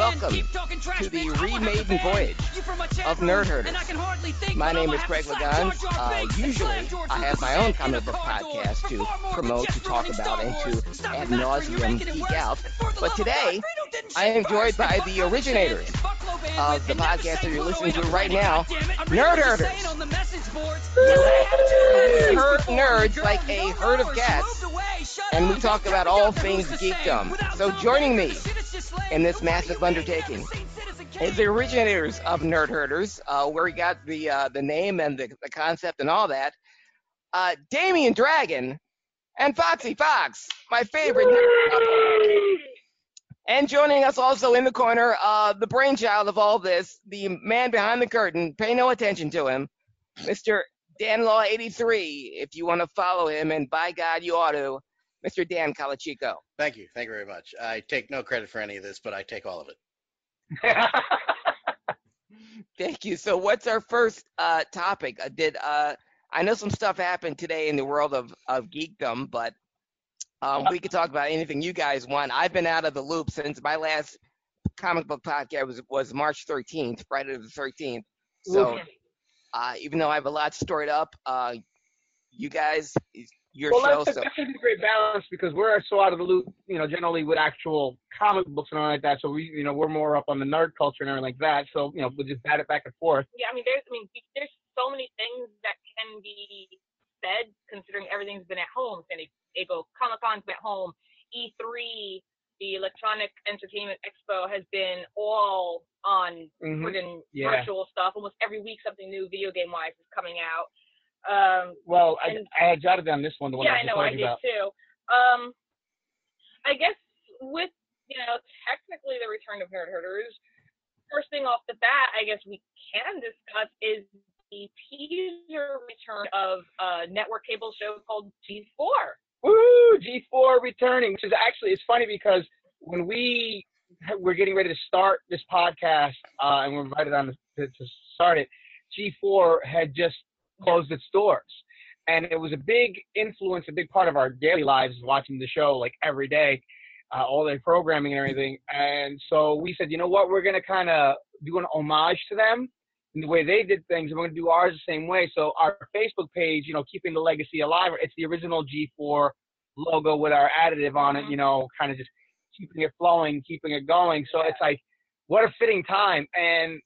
welcome to the remaiden voyage of Nerd Herders. My name is Craig Liggeons. Uh, usually, I have my own comic book podcast to promote, to talk about, and to ad nauseum geek out. But today, I am joined by the originators of the podcast that you're listening to right now, Nerd Herders. Herd nerds like a herd of cats, and we talk about all things geekdom. So joining me in this massive undertaking is the originators of Nerd Herders, uh, where we got the uh, the name and the, the concept and all that. Uh, Damian Dragon and Foxy Fox, my favorite. And joining us also in the corner, uh, the brainchild of all this, the man behind the curtain. Pay no attention to him, Mr. Dan Law 83. If you want to follow him, and by God, you ought to, Mr. Dan Calachico. Thank you. Thank you very much. I take no credit for any of this, but I take all of it. Thank you. So, what's our first uh, topic? Uh, did uh, I know some stuff happened today in the world of, of geekdom, but um, we could talk about anything you guys want. I've been out of the loop since my last comic book podcast was was March 13th, Friday the 13th. So, uh, even though I have a lot stored up, uh, you guys, your well, show. that's, So, that's a great balance because we're so out of the loop, you know, generally with actual comic books and all like that. So we, you know, we're more up on the nerd culture and everything like that. So you know, we'll just bat it back and forth. Yeah, I mean, there's, I mean, there's so many things that can be said considering everything's been at home. San Diego Comic Con's been at home. E3, the Electronic Entertainment Expo, has been all on Mhm. friggin' Yeah. virtual stuff. Almost every week, something new video game wise is coming out. Um, Well, I, and- I had jotted down this one, the one yeah, I I know, I did about. too. Um, I guess with you know technically the return of Nerd Herders, first thing off the bat, I guess we can discuss is the teaser return of a network cable show called G4. Woo! G4 returning, which is actually it's funny because when we were getting ready to start this podcast uh, and we're invited on to, to start it, G4 had just closed its doors, and it was a big influence, a big part of our daily lives watching the show like every day, uh, all their programming and everything. And so we said, you know what, we're gonna kind of do an homage to them in the way they did things, and we're gonna do ours the same way. So our Facebook page, you know, keeping the legacy alive, it's the original G4 logo with our additive on it, uh-huh. you know, kind of just keeping it flowing, keeping it going. So it's like, what a fitting time. And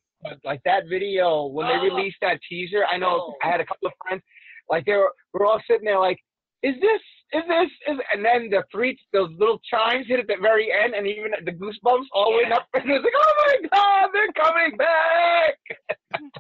like that video when they oh. released that teaser, I know oh. I had a couple of friends, like they were we're all sitting there like, is this is this is and then the three those little chimes hit at the very end and even the goosebumps all went up and it's like, oh my god, they're coming back.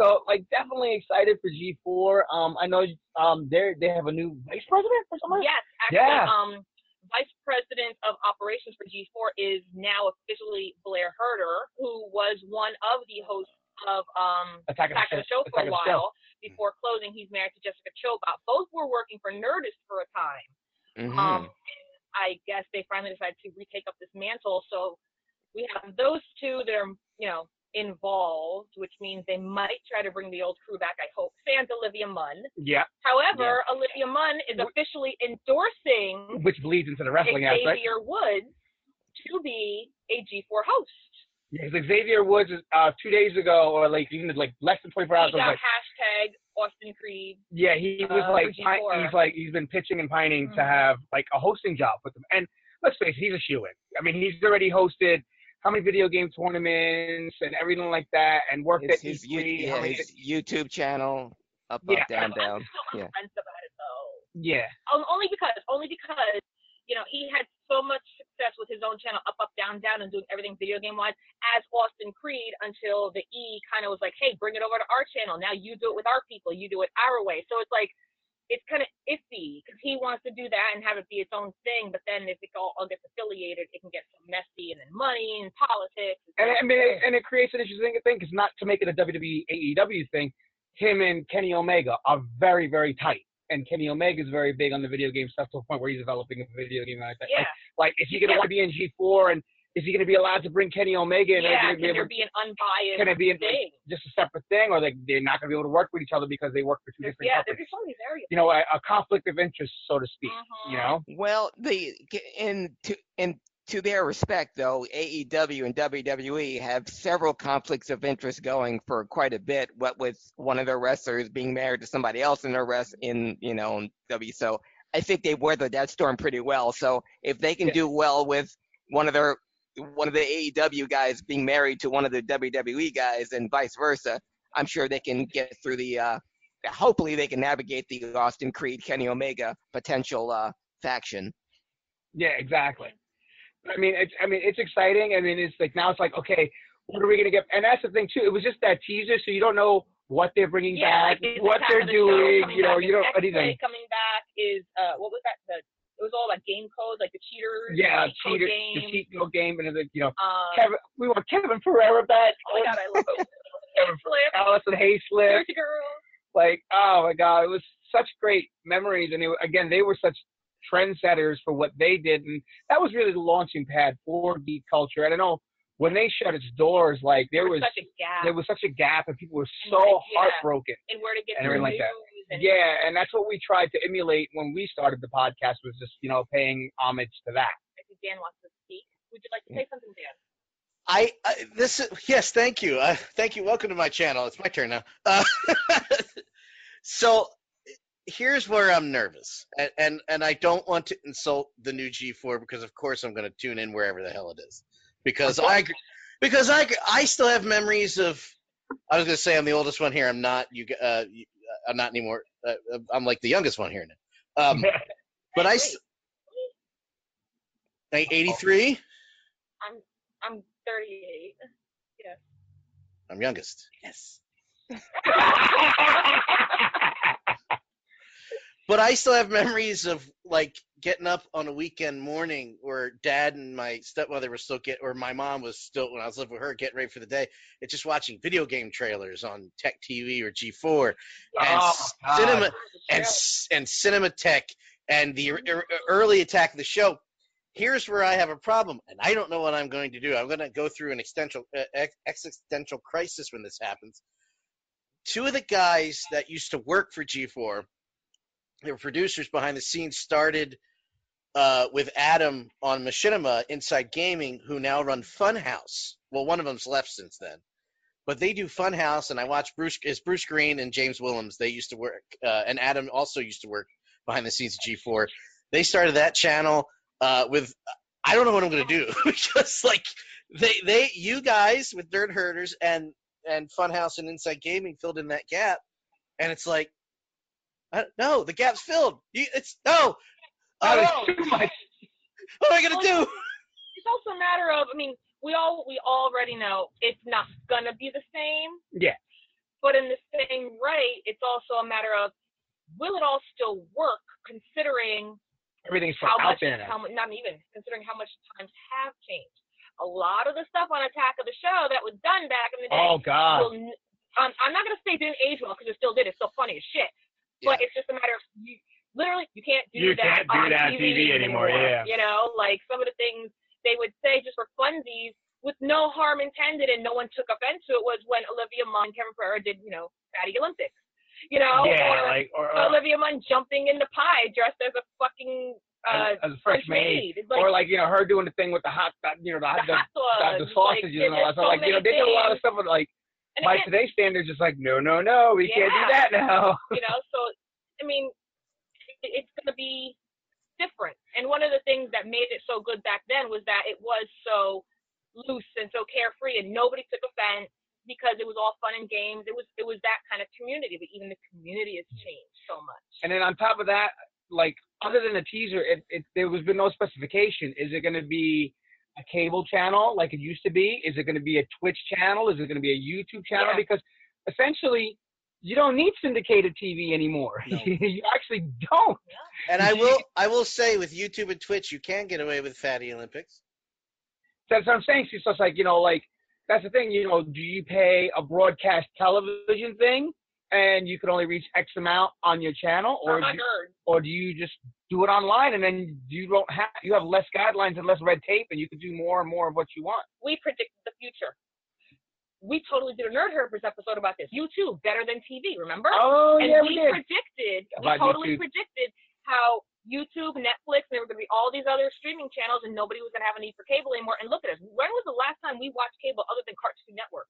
so like definitely excited for G4. Um, I know um they they have a new vice president or something. Yes, actually, Yeah. um, Vice President of Operations for G4 is now officially Blair Herter, who was one of the hosts of um, Attack of the Show- Show for Attack a while. Before closing, he's married to Jessica Chobot. Both were working for Nerdist for a time. Mhm. Um, I guess they finally decided to retake up this mantle. So we have those two that are, you know, involved, which means they might try to bring the old crew back. I hope. Sans Olivia Munn. Yeah. However, Olivia Munn is officially endorsing Which bleeds into the wrestling aspect. Xavier Woods to be a G4 host. Yeah, 'cause Xavier Woods uh two days ago or like even like less than twenty four hours He was got like hashtag Austin Creed. Yeah, he was uh, like for G4. he's like he's been pitching and pining to Mhm. have like a hosting job with them. And let's face it, he's a shoe in. I mean, he's already hosted how many video game tournaments and everything like that, and worked His, at his, E3. you- how yeah, many- his YouTube channel, up, Yeah. up, down, I'm down. still Yeah. the fence about it though. yeah, Um, only because, only because, you know, he had so much success with his own channel, Up, Up, Down, Down, and doing everything video game wise as Austin Creed until the E kind of was like, hey, bring it over to our channel. Now you do it with our people. You do it our way. So it's like, it's kind of iffy because he wants to do that and have it be its own thing. But then if it all, all gets affiliated, it can get so messy and then money and politics. and I mean, it, and it creates an interesting thing because not to make it a WWE AEW thing, him and Kenny Omega are very very tight. And Kenny Omega is very big on the video game stuff to the point where he's developing a video game like that. Yeah. Like, like, is he going to want to be in G4 and is he going to be allowed to bring Kenny Omega in? Are yeah, gonna can be able be an unbiased can it be in, thing? just a separate thing, or they they're not going to be able to work with each other because they work for two different Yeah, companies? there's so many variables. You know, a, a conflict of interest, so to speak. Mm-hmm. You know, Well, the in to in to their respect, though, AEW and WWE have several conflicts of interest going for quite a bit. What with one of their wrestlers being married to somebody else in their rest in you know in W. So I think they weathered that storm pretty well. So if they can Yeah. do well with one of their one of the AEW guys being married to one of the WWE guys and vice versa, I'm sure they can get through the. Uh, hopefully, they can navigate the Austin Creed Kenny Omega potential uh, faction. yeah, exactly. I mean, it's I mean, it's exciting. I mean, it's like now it's like, okay, what are we going to get? And that's the thing too. It was just that teaser, so you don't know what they're bringing yeah, back, like, what they're the doing. You know, you don't anything. coming back is uh what was that the it was all about game codes like the cheaters Yeah, code cheater, game. the cheat code game, and the, you know, um, Kevin. We want Kevin Pereira back. oh my god I love it Kevin Flip Alison Haislip. Like oh my god it was such great memories and it, again they were such trendsetters for what they did and that was really the launching pad for geek culture and i know when they shut its doors like there was such a gap there was such a gap and people were And, so like, yeah. heartbroken and where to get and everything like that. and yeah and that's what we tried to emulate when we started the podcast was just you know paying homage to that I think Dan wants to speak would you like to say something Dan I, I this is, yes, thank you, uh, thank you. Welcome to my channel. It's my turn now. Uh, so here's where I'm nervous, and, and and I don't want to insult the new G4 because of course I'm going to tune in wherever the hell it is, because I because I I still have memories of. I was going to say I'm the oldest one here. I'm not. You uh, you- I'm not anymore. Uh, I'm like the youngest one here now. Um, but I. Like 83. I'm I'm 38 yes I'm youngest. Yes. But I still have memories of like getting up on a weekend morning where dad and my stepmother were still get or my mom was still when I was living with her getting ready for the day and just watching video game trailers on Tech TV or G4 and Oh, cinema and and Cinematech and the ear- ear- early attack of the show. Here's where I have a problem, and I don't know what I'm going to do. I'm going to go through an existential uh, ex- existential crisis when this happens. Two of the guys that used to work for G4, were producers behind the scenes, started uh, with Adam on Machinima Inside Gaming, who now run Funhouse. Well, one of them's left since then, but they do Funhouse, and I watch Bruce is Bruce Green and James Willems. They used to work, uh, and Adam also used to work behind the scenes at G4. They started that channel uh, with. I don't know what I'm gonna do because like they they you guys with Dirt Herders and and Funhouse and Inside Gaming filled in that gap, and it's like, no, the gap's filled. You, it's no. Oh, I don't know. too much. What am I gonna do? It's also a matter of, I mean, we all we already know it's not gonna be the same, Yeah. but in the same right, it's also a matter of will it all still work considering Everything's how out much, there now. how not even considering how much times have changed. A lot of the stuff on Attack of the Show that was done back in the day. Oh, God. will um, I'm not gonna say it didn't age well because it still did. It's still funny as shit. But it's just a matter of you. Literally, you can't do You that can't do on that on TV, TV anymore, yeah. You know, like some of the things they would say just for funsies with no harm intended and no one took offense to it was when Olivia Munn Kevin Pereira did, you know, Fatty Olympics. You know, Yeah, or, like- or- or- Olivia Munn jumping in the pie dressed as a fucking uh, as, as a fresh maid, maid. or like you know her doing the thing with the hot, you know, the, The the, hot the, the sauce, like, sausages and all that. So so like you know they did a lot of stuff with like And by again- today's standards, just like no, no, no, we can't do that now. you know, so I mean, it's going to be different. And one of the things that made it so good back then was that it was so loose and so carefree, and nobody took offense because it was all fun and games. It was it was that kind of community, but even the community has changed so much. And then on top of that, like other than a teaser, it, it there was been no specification. Is it going to be a cable channel like it used to be? Is it going to be a Twitch channel? Is it going to be a YouTube channel? Yeah. Because essentially, you don't need syndicated TV anymore. you actually don't. And I will I will say with YouTube and Twitch, you can get away with Fatty Olympics. That's what I'm saying. So it's like you know, like that's the thing. You know, do you pay a broadcast television thing, and you can only reach X amount on your channel, or do, God. or do you just do it online and then you don't have you have less guidelines and less red tape, and you can do more and more of what you want. We predicted the future. We totally did a Nerd Herpers episode about this. YouTube better than TV, remember? Oh, and yeah, we, we did. predicted, About we totally YouTube. predicted how YouTube, Netflix, and there were going to be all these other streaming channels, and nobody was going to have a need for cable anymore. And look at us. When was the last time we watched cable other than Cartoon Network?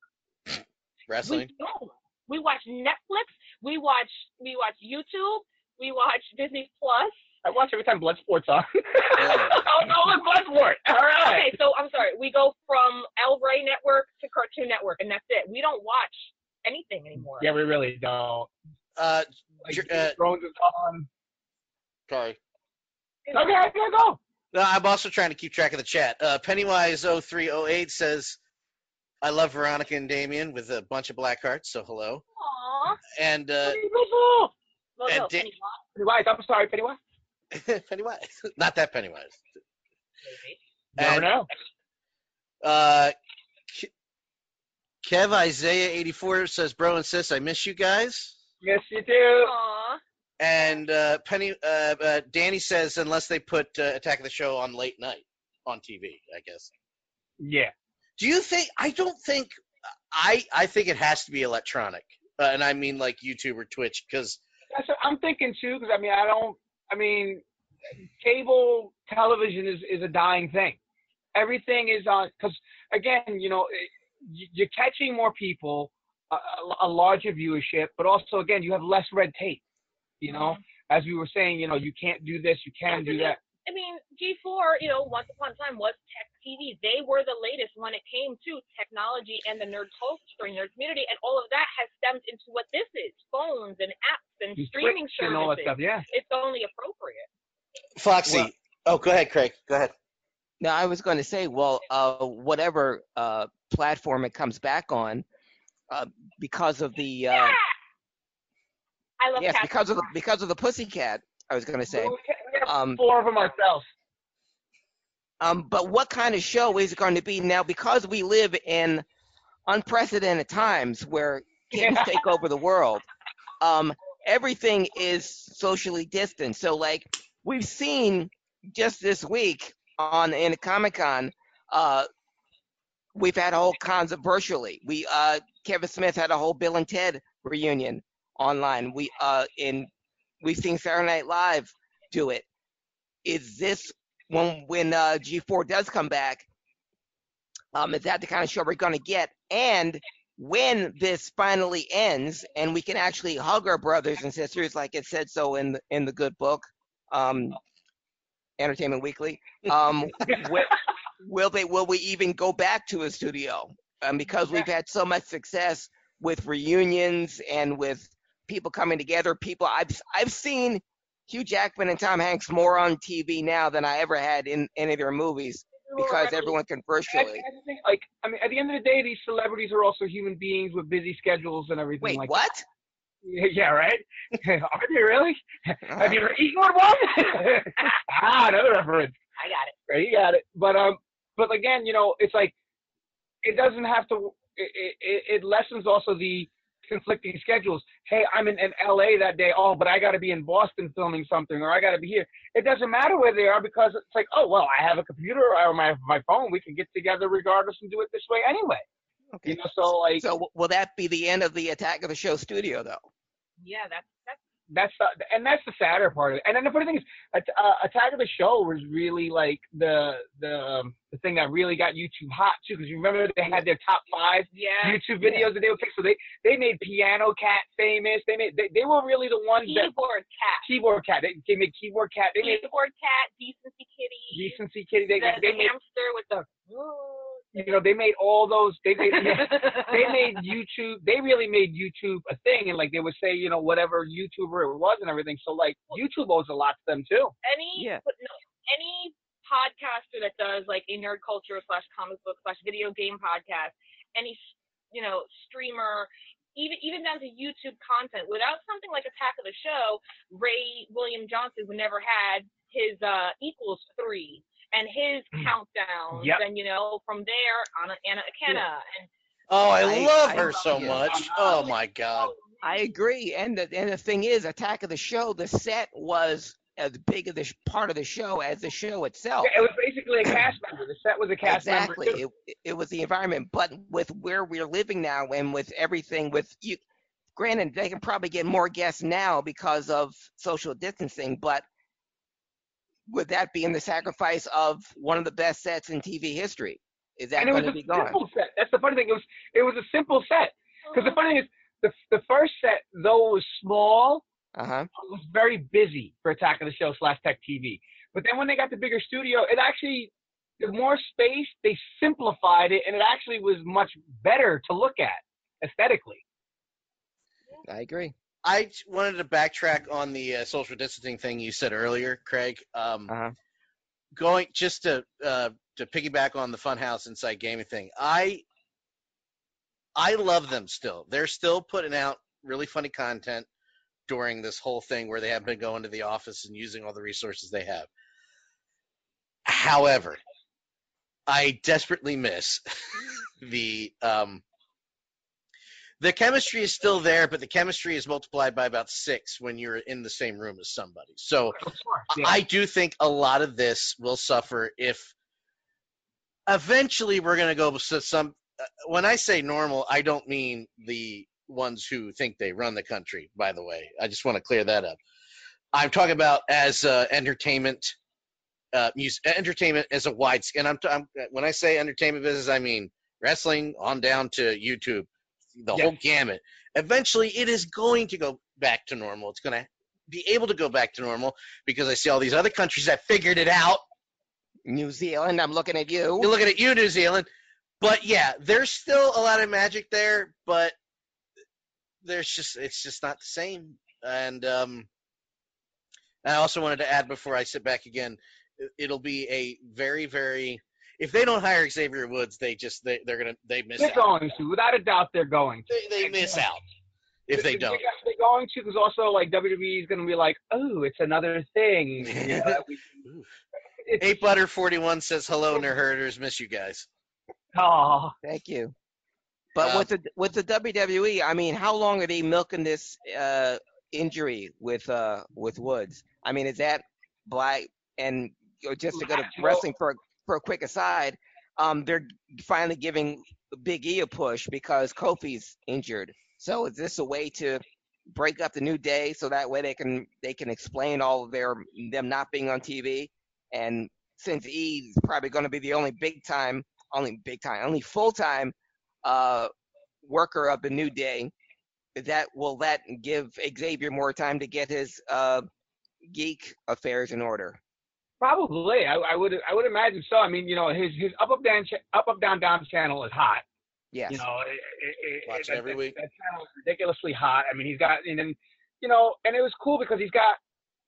Wrestling. We don't. We watch Netflix. We watch we watch YouTube. We watch Disney Plus. I watch every time Bloodsport's on. oh no, look, Bloodsport. All right. Okay, so I'm sorry. We go from El Rey Network to Cartoon Network, and that's it. We don't watch anything anymore. Yeah, we really don't. Uh, Like, uh, Thrones is on. sorry. Okay, I gotta go. No, I'm also trying to keep track of the chat. Uh, Pennywise0308 says, I love Veronica and Damian with a bunch of black hearts, so hello. Aww. And uh, Well, And no, Di- Pennywise. Pennywise, I'm sorry, Pennywise. Pennywise. Not that Pennywise. Never And, know. Uh, Ke- Kev Isaiah 84 says, Bro and sis, I miss you guys. Yes, you do. Aw. And uh, Penny, uh, uh, Danny says, unless they put uh, Attack of the Show on late night on TV, I guess. Yeah. Do you think? I don't think. I I think it has to be electronic, uh, and I mean like YouTube or Twitch, because I'm thinking too, because I mean, I don't. I mean, cable television is is a dying thing. Everything is on because again, you know, you're catching more people, a, a- a larger viewership, but also again, you have less red tape. You know, as we were saying, you know, you can't do this, you can do that. I mean, G4, you know, once upon a time was tech TV. They were the latest when it came to technology and the nerd culture, and nerd community, and all of that has stemmed into what this is: phones and apps and And streaming Twitch services. and all that stuff, yeah. It's only appropriate. Foxy. Well- oh, go ahead, Craig. Go ahead. No, I was going to say, well, uh, whatever uh, platform it comes back on, uh, because of the uh, I love yes, because of the because of the pussycat, I was going to say. We have Um, four of them ourselves. Um, but what kind of show is it going to be now? Because we live in unprecedented times where kids Yeah. take over the world. Um, everything is socially distant. So, like we've seen just this week on in Comic Con, uh, we've had a whole cons of virtually. We uh, Kevin Smith had a whole Bill and Ted reunion online. We uh, in we've seen Saturday Night Live do it. Is this when when uh, G4 does come back? Um, is that the kind of show we're going to get? And when this finally ends, and we can actually hug our brothers and sisters, like it said so in the, in the good book, um, Entertainment Weekly. Um, will, will they? Will we even go back to a studio? Um, because we've had so much success with reunions and with people coming together. People I've I've seen Hugh Jackman and Tom Hanks more on TV now than I ever had in any of their movies because everyone can virtually. That's the thing, Like, I mean, at the end of the day, these celebrities are also human beings with busy schedules and everything. Wait, like what? That. Yeah, right. are they really? Have you ever eaten one? ah, another reference. I got it. Right, you got it. But um, but again, you know, it's like it doesn't have to. It, it, it lessens also the conflicting schedules. Hey, I'm in, in LA that day. Oh, but I got to be in Boston filming something, or I got to be here. It doesn't matter where they are because it's like, oh well, I have a computer or my my phone. We can get together regardless and do it this way anyway. Okay. You know, so like, So will that be the end of the Attack of the Show studio though? Yeah, that's that's that's the, and that's the sadder part of it. And then the funny thing is, uh, Attack of the Show was really like the the um, the thing that really got YouTube hot too. Because you remember they had their top five yeah. YouTube videos that they would pick. So they they made Piano Cat famous. They made they, they were really the ones that Keyboard cat. Keyboard Cat. They, they made Keyboard Cat. They made Keyboard cat, decency kitty. Decency Kitty. They the, they the made hamster with the. You know they made all those they made they made YouTube they really made YouTube a thing. And like they would say you know whatever YouTuber it was and everything. So like YouTube owes a lot to them too. any but no, any podcaster that does like a nerd culture slash comic book slash video game podcast, any you know streamer, even even down to YouTube content, without something like Attack of the Show, Ray William Johnson would never had his uh equals three and his mm. countdowns, Yep. and you know from there Anna Anna Akana and Oh, I, I- love I her love so you. much. Oh, oh my god. I agree. And the and the thing is, Attack of the Show, the set was as big of the sh- part of the show as the show itself. Yeah, it was basically a cast member. The set was a cast exactly. member. Exactly. It, it was the environment, but with where we're living now and with everything, with you, granted, they can probably get more guests now because of social distancing, but would that being the sacrifice of one of the best sets in TV history? Is that and it going was to a be gone? simple set. That's the funny thing. It was it was a simple set. Because the funny thing is, the the first set though it was small, Uh huh. was very busy for Attack of the Show slash Tech TV. But then when they got the bigger studio, it actually the more space they simplified it, and it actually was much better to look at aesthetically. I agree. I wanted to backtrack on the uh, social distancing thing you said earlier, Craig. Um, Uh-huh. Going just to uh, to piggyback on the Funhouse Inside Gaming thing, I I love them still. They're still putting out really funny content during this whole thing where they have been going to the office and using all the resources they have. However, I desperately miss the um, the chemistry is still there, but the chemistry is multiplied by about six when you're in the same room as somebody. So I do think a lot of this will suffer if eventually we're going to go to some. uh, When I say normal, I don't mean the ones who think they run the country. By the way, I just want to clear that up. I'm talking about as uh, entertainment, uh, music, entertainment as a wide. And I'm, t- I'm when I say entertainment business, I mean wrestling on down to YouTube, the Yeah. whole gamut. Eventually, it is going to go back to normal. It's going to be able to go back to normal because I see all these other countries that figured it out. New Zealand, I'm looking at you. You're looking at you, New Zealand. But yeah, there's still a lot of magic there, but there's just it's just not the same. And um, I also wanted to add before I sit back again, it- it'll be a very very if they don't hire Xavier Woods, they just they they're gonna they miss They're out. going to, without a doubt, they're going to. They, they miss out if they don't. They're going to because also like WWE is going to be like, oh, it's another thing. You know, that we- Eight Butter Forty One says hello, Nerd Herders. Miss you guys. Oh, Thank you. But Uh, with the with the WWE, I mean, how long are they milking this uh, injury with uh, with Woods? I mean, is that black? And you know, just to go to wrestling for a- for a quick aside, um, they're finally giving Big E a push because Kofi's injured. So is this a way to break up the New Day so that way they can they can explain all of their them not being on TV? And since E is probably going to be the only big time, only big time, only full time uh, worker of the New Day, that will that give Xavier more time to get his uh, geek affairs in order? Probably, I, I would I would imagine so. I mean, you know, his his up up down up up down down channel is hot. Yes. You know, it, it, it, Watch that, every that, week. That channel is ridiculously hot. I mean, he's got and then, you know, and it was cool because he's got,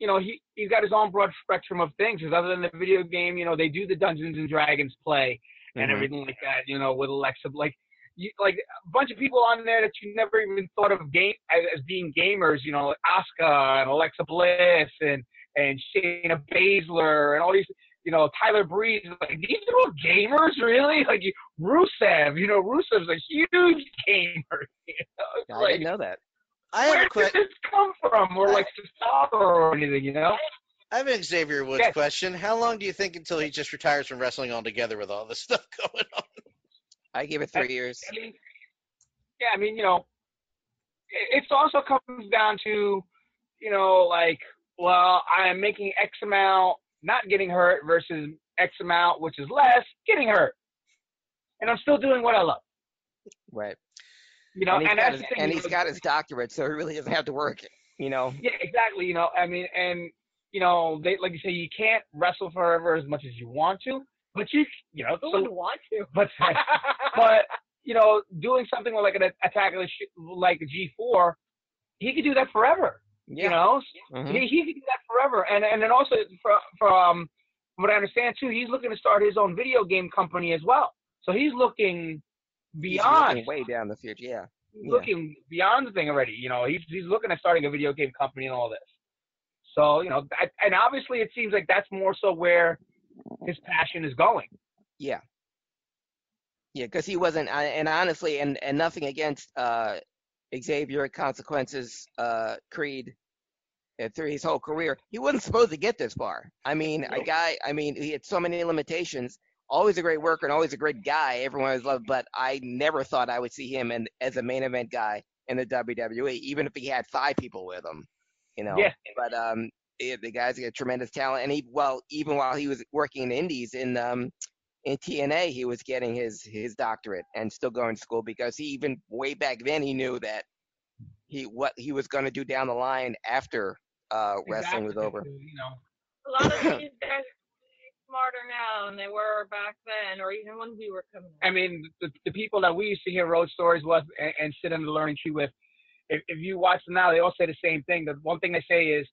you know, he he's got his own broad spectrum of things. Because other than the video game, you know, they do the Dungeons and Dragons play and Mhm. everything like that. You know, with Alexa, like. You, like a bunch of people on there that you never even thought of game as, as being gamers, you know, like Oscar and Alexa Bliss and and Shayna Baszler and all these, you know, Tyler Breeze. Like these are all gamers, really? Like Rusev, you know, Rusev's a huge gamer. You know? It's I like, didn't know that. I have where a quick. did this come from? Or like soccer or anything, you know? I have an Xavier Woods Yes. question. How long do you think until he just retires from wrestling altogether with all this stuff going on? I give it three years. I mean, yeah, I mean, you know, it, it also comes down to, you know, like, well, I am making X amount, not getting hurt versus X amount, which is less, getting hurt, and I'm still doing what I love. Right. You know, and he's and got that's his, the thing. and he's know, got his doctorate, so he really doesn't have to work. You know. Yeah, exactly. You know, I mean, and you know, they like you say, you can't wrestle forever as much as you want to, but you, you know, Who so, would want to? but but you know, doing something like an attack of the sh- like a G4, he could do that forever. Yeah. You know, Mhm. he, he could do that forever. And and then also from from what I understand too, he's looking to start his own video game company as well. So he's looking He's beyond looking way down the future. Yeah. yeah. looking beyond the thing already. You know, he's he's looking at starting a video game company and all this. So you know, that, and obviously it seems like that's more so where his passion is going. Yeah. Yeah, because he wasn't, and honestly, and and nothing against uh, Xavier Consequences uh, Creed through his whole career, he wasn't supposed to get this far. I mean, a guy. I mean, he had so many limitations. Always a great worker and always a great guy. Everyone always loved, but I never thought I would see him in, as a main event guy in the WWE, even if he had five people with him. You know. Yeah. But um, eh, the guy's got tremendous talent, and he well, even while he was working in the Indies in um in TNA, he was getting his his doctorate and still going to school because he even way back then he knew that he what he was going to do down the line after uh, wrestling was over. You know, A lot of these guys are smarter now than they were back then, or even when we were coming up. I mean, the, the people that we used to hear road stories with and, and sit in the learning tree with, if, if you watch them now, they all say the same thing. The one thing they say is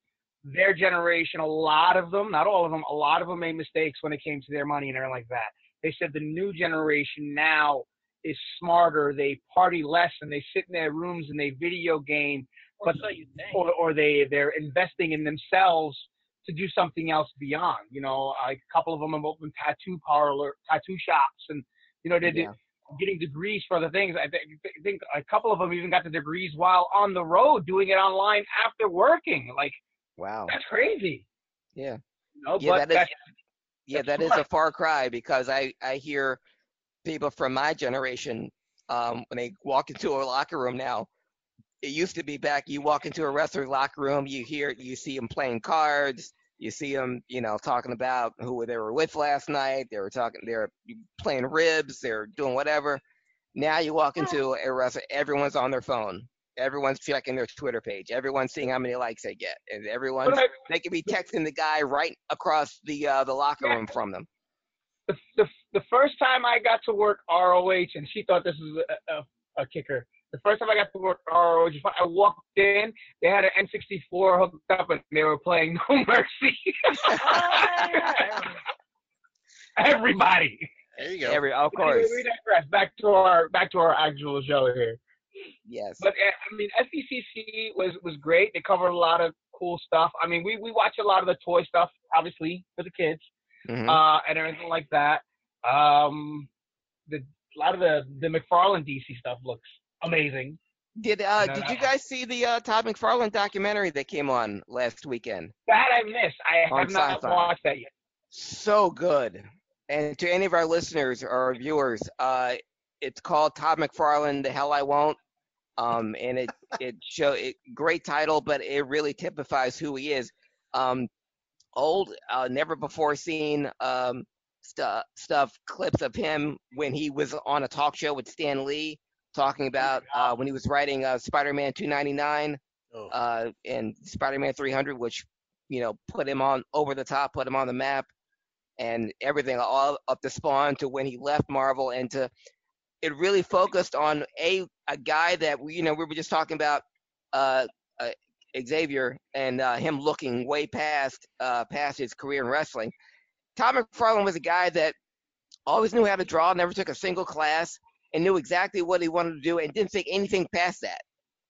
their generation, a lot of them, not all of them, a lot of them made mistakes when it came to their money and everything like that. They said the new generation now is smarter. They party less and they sit in their rooms and they video game, Or but so you think. or, or they they're investing in themselves to do something else beyond. You know, like a couple of them have opened tattoo parlor, tattoo shops, and you know they're Yeah. getting degrees for the things. I think, I think a couple of them even got the degrees while on the road, doing it online after working. Like Wow. that's crazy. Yeah. You know, Yeah, but that is- that's, Yeah, that's that is a far cry because I I hear people from my generation um, when they walk into a locker room now. It used to be back. You walk into a wrestling locker room, you hear, you see them playing cards, you see them, you know, talking about who they were with last night. They were talking, they're playing ribs, they're doing whatever. Now you walk into a wrestler, everyone's on their phone. Everyone's checking their Twitter page. Everyone's seeing how many likes they get, and everyone's But I- they could be texting the guy right across the uh, the locker Yeah. room from them. the, the the first time I got to work ROH, and she thought this was a, a, a kicker. The first time I got to work ROH, I walked in, they had an N64 hooked up, and they were playing No Mercy. Everybody. There you go. Every, of course, we digress. Back to our back to our actual show here. Yes. But uh, I mean, SDCC was was great. They covered a lot of cool stuff. I mean, we we watch a lot of the toy stuff, obviously for the kids, Mhm. uh, and everything like that. Um, the a lot of the the McFarlane DC stuff looks amazing. Did uh did you guys see the uh, Todd McFarlane documentary that came on last weekend? That I missed. I On have not Syfy. watched that yet. So good. And to any of our listeners or our viewers, uh, it's called Todd McFarlane, The Hell I Won't. Um, and it it show it great title, but it really typifies who he is. Um, old, uh, never before seen um, stuff stuff clips of him when he was on a talk show with Stan Lee, talking about uh, when he was writing uh, Spider-Man 299 Oh. uh, and Spider-Man 300, which you know, put him on over the top, put him on the map, and everything all up to Spawn to when he left Marvel and to it really focused on a a guy that we you know we were just talking about uh, uh Xavier and uh, him looking way past uh, past his career in wrestling. Tom McFarlane was a guy that always knew how to draw, never took a single class, and knew exactly what he wanted to do, and didn't think anything past that.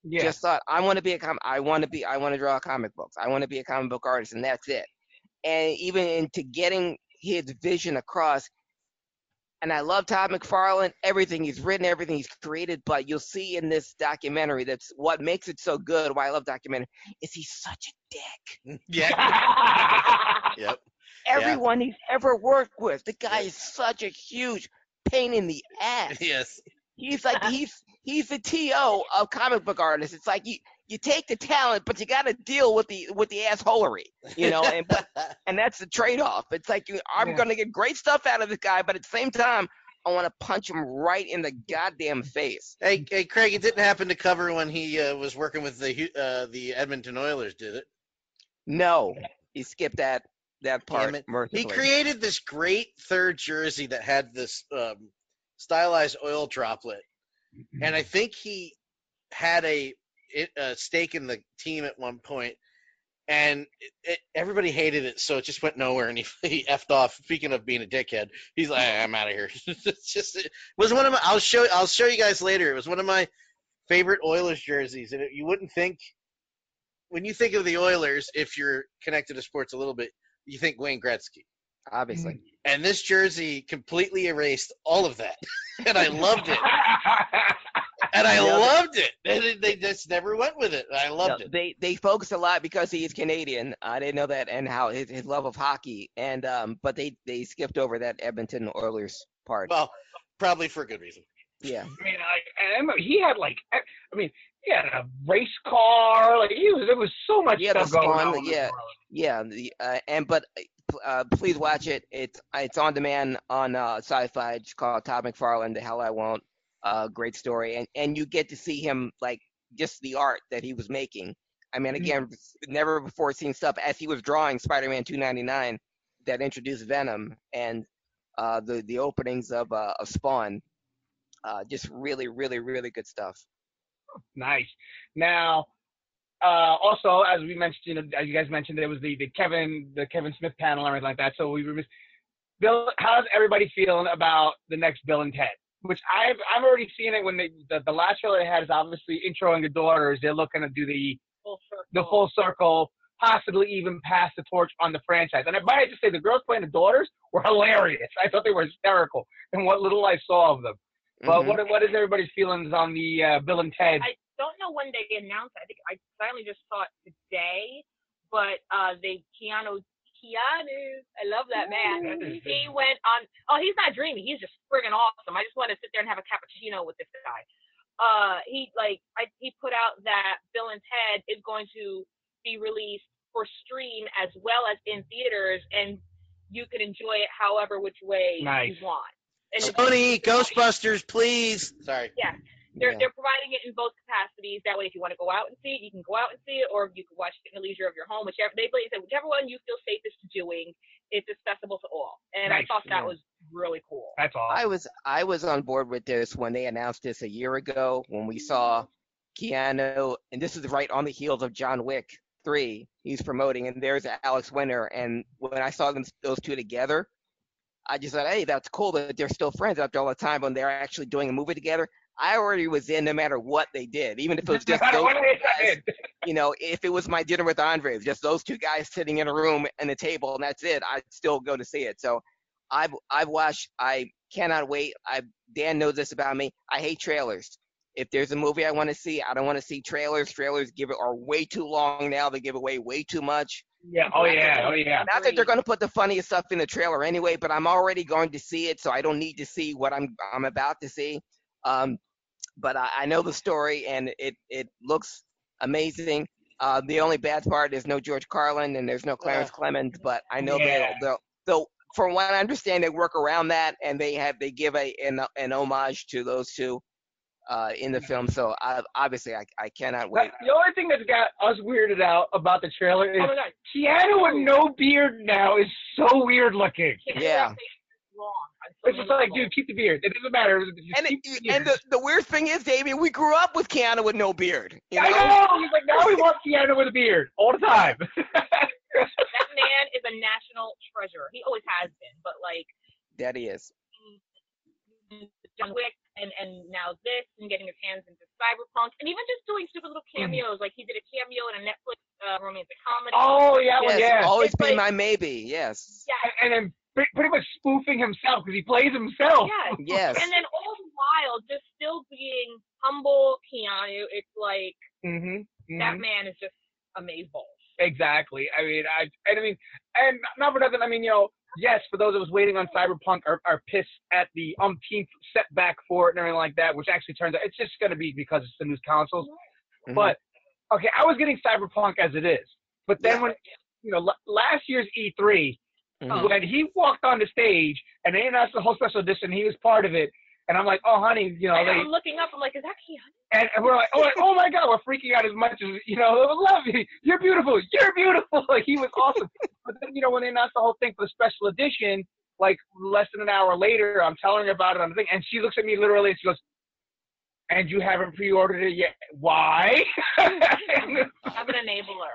Yeah. Just thought, I want to be a com- I want to be, I want to draw comic books. I want to be a comic book artist, and that's it. And even into getting his vision across, and I love Todd McFarlane, everything he's written, everything he's created. But you'll see in this documentary that's what makes it so good. Why I love documentary is he's such a dick. Mm, yeah. yep. Everyone he's ever worked with, the guy is such a huge pain in the ass. Yes. He's like he's he's the to of comic book artists. It's like you you take the talent, but you got to deal with the with the assholery, you know, and and that's the trade off. It's like you, I'm Yeah. gonna get great stuff out of this guy, but at the same time, I want to punch him right in the goddamn face. Hey, hey, Craig, it didn't happen to cover when he uh, was working with the uh, the Edmonton Oilers, did it? No, he skipped that that part. He created this great third jersey that had this um, stylized oil droplet, and I think he had a, it, a stake in the team at one point, and it, it, everybody hated it, so it just went nowhere, and he, he effed off. Speaking of being a dickhead, he's like, I'm out of here. it's just it was one of my. I'll show I'll show you guys later. It was one of my favorite Oilers jerseys, and it, you wouldn't think when you think of the Oilers, if you're connected to sports a little bit, you think Wayne Gretzky. Obviously. And this jersey completely erased all of that. and I loved it. And I Yeah, loved it. They, they just never went with it. I loved No, it. They they focus a lot because he is Canadian. I didn't know that, and how his, his love of hockey. And um, but they they skipped over that Edmonton Oilers part. Well, probably for a good reason. Yeah. I mean, like, and I remember he had like, I mean, he had a race car. Like, he was, there was so much Yeah, the stuff going Spawn, on. yeah. Marlon. Yeah, the, uh, and but uh, please watch it. It's it's on demand on uh, Syfy. It's called Todd McFarlane. The hell I won't. Uh, great story, and and you get to see him like just the art that he was making. I mean, again, never before seen stuff as he was drawing Spider-Man 299 that introduced Venom and uh, the the openings of uh, of Spawn. Uh, just really, really, really good stuff. Nice. Now, uh, also as we mentioned, you know, as you guys mentioned, there was the, the Kevin the Kevin Smith panel and everything like that. So we were. Bill, how's everybody feeling about the next Bill and Ted? Which I've I've already seen it when they the, the last trailer they had is obviously introing the daughters. They're looking to do the Full circle. the full circle, possibly even pass the torch on the franchise. And I might just say the girls playing the daughters were hilarious. I thought they were hysterical in what little I saw of them. But Mhm. what what is everybody's feelings on the uh, Bill and Ted? I don't know when they announced. it. I think I finally just saw it today, but uh, they Keanu Keanu, I love that man. He went on. Oh, he's not dreamy. He's just friggin' awesome. I just want to sit there and have a cappuccino with this guy. Uh, he like I, he put out that Bill and Ted is going to be released for stream as well as in theaters, and you can enjoy it however which way Nice. you want. And it's- Sony, Ghostbusters, please. Sorry. yeah. They're Yeah. they're providing it in both capacities. That way, if you want to go out and see it, you can go out and see it, or you can watch it in the leisure of your home. Whichever they they said, whichever one you feel safest to doing, it's accessible to all. And I thought that yeah. was really cool. That's all. I was I was on board with this when they announced this a year ago when we saw mm-hmm. Keanu, and this is right on the heels of John Wick three. He's promoting, and there's Alex Winter, and when I saw them those two together, I just thought, hey, that's cool that they're still friends after all the time when they're actually doing a movie together. I already was in no matter what they did, even if it was just those guys. You know, if it was my dinner with Andre, just those two guys sitting in a room and a table, and that's it, I'd still go to see it. So, I've I've watched. I cannot wait. I Dan knows this about me. I hate trailers. If there's a movie I want to see, I don't want to see trailers. Trailers give it are way too long now. They give away way too much. Yeah. Oh yeah. Oh yeah. Not that they're going to put the funniest stuff in the trailer anyway, but I'm already going to see it, so I don't need to see what I'm I'm about to see. Um, but I, I know the story, and it it looks amazing. Uh, the only bad part is no George Carlin and there's no Clarence Clemons, but I know Yeah. they'll, they'll they'll from what I understand they work around that and they have they give a an, an homage to those two uh, in the film. So I, obviously, I, I cannot wait. The only thing that's got us weirded out about the trailer is Oh. Keanu with no beard now is so weird looking. Yeah. Wrong. It's just like, dude, keep the beard. It doesn't matter. Just And keep it, the and the, the weird thing is, Damian, we grew up with Keanu with no beard. You I know. He's like, now we want Keanu with a beard all the time. that man is a national treasure. He always has been, but like That he is. John Wick and and now this and getting his hands into Cyberpunk and even just doing stupid little cameos. Like he did a cameo in a Netflix uh, romantic comedy. oh yeah, well, Yes, yeah. always It's be like- my maybe. Yes. yeah. And, and then pre- pretty much spoofing himself because he plays himself. Yes. Yes. And then all the while just still being humble Keanu. It's like Mm-hmm. that man is just amazeballs. Exactly. I mean, I and I mean, and not for nothing. I mean, you know, yes, for those of us waiting on Cyberpunk are, are pissed at the umpteenth setback for it and everything like that, which actually turns out it's just going to be because it's the new consoles. Mhm. But okay, I was getting Cyberpunk as it is, but then Yeah. when you know l- last year's E3 Mhm. when he walked on the stage and they announced the whole special edition, he was part of it, and I'm like, oh honey, you know, I'm looking up. I'm like, is that Keanu? and, and we're like, oh, like, oh my God, we're freaking out as much as, you know, love you. You're beautiful. You're beautiful. Like, he was awesome. but then, you know, when they announced the whole thing for the special edition, like less than an hour later, I'm telling her about it on the thing, and she looks at me literally and she goes, and you haven't pre-ordered it yet. Why? I'm an enabler.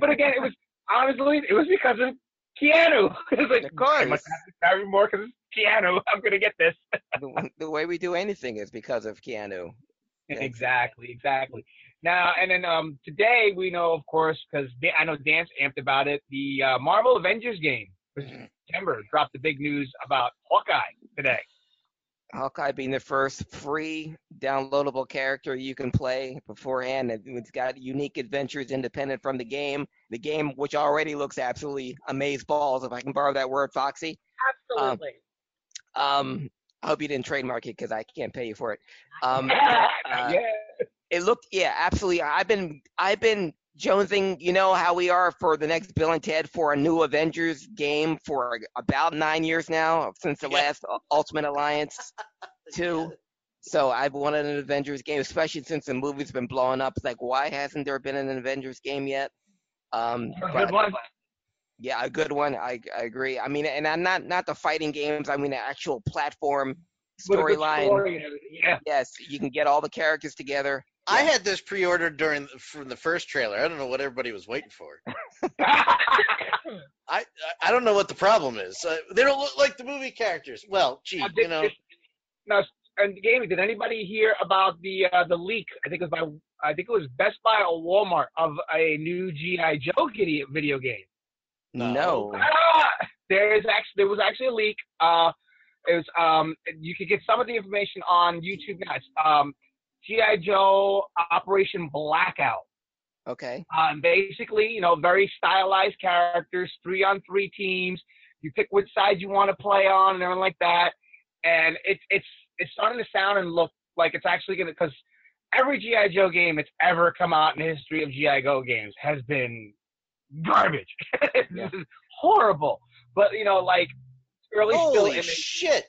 but again, it was, honestly, it was because of Keanu. It was like, Of course. I must have to carry more because it's Keanu. I'm going to get this. the, the way we do anything is because of Keanu. Exactly, exactly. Now and then um today we know of course because I know Dan's amped about it. The uh, Marvel Avengers game for September dropped the big news about Hawkeye today. Hawkeye being the first free downloadable character you can play beforehand. It's got unique adventures independent from the game. The game, which already looks absolutely amaze balls, if I can borrow that word, Foxy. Absolutely. Um, I hope you didn't trademark it because I can't pay you for it. Um, yeah. uh, it looked, yeah, absolutely. I've been, I've been jonesing. You know how we are for the next Bill and Ted for a new Avengers game for about nine years now since the Yeah. last Ultimate Alliance two. So I've wanted an Avengers game, especially since the movie's been blowing up. It's like, why hasn't there been an Avengers game yet? Um, A good one. yeah, a good one. I, I agree. I mean, and I'm not not the fighting games. I mean, the actual platform With a good storyline. story. Yeah. Yes, you can get all the characters together. I had this pre-ordered during from the first trailer. I don't know what everybody was waiting for. I I- I don't know what the problem is. Uh, they don't look like the movie characters. Well, gee, Now, you know. did- now, and Gaming, did anybody hear about the uh, the leak? I think it was by I think it was Best Buy or Walmart of a new GI Joe video video game. No. Ah, there is actually there was actually a leak. Uh, it was um you could get some of the information on YouTube now. It's, um, GI Joe Operation Blackout. Okay. Um, basically, you know, very stylized characters, three on three teams. You pick which side you want to play on and everything like that. And it's it's it's starting to sound and look like it's actually gonna because every GI Joe game that's ever come out in the history of GI Joe games has been garbage. this is horrible. But you know, like early still Holy image. shit!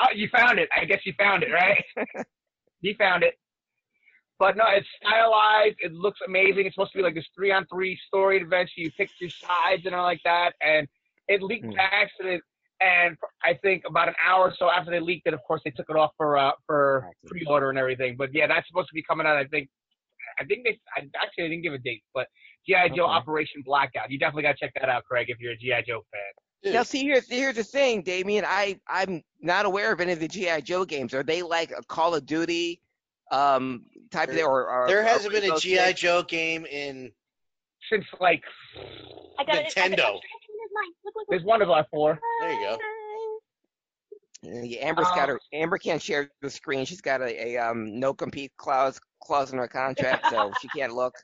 Oh, you found it. I guess you found it, right? you found it. But no, it's stylized. It looks amazing. It's supposed to be like this three on three story adventure. You pick your sides and all like that. And it leaked Hmm. by accident. And I think about an hour or so after they leaked it, of course, they took it off for uh, for pre order and everything. But yeah, that's supposed to be coming out. I think. I think they I, actually I didn't give a date, but GI Joe Okay. Operation Blackout. You definitely got to check that out, Craig, if you're a GI Joe fan. Now, see, here's here's the thing, Damian. I I'm not aware of any of the GI Joe games. Are they like a Call of Duty um type of There- or, or There hasn't been a GI Six? Joe game in Since like I got it. I got. Nintendo. There's one of our four. There you go. Yeah, Amber's got her. Amber can't share the screen. She's got a, a um no compete clause clause in her contract, so she can't look.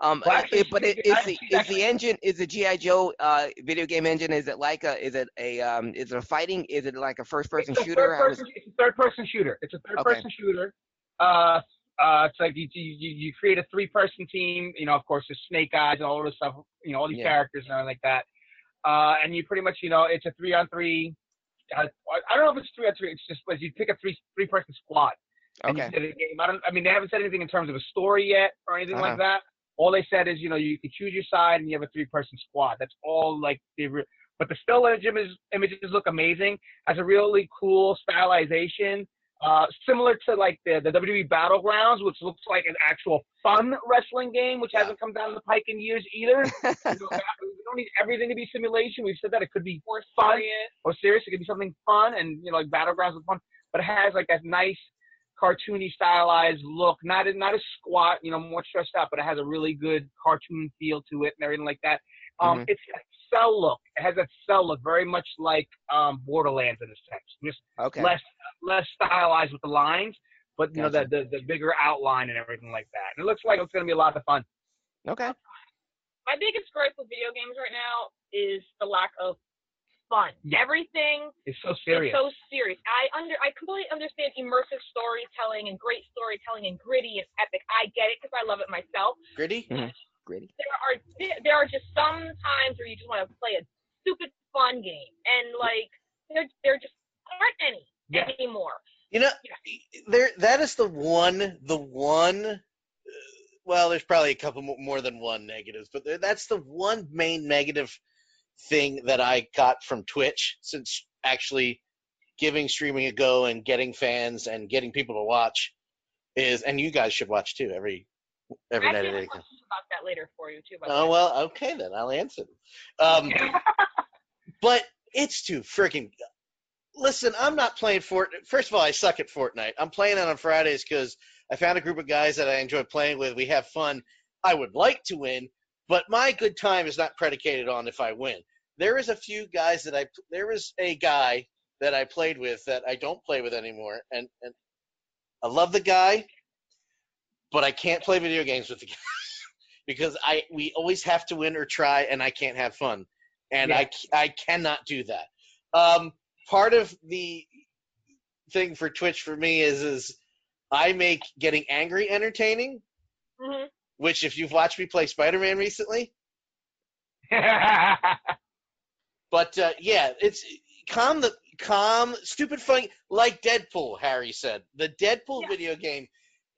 Um, Well, actually, it- but it, is the is actually- the engine is the GI Joe uh video game engine? Is it like a is it a um is it a fighting? Is it like a first person a shooter? Third person, it's a third person shooter. It's a third Okay. person shooter. Uh, uh, it's like you, you, you create a three person team. You know, of course, there's Snake Eyes and all this stuff. You know, all these Yeah. characters and everything like that. Uh, and you pretty much, you know, it's a three on three. I don't know if it's three on three. It's just you pick a three three person squad. And Okay. you said a game. I don't. I mean, they haven't said anything in terms of a story yet or anything Uh-huh. like that. All they said is, you know, you can choose your side and you have a three-person squad. That's all. Like they. Re- but the still images images look amazing. Has a really cool stylization. Uh, similar to like the, the WWE Battlegrounds, which looks like an actual fun wrestling game, which hasn't come down the pike in years either. you know, we don't need everything to be simulation. We've said that it could be Or fun serious. or serious. It could be something fun, and you know, like Battlegrounds is fun, but it has like that nice cartoony stylized look. Not a- not a squat, you know, more stressed out, but it has a really good cartoon feel to it and everything like that. Um, Mhm. It's that cell look. It has that cell look, very much like um, Borderlands in a sense. Just Okay. less less stylized with the lines, but you know Gotcha. the, the the bigger outline and everything like that. And it looks like it's going to be a lot of fun. Okay. My biggest gripe with video games right now is the lack of fun. Yeah. Everything It's so serious. is so serious. I under I completely understand immersive storytelling and great storytelling and gritty and epic. I get it because I love it myself. Gritty? Mhm. Gritty. There are there are just some times where you just want to play a stupid fun game and like there there just aren't any Yeah. anymore. You know, there that is the one, the one. uh, Well, there's probably a couple more than one negatives, but that's the one main negative thing that I got from Twitch since actually giving streaming a go and getting fans and getting people to watch is, and you guys should watch too every every I night at have eight. about that later for you too. Oh well, okay then I'll answer. Um, but it's too freaking. Listen, I'm not playing Fortnite. First of all, I suck at Fortnite. I'm playing it on Fridays because I found a group of guys that I enjoy playing with. We have fun. I would like to win, but my good time is not predicated on if I win. There is a few guys that I. There was a guy that I played with that I don't play with anymore, and and I love the guy, but I can't play video games with the guy because I we always have to win or try, and I can't have fun, and I I cannot do that. Um, part of the thing for Twitch for me is is I make getting angry entertaining, Mhm. Which if you've watched me play Spider Man recently, but uh, yeah, it's calm the calm stupid funny like Deadpool. Harry said the Deadpool video game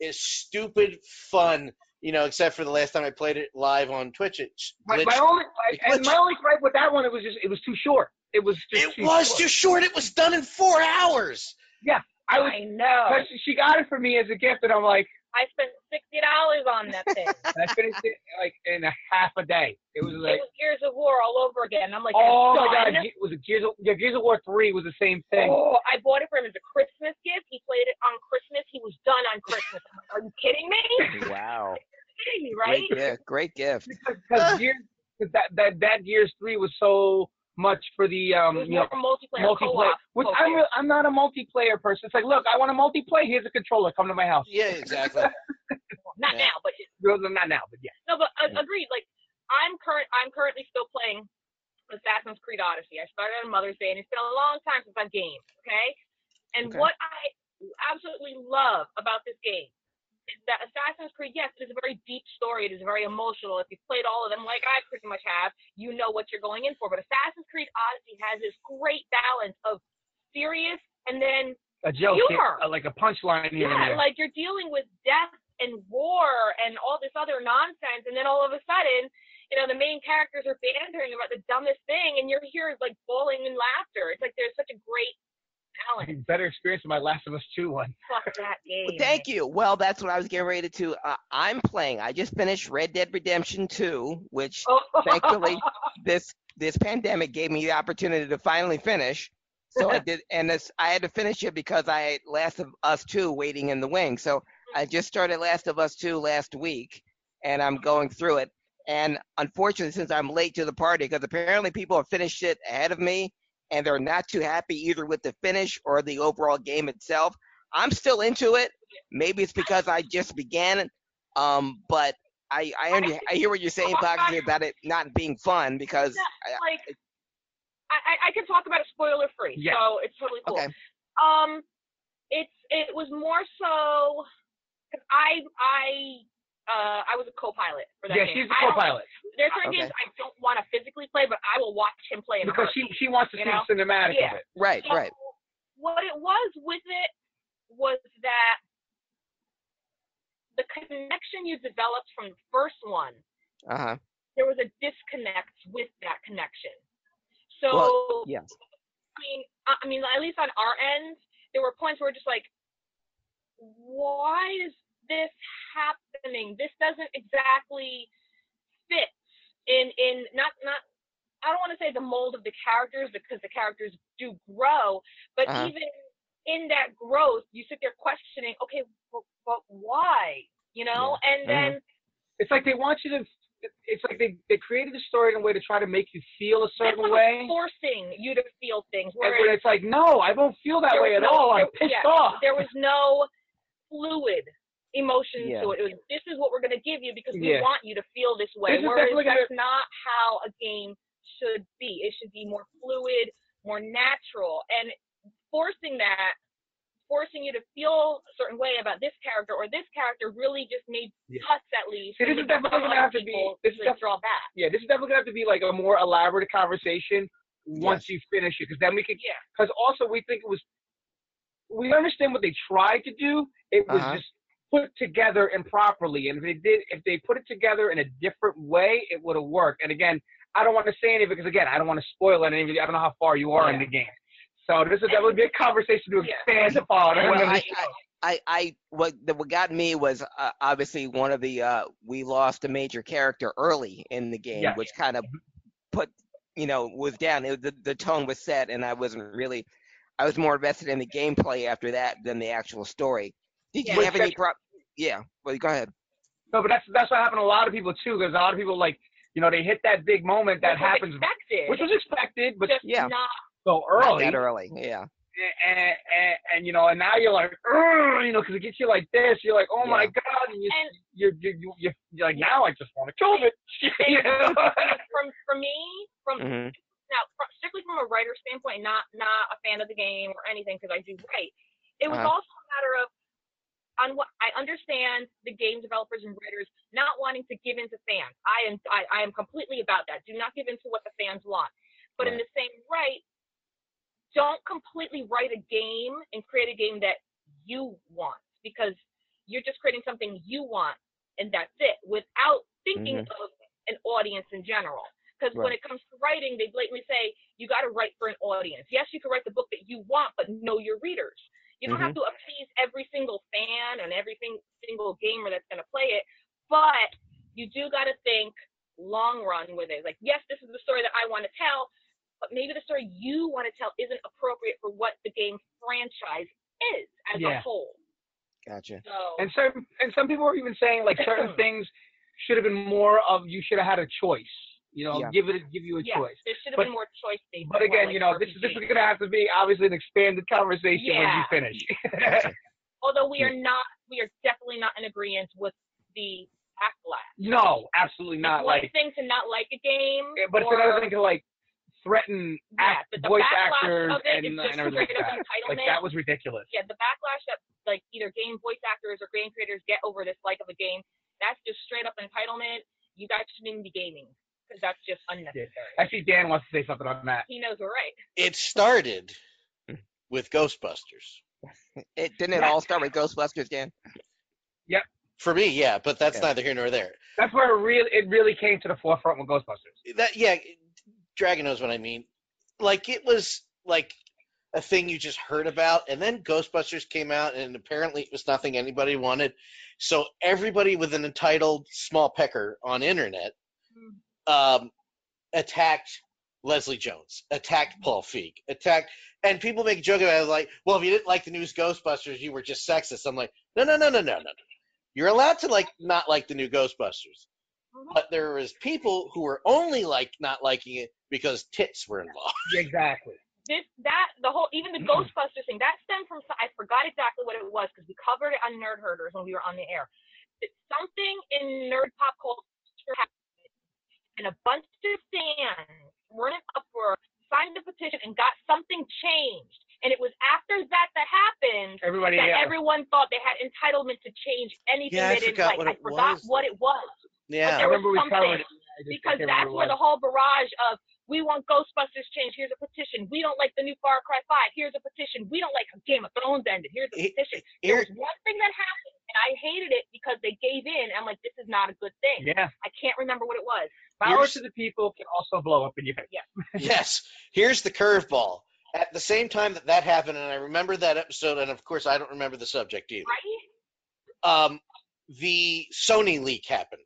is stupid fun. You know, except for the last time I played it live on Twitch, it my, glitched. my only It and my only gripe with that one, it was just it was too short. It was just It too was short. too short. It was done in four hours. Yeah, I was. I know. But she got it for me as a gift, and I'm like, I spent sixty dollars on that thing. I finished it like in a half a day. It was like, it was Gears of War all over again. I'm like, oh I'm my god, done. Ge- was it Gears of, yeah, Gears of War three was the same thing. Oh, I bought it for him as a Christmas gift. He played it on Christmas. He was done on Christmas. I'm like, Are you kidding me? Wow. kidding me, right? Great gift. Great gift. Because Gears, cause that that that Gears three was so much for the um It you know more multiplayer, multiplayer. Which. I'm re- I'm not a multiplayer person. It's like, look, I want a multiplayer. Here's a controller. Come to my house. Yeah, exactly. Not Yeah. now, but Well, Not now, but yeah. no, but uh, agreed. Like I'm current. I'm currently still playing Assassin's Creed Odyssey. I started on Mother's Day, and it's been a long time since I've gamed. Okay, and Okay. what I absolutely love about this game is that Assassin's Creed, yes, it is a very deep story. It is very emotional. If you've played all of them, like I pretty much have, you know what you're going in for. But Assassin's Creed Odyssey has this great balance of serious and then A joke, Humor. uh, like a punchline yeah, there. like you're dealing with death and war and all this other nonsense, and then all of a sudden, you know, the main characters are bantering about the dumbest thing, and you're here like bawling in laughter. It's like there's such a great balance. Better experience than my Last of Us two one. Fuck that game. Well, thank you. Well, that's what I was getting ready to. Uh, I'm playing. I just finished Red Dead Redemption 2, which Oh. thankfully this this pandemic gave me the opportunity to finally finish. So I did, and this, I had to finish it because I had Last of Us 2 waiting in the wing. So I just started Last of Us 2 last week, and I'm going through it. And unfortunately, since I'm late to the party, because apparently people have finished it ahead of me, and they're not too happy either with the finish or the overall game itself. I'm still into it. Maybe it's because I just began it, um, but I I, under, I hear what you're saying, Foxy, about it not being fun because I, like I, I, I can talk about it spoiler free, Yeah. so it's totally cool. Okay. Um, it's it was more so because I I uh I was a co-pilot for that Yeah, game. she's a co-pilot. There's certain Okay. games I don't want to physically play, but I will watch him play in Because she she wants to see know? the cinematic Yeah. of it. right, So right. What it was with it was that the connection you developed from the first one, Uh huh. there was a disconnect with that connection. So Well, yes. I mean, I I mean, at least on our end, there were points where we're just like, why is this happening? This doesn't exactly fit in in not not. I don't want to say the mold of the characters because the characters do grow, but Uh-huh. even in that growth, you sit there questioning, okay, but, but why? You know, and then It's like they want you to. It's like they, they created the story in a way to try to make you feel a certain almost way. forcing you to feel things. And Whereas it's like, no, I don't feel that way at no- all. I'm pissed yeah, off. There was no fluid emotion Yeah. to it. It was this is what we're going to give you because we Yeah. want you to feel this way. This is Whereas that's gonna- not how a game should be. It should be more fluid, more natural, and forcing that. Forcing you to feel a certain way about this character or this character really just made Yeah. us at least. See, this is definitely gonna have to be- this is def- draw back. Yeah, this is definitely gonna have to be like a more elaborate conversation once you finish it, because then we could. Yeah. Because also we think it was. We understand what they tried to do. It was Uh-huh. just put together improperly, and if they did, if they put it together in a different way, it would have worked. And again, I don't want to say anything because again, I don't want to spoil it. And I don't know how far you are in the game. So this is definitely be a conversation to Yeah. expand upon. Well, I. I, I, I, what the, what got me was uh, obviously one of the uh, we lost a major character early in the game, Yeah. which kind of put you know was down. It, the the tone was set, and I wasn't really. I was more invested in the gameplay after that than the actual story. Did you Yeah. have any pro? Yeah. Well, go ahead. No, but that's that's what happened to a lot of people too. Because a lot of people like you know they hit that big moment that Which was happens, expected. which was expected, but just yeah. not so Not early. that early. Yeah. and, and, and you know, and now you're like, you know, because it gets you like this. You're like, oh my god, and you, And- you're, you're, you you're, you're like, now I just want to kill it. you know? from for me from hmm now fr- strictly from a writer standpoint, not not a fan of the game or anything because I do write. It was Uh-huh. also a matter of on what I understand the game developers and writers not wanting to give in to fans. I am I, I am completely about that. Do not give in to what the fans want. But in the same right, don't completely write a game and create a game that you want because you're just creating something you want and that's it without thinking mm-hmm. of an audience in general. Because when it comes to writing, they blatantly say you got to write for an audience. Yes, you can write the book that you want, but know your readers. You don't mm-hmm. have to appease every single fan and every single gamer that's going to play it, but you do got to think long run with it. Like, yes, this is the story that I want to tell, but maybe the story you want to tell isn't appropriate for what the game franchise is as Yeah. a whole. Gotcha. So and some and some people are even saying like certain things should have been more of you should have had a choice. You know, Yeah. give it, give you a yeah, choice. there should have But- been more choice. based But again, you know, this this is gonna have to be obviously an expanded conversation when you finish. Gotcha. Although we are not, we are definitely not in agreement with the backlash. no, absolutely not. It's one Like, thing to not like a game, but it's or, another thing to like threaten Yeah, act, but the voice backlash actors of it and, just and everything like that. Like that was ridiculous. yeah, the backlash that like either game voice actors or game creators get over this like of a game, that's just straight up entitlement. You guys shouldn't even be gaming because that's just unnecessary. I see Dan wants to say something on that. He knows we're right. It started hmm. with Ghostbusters. It didn't it all start with Ghostbusters, Dan? Yep. For me, yeah, but that's Okay. neither here nor there. That's where it really it really came to the forefront with Ghostbusters. That yeah, Dragon knows what I mean. Like it was like a thing you just heard about, and then Ghostbusters came out, and apparently it was nothing anybody wanted. So everybody with an entitled small pecker on internet mm-hmm. Um, attacked Leslie Jones, attacked Paul Feig, attacked, and people make a joke about it like, well, if you didn't like the news Ghostbusters, you were just sexist. I'm like, no, no, no, no, no, no, no. You're allowed to like not like the new Ghostbusters, but there was people who were only like not liking it because tits were involved. Exactly. This that the whole even the Ghostbusters thing that stemmed from I forgot exactly what it was because we covered it on Nerd Herders when we were on the air. It's something in nerd pop culture happened, and a bunch of fans running up for signed a petition and got something changed. And it was after that that happened Everybody that yeah. everyone thought they had entitlement to change anything Yeah, they didn't forgot like. what I it forgot was. what it was. Yeah. I there was remember we covered something. it. I just Because that's where the whole barrage of we want Ghostbusters change. Here's a petition. We don't like the new Far Cry 5. Here's a petition. We don't like how Game of Thrones ended. Here's a He- petition. here- There was one thing that happened, and I hated it because they gave in. I'm like, this is not a good thing. Yeah. I can't remember what it was. Power Here's- to the people can also blow up in your face. Yeah. yes. Here's the curveball. At the same time that that happened, and I remember that episode, and of course I don't remember the subject either. Right? Um, the Sony leak happened,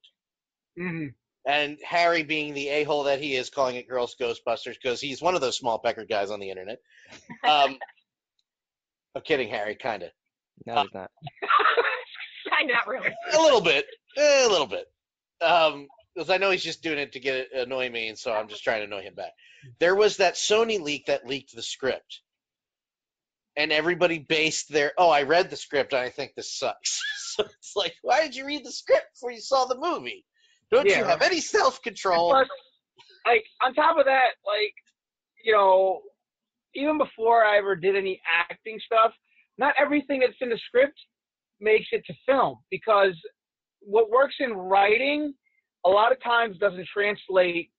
Mm-hmm. and Harry, being the a hole that he is, calling it Girls Ghostbusters because he's one of those small pecker guys on the internet. Um, I'm kidding, Harry, kind of. No, it's not. kind of not really. A little bit, a little bit. Um, because I know he's just doing it to get annoy me, and so I'm just trying to annoy him back. There was that Sony leak that leaked the script, and everybody based their oh, I read the script and I think this sucks. so it's like, why did you read the script before you saw the movie? Don't Yeah, you have any self control? Like on top of that, like you know, even before I ever did any acting stuff, not everything that's in the script makes it to film because what works in writing a lot of times doesn't translate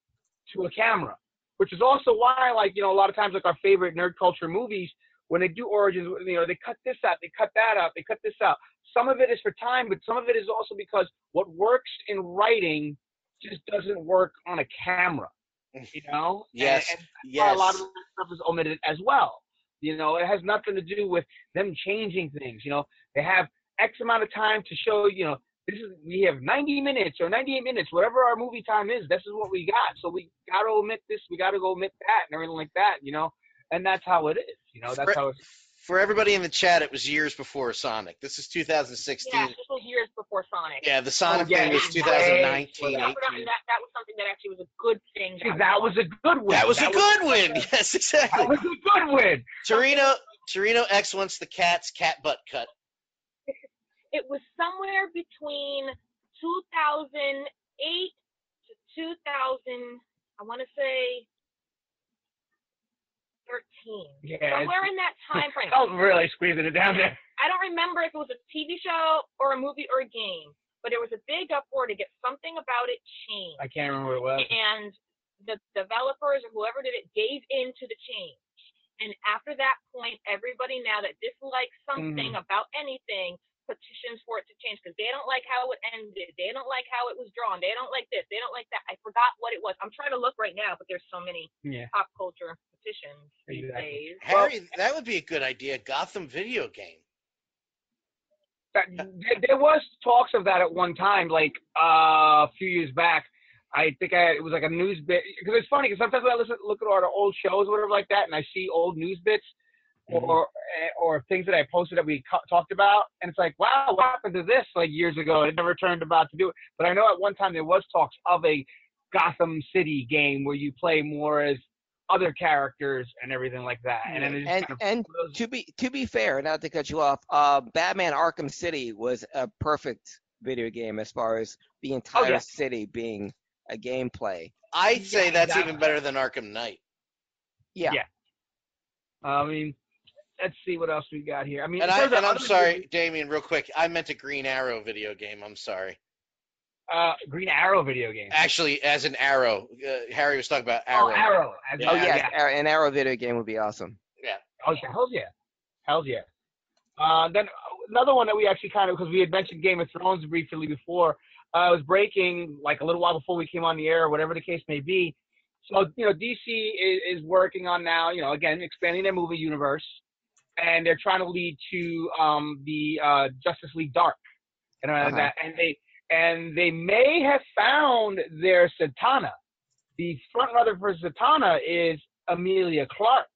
to a camera, which is also why, like you know, a lot of times like our favorite nerd culture movies. When they do origins, you know, they cut this out, they cut that out, they cut this out. Some of it is for time, but some of it is also because what works in writing just doesn't work on a camera. You know? Yes, And, and yes. a lot of stuff is omitted as well. You know, it has nothing to do with them changing things. You know, they have X amount of time to show. You know, this is we have 90 minutes or 98 minutes, whatever our movie time is. This is what we got. So we got to omit this. We got to go omit that and everything like that. You know, and that's how it is. You know, that's For- how it's. For everybody in the chat, it was years before Sonic. This is 2016. Yeah, this was years before Sonic. Yeah, the Sonic oh, yeah, thing was 2019, before Yeah, 18. but that, that was something that actually was a good thing. See, that was a good win. That was a good win. Yes, exactly. That was a good win. Torino Torino X wants the cat's cat butt cut. It was somewhere between 2008 to 2000. I want to say 13. Yeah, Somewhere in that time frame. I was really squeezing it down there. I don't remember if it was a TV show or a movie or a game, but there was a big uproar to get something about it changed. I can't remember what it was. and the developers or whoever did it gave in to the change. And after that point, everybody now that dislikes something Mhm. about anything petitions for it to change because they don't like how it ended. They don't like how it was drawn. They don't like this. They don't like that. I forgot what it was. I'm trying to look right now, but there's so many Yeah. pop culture petitions these Exactly. days. Harry, that would be a good idea. Gotham video game. that, there, there was talks of that at one time, like uh, a few years back. I think I, it was like a news bit because it's funny because sometimes when I listen, look at our old shows or whatever like that, and I see old news bits or eh, or things that I posted that we co- talked about, and it's like, wow, what happened to this like years ago? It never turned about to do it. But I know at one time there was talks of a Gotham City game where you play more as other characters and everything like that. And then it just And kind of and to be to be fair, not to cut you off, uh, Batman Arkham City was a perfect video game as far as the entire Oh, yeah. city being a gameplay. I'd say Yeah, that's exactly. even better than Arkham Knight. Yeah. Yeah. I mean, let's see what else we got here. I mean, And, I, and I'm sorry, movies- Damian, real quick. I meant a Green Arrow video game. I'm sorry. uh, Green Arrow video game. Actually, as an Arrow. Uh, Harry was talking about arrow. Oh, Arrow. Arrow. As- Yeah. Oh yeah, yeah, an Arrow video game would be awesome. Yeah. Oh, yeah. Hell yeah. Hell yeah. Uh, then another one that we actually kind of, because we had mentioned Game of Thrones briefly before, uh, was breaking like a little while before we came on the air, or whatever the case may be. So, you know, DC is, is working on now, you know, again, expanding their movie universe, and they're trying to lead to um, the uh, Justice League Dark. And, uh, Uh-huh. that, and they and they may have found their Zatanna. The front runner for Zatanna is Emilia Clarke.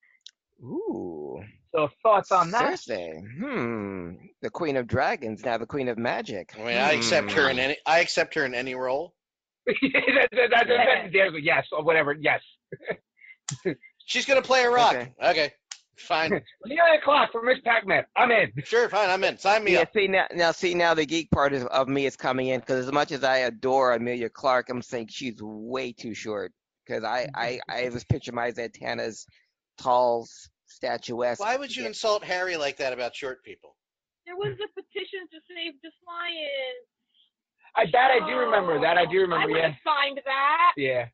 Ooh. So thoughts on that? Cersei. Hmm. The Queen of Dragons, now the Queen of Magic. I mean, I accept her in Hmm. any. I accept her in any role. that, that, that, that, that- yes or whatever. Yes. She's gonna play a rock. Okay. Okay, fine. Emilia Clarke from Miss Pac-Man. I'm in. Sure, fine. I'm in. Sign me Yeah, up. see now, now see now the geek part is, of me is coming in because as much as I adore Emilia Clarke, I'm saying she's way too short. Because I, I, I just picture my Zatanna's tall, statuesque. Why would you Yeah. insult Harry like that about short people? There was a petition to save Defiance. I, that I do oh, remember. That I do I remember. would Yeah. have signed that. Yeah.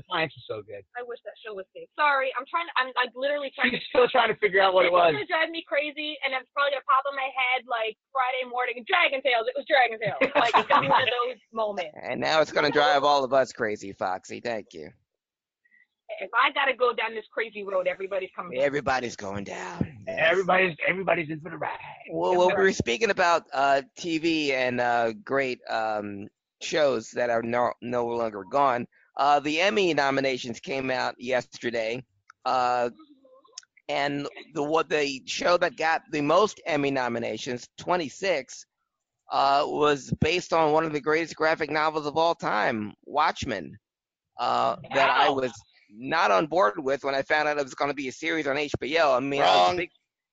Defiance is so good. I wish that show was saved. Sorry, I'm trying to. I'm like literally trying. She's still trying to figure out what it was. It's gonna drive me crazy, and it's probably gonna pop in my head like Friday morning. Dragon Tales. It was Dragon Tales. Like it's gonna be one of those moments. And now it's going to drive all of us crazy, Foxy. Thank you. If I gotta go down this crazy road, everybody's coming. Everybody's going down. Everybody's everybody's in for the ride. Well, well, we were speaking about uh, TV and uh, great um, shows that are no, no longer gone. Uh, the Emmy nominations came out yesterday, uh, and the what the show that got the most Emmy nominations, 26, uh, was based on one of the greatest graphic novels of all time, Watchmen, uh, that I was not on board with when I found out it was going to be a series on HBO. I mean, I was a big,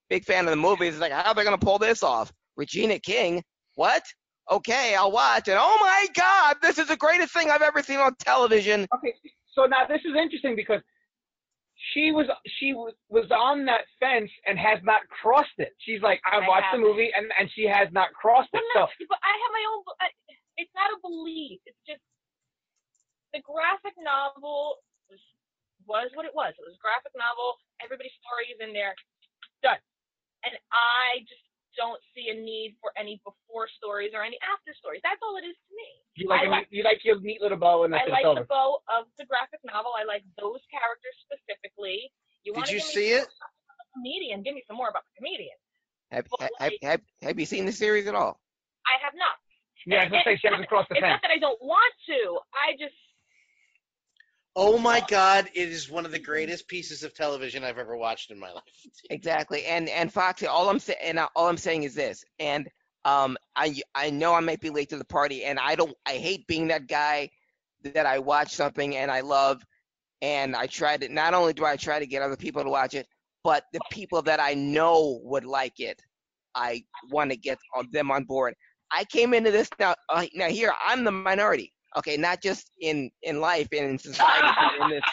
big fan of the movies. It's like, how are they going to pull this off? Regina King? What? Okay, I'll watch. And oh my God, this is the greatest thing I've ever seen on television. Okay, so now this is interesting because she was she was, was on that fence and has not crossed it. She's like, I I watched the haven't. movie and and she has not crossed it. Well, So no, but I have my own. I- It's not a belief. It's just the graphic novel was was what it was. It was a graphic novel. Everybody's story is in there. Done. And I just don't see a need for any before stories or any after stories. That's all it is to me. you like I a like- you like your neat little bow and I like it's the bow of the graphic novel. I like those characters specifically. You Did you see it? more about the Comedian. Give me some more about the comedian. Have, But have, have, have you seen the series at all? I have not. Yeah, I was gonna say she hasn't crossed the It's not that I don't want to. I just Oh my God! It is one of the greatest pieces of television I've ever watched in my life. Exactly. And and Foxy, all I'm saying, and all I'm saying is this. And um, I I know I might be late to the party, and I don't. I hate being that guy that I watch something and I love, and I try to. Not only do I try to get other people to watch it, but the people that I know would like it, I want to get them on board. I came into this now. Uh, now here, I'm the minority. Okay, not just in in life and in society, but in this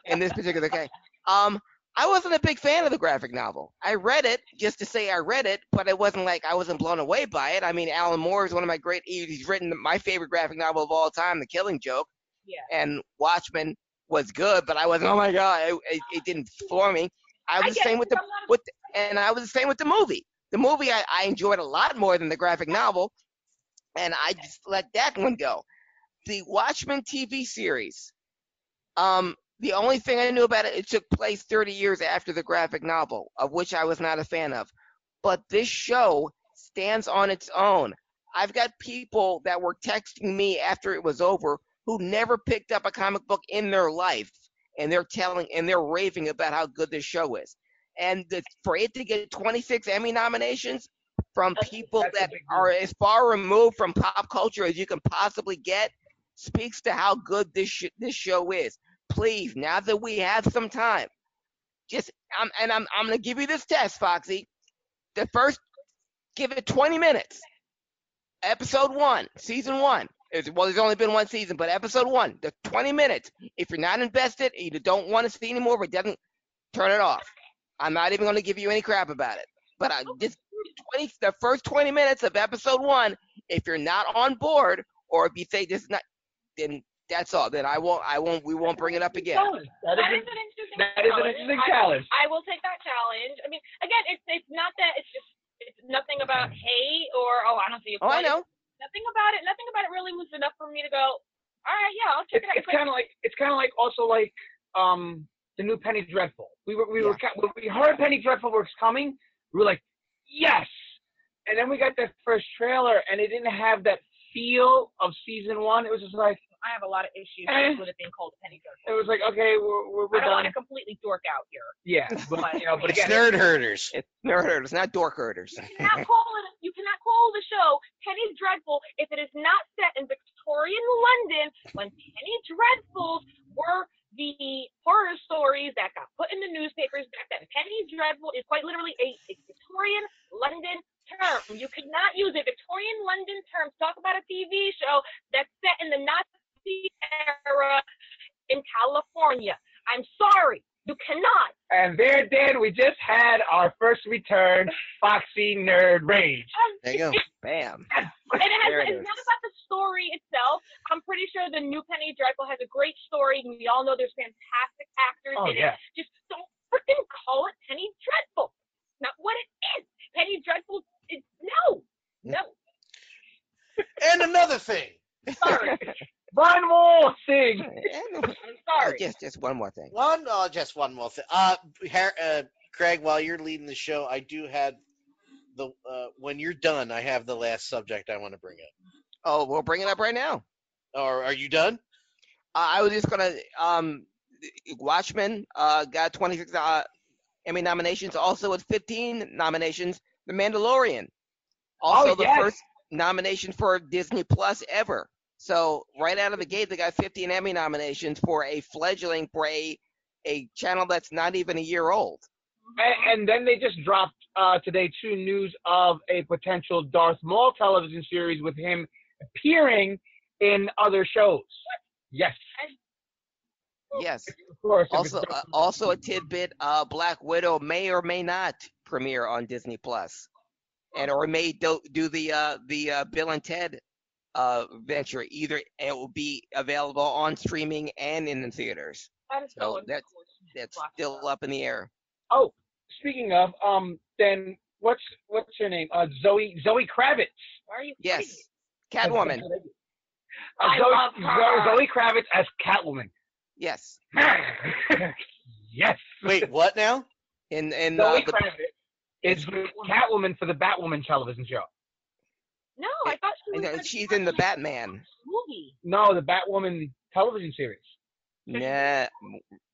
in this particular case. Um, I wasn't a big fan of the graphic novel. I read it just to say I read it, but it wasn't like I wasn't blown away by it. I mean, Alan Moore is one of my great. He's written my favorite graphic novel of all time, The Killing Joke, yeah. and Watchmen was good, but I wasn't. Oh my god, it, it, it didn't floor me. I was the same with the but I'm not a- with, and I was the same with the movie. The movie I, I enjoyed a lot more than the graphic novel, and I just let that one go. The Watchmen TV series. Um, the only thing I knew about it, it took place 30 years after the graphic novel, of which I was not a fan of. But this show stands on its own. I've got people that were texting me after it was over who never picked up a comic book in their life, and they're telling and they're raving about how good this show is. And the, for it to get 26 Emmy nominations from people that's that are as far removed from pop culture as you can possibly get speaks to how good this sh- this show is. Please, now that we have some time, just I'm and I'm I'm gonna give you this test, Foxy. The first, give it 20 minutes. Episode one, season one. It's, well, there's only been one season, but episode one, the 20 minutes. If you're not invested, you don't want to see anymore, but doesn't turn it off. I'm not even gonna give you any crap about it. But I just 20, the first 20 minutes of episode one. If you're not on board, or if you say this is not, then that's all. Then I won't. I won't. We won't bring it up again. That That is is an interesting that is an challenge. interesting I- challenge. I will take that challenge. I mean, again, it's it's not that it's just it's nothing about hate or oh I don't see a Oh, I point. know. Nothing about it. Nothing about it really was enough for me to go. All right, yeah, I'll check It's, it out. it's kind of like it's kind of like also like um the new Penny Dreadful. We were we were we heard Penny Dreadful was coming. We were like, yes. And then we got that first trailer, and it didn't have that feel of season one. It was just like I have a lot of issues with it being called Penny Dreadful. it was like okay, we're we're, I we're don't want done. to completely dork out here. Yeah, but you know, but It's again, nerd herders. It's nerd herders, not dork herders. You cannot call it. You cannot call the show Penny Dreadful if it is not set in Victorian London when Penny Dreadfuls were the horror stories that got put in the newspapers back then. Penny Dreadful is quite literally a, a Victorian London term. You could not use a Victorian London term to talk about a TV show that's set in the Nazi era in California. I'm sorry, you cannot. and there, Dan, we just had our first return, Foxy Nerd Rage. Um, There you go. Bam. And it has, it it's is. not about the story itself. I'm pretty sure the new Penny Dreadful has a great story, and we all know there's fantastic actors Oh, in yeah. it. Just don't freaking call it Penny Dreadful. It's not what it is. Penny Dreadful. Is, no, no. And another thing. Sorry. One more thing. I'm Oh, sorry. just just one more thing. One, oh, just one more thing. Uh, Har- uh, Craig, while you're leading the show, I do have the. Uh, when you're done, I have the last subject I want to bring up. Oh, we'll bring it up right now. Or are you done? Uh, I was just gonna um, Watchmen uh, got 26 uh, Emmy nominations. Also with 15 nominations, The Mandalorian. Also Oh, the yes. first nomination for Disney Plus ever. So right out of the gate, they got 15 Emmy nominations for a fledgling for a a channel that's not even a year old. And, and then they just dropped uh, today two news of a potential Darth Maul television series with him appearing in other shows. Yes, Yes. of course. Also, uh, also a tidbit: uh, Black Widow may or may not premiere on Disney Plus, and or may do, do the uh, the uh, Bill and Ted uh, venture. Either it will be available on streaming and in the theaters. That is So so that's that's Watch still that. up in the air. Oh, speaking of, um, then what's what's her name? Uh, Zoe Zoe Kravitz. Why are you Yes, Catwoman. Uh, I Zoe, love her. Zoe, Zoe Kravitz as Catwoman. Yes, yes. Wait, what now? in in uh, the, Kravitz is Catwoman for the Batwoman television show. No, I thought she and, was uh, she's in the Batman. movie. No, the Batwoman television series. Nah,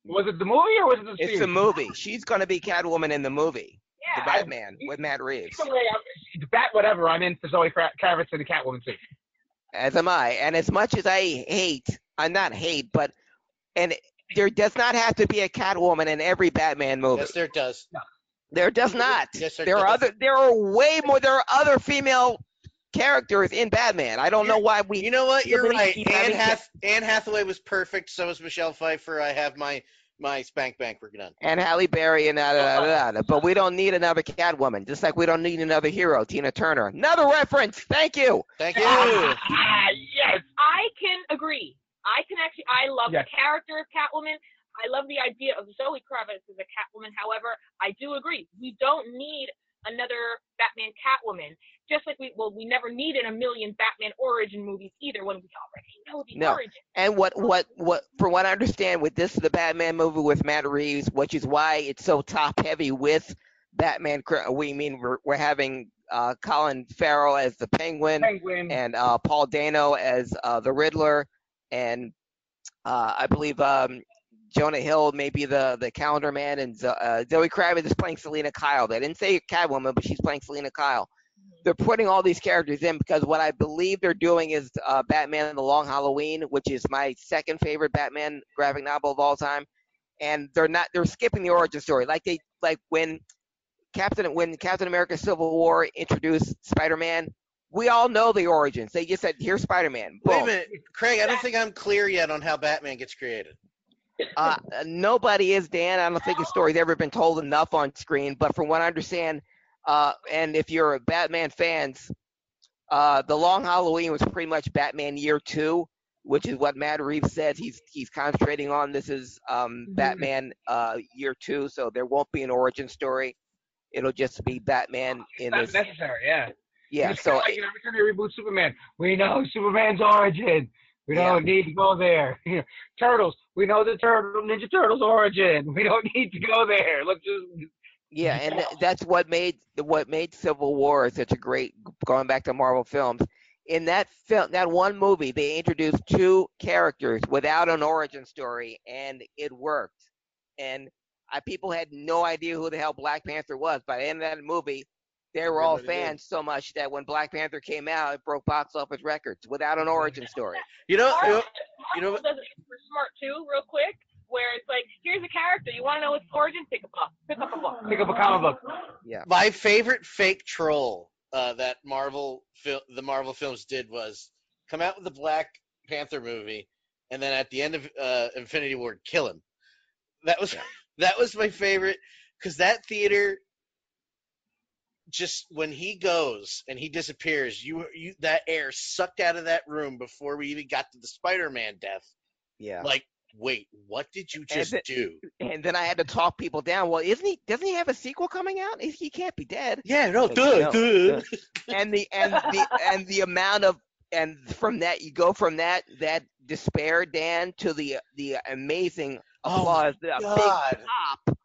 Was it the movie or was it the series? it's the movie. She's gonna be Catwoman in the movie, the Yeah. Batman with Matt Reeves. Either way, I'm- the Bat whatever. I'm in for Zoe Kra- Kravitz in the Catwoman series. As am I. And as much as I hate, I'm not hate, but and there does not have to be a Catwoman in every Batman movie. Yes, there does. there does not. Yes, there there are does. other. There are way more. There are other female characters in Batman. I don't know why we. You know what? You're right. Anne, Hath- Anne Hathaway was perfect. So was Michelle Pfeiffer. I have my my spank bank. We're done. and Halle Berry and da, da, da, da, da. but we don't need another Catwoman. Just like we don't need another hero, Tina Turner. Another reference. Thank you. Thank you. Ah, yes. I can agree. I can actually. I love Yes. the character of Catwoman. I love the idea of Zoe Kravitz as a Catwoman. However, I do agree we don't need another Batman Catwoman. Just like we well, we never needed a million Batman origin movies either when we already know the No. origin. And what what what from what I understand with this the Batman movie with Matt Reeves, which is why it's so top heavy with Batman. We mean we're, we're having uh, Colin Farrell as the Penguin Penguin. and uh, Paul Dano as uh, the Riddler, and uh, I believe um, Jonah Hill may be the the Calendar Man, and uh, Zoe Kravitz is playing Selina Kyle. They didn't say Catwoman, but she's playing Selina Kyle. They're putting all these characters in because what I believe they're doing is uh, Batman and the Long Halloween, which is my second favorite Batman graphic novel of all time, and they're not they're skipping the origin story like they like when Captain when Captain America Civil War introduced Spider-Man. We all know the origins. They just said, "Here's Spider-Man." Wait a minute, Craig. I don't think I'm clear yet on how Batman gets created. Uh, nobody is Dan. I don't think his story's ever been told enough on screen. But from what I understand, uh, and if you're a Batman fans, uh, the Long Halloween was pretty much Batman Year Two, which is what Matt Reeves said he's he's concentrating on. This is um, Batman uh, Year Two, so there won't be an origin story. It'll just be Batman in That's this. necessary. Yeah. Yeah. It's So kinda like, you know, every time they reboot Superman, we know Superman's origin. We don't need to go there. Turtles, we know the Turtle Ninja Turtles origin. We don't need to go there. Let's just Yeah, and th- that's what made what made Civil War such a great. Going back to Marvel films, in that film, that one movie, they introduced two characters without an origin story, and it worked. And I, people had no idea who the hell Black Panther was. By the end of that movie, they were all Everybody did. fans so much that when Black Panther came out, it broke box office records without an origin story. You know, you know, Marvel, you know Marvel does it super smart too, real quick. Where it's like, here's a character. You want to know its origin? Pick a book. Pick up a book. pick up a comic book. Yeah. my favorite fake troll uh, that Marvel fil- the Marvel films did was come out with the Black Panther movie, and then at the end of uh, Infinity War, kill him. That was that was my favorite because that theater just when he goes and he disappears, you you that air sucked out of that room before we even got to the Spider-Man death. Yeah. Like, wait, what did you just then- do? and then I had to talk people down. Well, isn't he? Doesn't he have a sequel coming out? He he can't be dead. Yeah, no, Like, duh, no, duh. and the and the and the amount of and from that you go from that that despair, Dan, to the the amazing applause, Oh applause, the God. big pop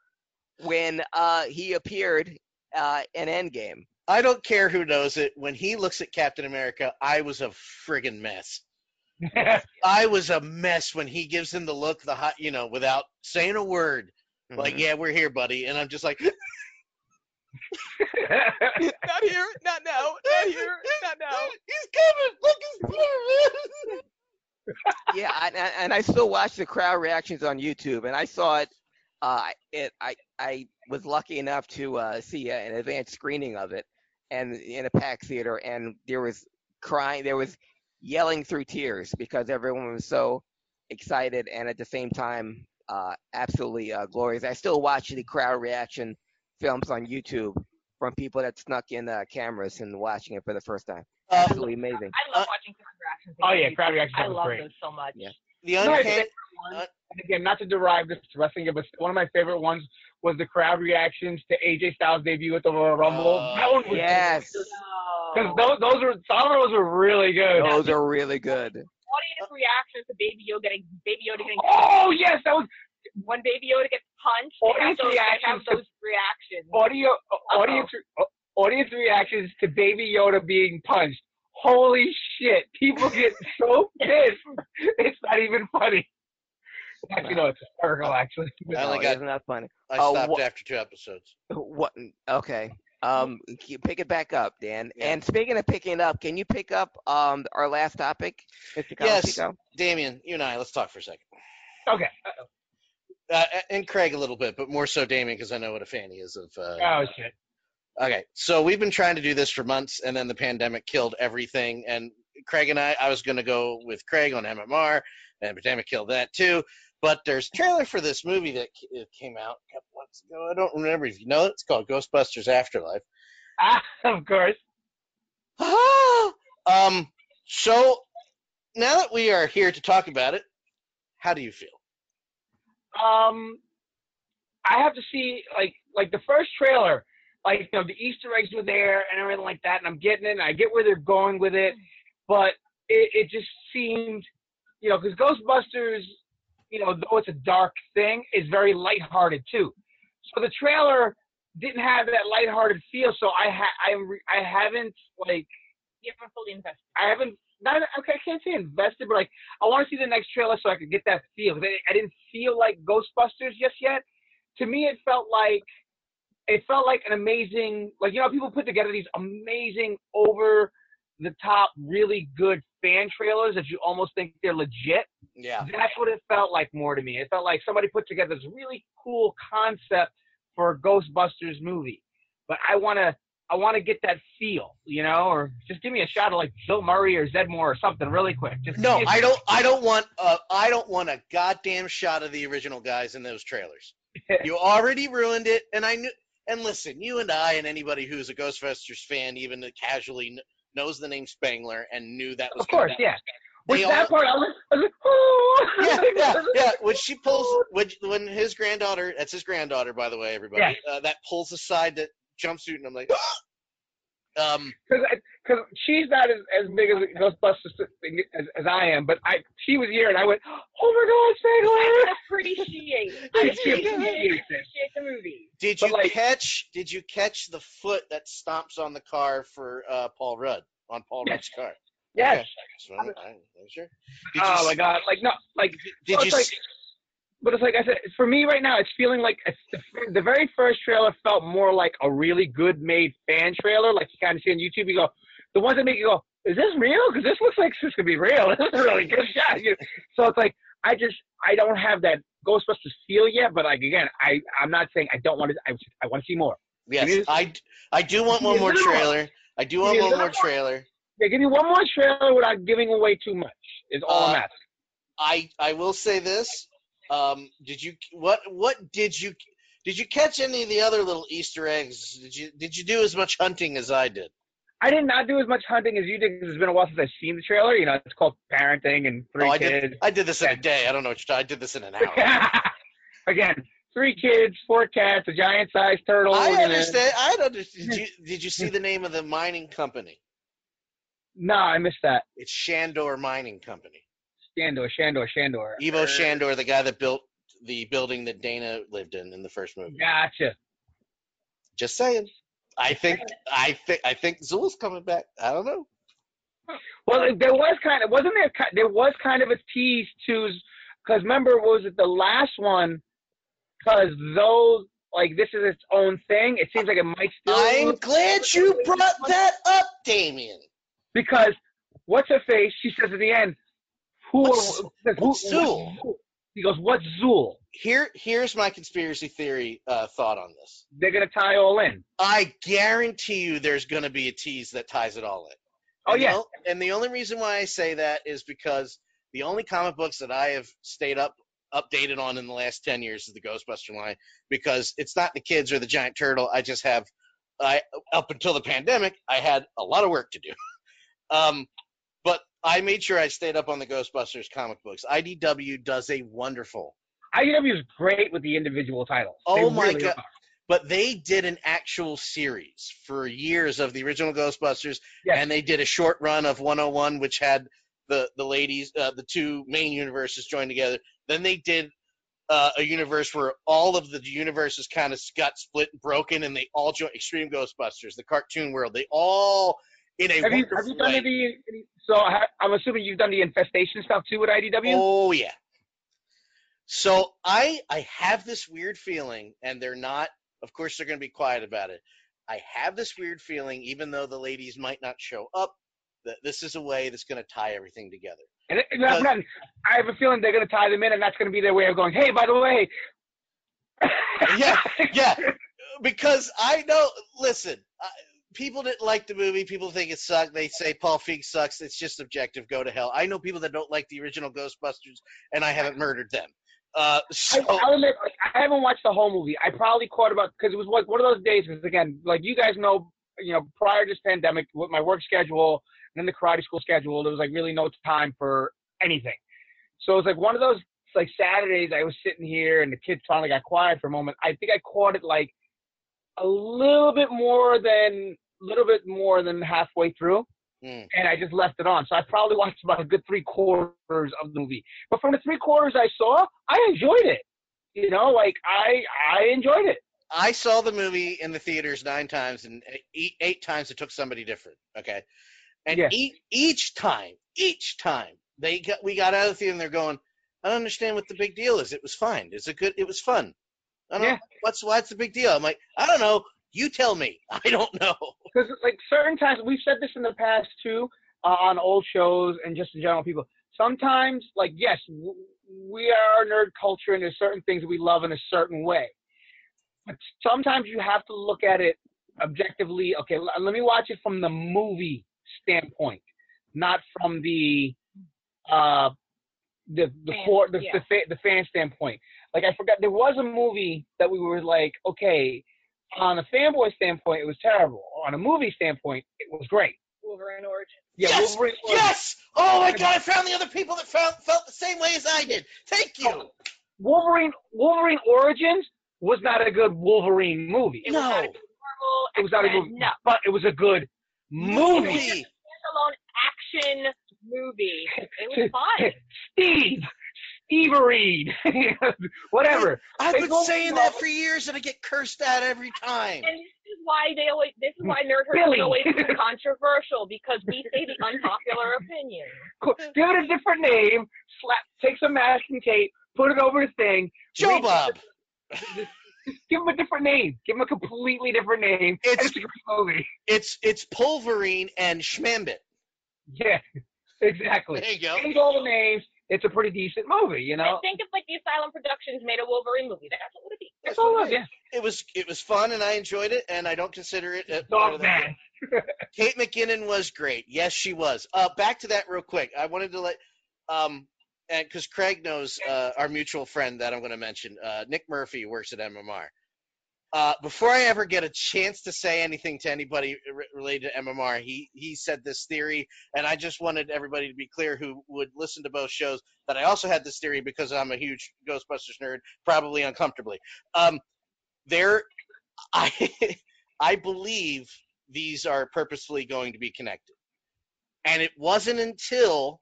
when uh he appeared uh in Endgame. I don't care who knows it. When he looks at Captain America, I was a friggin' mess. I was a mess when he gives him the look, the hot, you know, without saying a word. Like, Mhm. yeah, we're here, buddy. And I'm just like, not here, not now, not here, not now. He's coming. Look, he's here, man. yeah, I, I- and I still watch the crowd reactions on YouTube, and I saw it. Uh, it I I was lucky enough to uh, see an advanced screening of it, and in a packed theater, and there was crying, there was yelling through tears because everyone was so excited, and at the same time, uh, absolutely uh, glorious. I still watch the crowd reaction films on YouTube from people that snuck in uh, cameras and watching it for the first time. Uh, Absolutely amazing. I love watching crowd reactions. Oh, yeah, crowd reactions I love great. those so much. Yeah. The One of my uncanny. Favorite ones- and again, not to derive this wrestling, but one of my favorite ones was the crowd reactions to AJ Styles' debut at the Royal Rumble. Oh, that one was Yes, because those those were some of those were really good. those are really good. Audience reactions to Baby Yoda getting Baby Yoda getting Oh yes, that was when Baby Yoda gets punched. They have Audience those, they have reactions to- those reactions. audio audience uh, audience reactions to Baby Yoda being punched. Holy shit! People get so pissed. It's not even funny. Actually, no, it's hysterical. Actually, I only No, got- isn't that funny? I Oh, stopped wha- after two episodes. What? Okay. Um, pick it back up, Dan. Yeah. And speaking of picking it up, can you pick up um our last topic, Mr. Yes, Calafico? Damien, you and I, let's talk for a second. okay. Uh, and Craig a little bit, but more so Damien because I know what a fan he is of. Uh, Oh shit. Okay, so we've been trying to do this for months, and then the pandemic killed everything. And Craig and I, I was going to go with Craig on MMR, and the pandemic killed that too. But there's a trailer for this movie that came out a couple months ago. I don't remember if you know it. It's called Ghostbusters Afterlife. Ah, of course. um, so now that we are here to talk about it, how do you feel? Um, I have to see like like the first trailer, like you know the Easter eggs were there and everything like that, and I'm getting it. and I get where they're going with it, but it, it just seemed, you know, because Ghostbusters, you know, though it's a dark thing, is very lighthearted too. So the trailer didn't have that lighthearted feel. So I ha- I re- I haven't like You haven't fully invested. I haven't not okay, I can't say invested, but like I want to see the next trailer so I could get that feel. I, I didn't feel like Ghostbusters just yet. To me, it felt like it felt like an amazing, like you know, people put together these amazing, over the top, really good fan trailers that you almost think they're legit. Yeah. That's what it felt like more to me. It felt like somebody put together this really cool concept for a Ghostbusters movie, but I want to. I want to get that feel, you know, or just give me a shot of like Bill Murray or Zeddemore or something really quick. Just No, give me a I don't. I don't want. Uh, I don't want a goddamn shot of the original guys in those trailers. you already ruined it, and I knew. And listen, you and I and anybody who's a Ghostbusters fan, even casually, knows the name Spangler and knew that was. Of course, yeah. They that part, I was, I was like, oh. yeah, yeah, yeah. When she pulls, when when his granddaughter, that's his granddaughter, by the way, everybody, Yeah. uh, that pulls aside that jumpsuit, and I'm like, um, because she's not as, as big as Ghostbusters thing as, as I am, but I she was here and I went, oh my god, Spangler! I appreciate. I I appreciate appreciate, the movie. did But, you like- catch? Did you catch the foot that stomps on the car for uh, Paul Rudd on Paul Yes. Rudd's car? Yes. Okay. Just I- I'm sure. Did oh my god, like no, like Did so you? like, s- but it's like I said, for me right now, it's feeling like it's the, the very first trailer felt more like a really good made fan trailer, like you kind of see on YouTube. You go, the ones that make you go, is this real? Because this looks like this could be real. This is a really good shot. You know? So it's like I just I don't have that Ghostbusters feel yet, but like again, I I'm not saying I don't want to. I, I want to see more. Yes, I, I do want one more trailer. I do want one more trailer. Yeah, give me one more trailer without giving away too much. Is all I'm Uh, asking. I I will say this. Um, did you what what did you Did you catch any of the other little Easter eggs? Did you did you do as much hunting as I did? I did not do as much hunting as you did because it's been a while since I've seen the trailer. You know, it's called parenting and three oh, I kids. did I did this in a day. I don't know what you're talking. I did this in an hour. Again, three kids, four cats, a giant-sized turtle. I and a- understand. I understand. Did you, did you see the name of the mining company? No, I missed that. It's Shandor Mining Company. Shandor, Shandor, Shandor. Ivo Shandor, the guy that built the building that Dana lived in in the first movie. Gotcha. Just saying. I think I think I think Zuul's coming back. I don't know. Well, there was kind of wasn't there? There was kind of a tease to, because remember, was it the last one? Because those like this is its own thing. It seems like it might still. I'm glad you brought that up, Damien. Because what's her face? She says at the end, "Who? What's- who what's Zuul? He goes, "What's Zuul?" Here here's my conspiracy theory uh, thought on this. They're gonna tie all in. I guarantee you there's going to be a tease that ties it all in. Oh, And yeah. o- and the only reason why I say that is because the only comic books that I have stayed up updated on in the last 10 years is the Ghostbuster line because it's not the kids or the giant turtle. I just have I up until the pandemic, I had a lot of work to do. um I made sure I stayed up on the Ghostbusters comic books. IDW does a wonderful IDW is great with the individual titles. They Oh my really god! are. But they did an actual series for years of the original Ghostbusters, and they did a short run of 101, which had the the ladies, uh, the two main universes joined together. Then they did uh, a universe where all of the universes kind of got split and broken, and they all joined Extreme Ghostbusters, the cartoon world. They all in a Have you, have you done any? any- So ha- I'm assuming you've done the infestation stuff too with IDW. Oh yeah. So I I have this weird feeling, and they're not. Of course, they're going to be quiet about it. I have this weird feeling, even though the ladies might not show up, that this is a way that's going to tie everything together. And it- and not- I have a feeling they're going to tie them in, and that's going to be their way of going. Hey, by the way, yeah, yeah. Because I know. Listen, I, people didn't like the movie. People think it sucked. They say Paul Feig sucks. It's just subjective. Go to hell. I know people that don't like the original Ghostbusters, and I haven't murdered them. Uh, so I, admit, like, I haven't watched the whole movie. I probably caught about because it was like one of those days. Because again, like you guys know, you know, prior to this pandemic, with my work schedule and then the karate school schedule, there was like really no time for anything. So it was like one of those like Saturdays. I was sitting here and the kids finally got quiet for a moment. I think I caught it like a little bit more than little bit more than halfway through. Hmm. and I just left it on. So I probably watched about a good three quarters of the movie. But from the three quarters I saw, I enjoyed it. You know, like I I enjoyed it. I saw the movie in the theaters nine times, and eight, eight times it took somebody different. Okay, and Yeah. each each time, each time they got we got out of the theater, and they're going, I don't understand what the big deal is. It was fine. It's a good. It was fun. I don't. Yeah. What's what's the big deal? I'm like, I don't know. You tell me. I don't know. Because like certain times we've said this in the past too uh, on old shows and just in general people. Sometimes like yes, w- we are nerd culture and there's certain things we love in a certain way. But sometimes you have to look at it objectively. Okay, l- let me watch it from the movie standpoint, not from the uh the the Fan, core the yeah. the, fa- the fan standpoint. Like I forgot there was a movie that we were like, okay, on a fanboy standpoint, it was terrible. On a movie standpoint, it was great. Wolverine Origin. Yeah, yes, Wolverine. yes. Oh my god! I found the other people that felt felt the same way as I did. Thank you. Oh, Wolverine Wolverine Origins was not a good Wolverine movie. It was not a good Marvel. It was not a X-Men, movie, No. but it was a good movie. Movie. Standalone action movie. It was fun. Steve, Steve whatever. I've They been saying that for years, and I get cursed at every time. And this is why they always. This is why nerd Billy. is always controversial because we say the unpopular opinion. Cool. Give it a different name. Slap. Take some masking tape. Put it over the thing. Joe Bob. Just give him a different name. Give him a completely different name. It's- It's, a great movie. It's it's Pulverine and Schmambit. Yeah, exactly. There you go. Change all the names. It's a pretty decent movie, you know. I think if like the Asylum Productions made a Wolverine movie, that's what it would be. That's all it is. Yeah. It was it was fun, and I enjoyed it, and I don't consider it. A Dog man. Kate McKinnon was great. Yes, she was. Uh, back to that real quick. I wanted to let um, and because Craig knows uh, our mutual friend that I'm going to mention, uh, Nick Murphy works at MMR. Uh, before I ever get a chance to say anything to anybody re- related to MMR, he he said this theory, and I just wanted everybody to be clear who would listen to both shows that I also had this theory because I'm a huge Ghostbusters nerd, probably uncomfortably. Um, there, I I believe these are purposefully going to be connected, and it wasn't until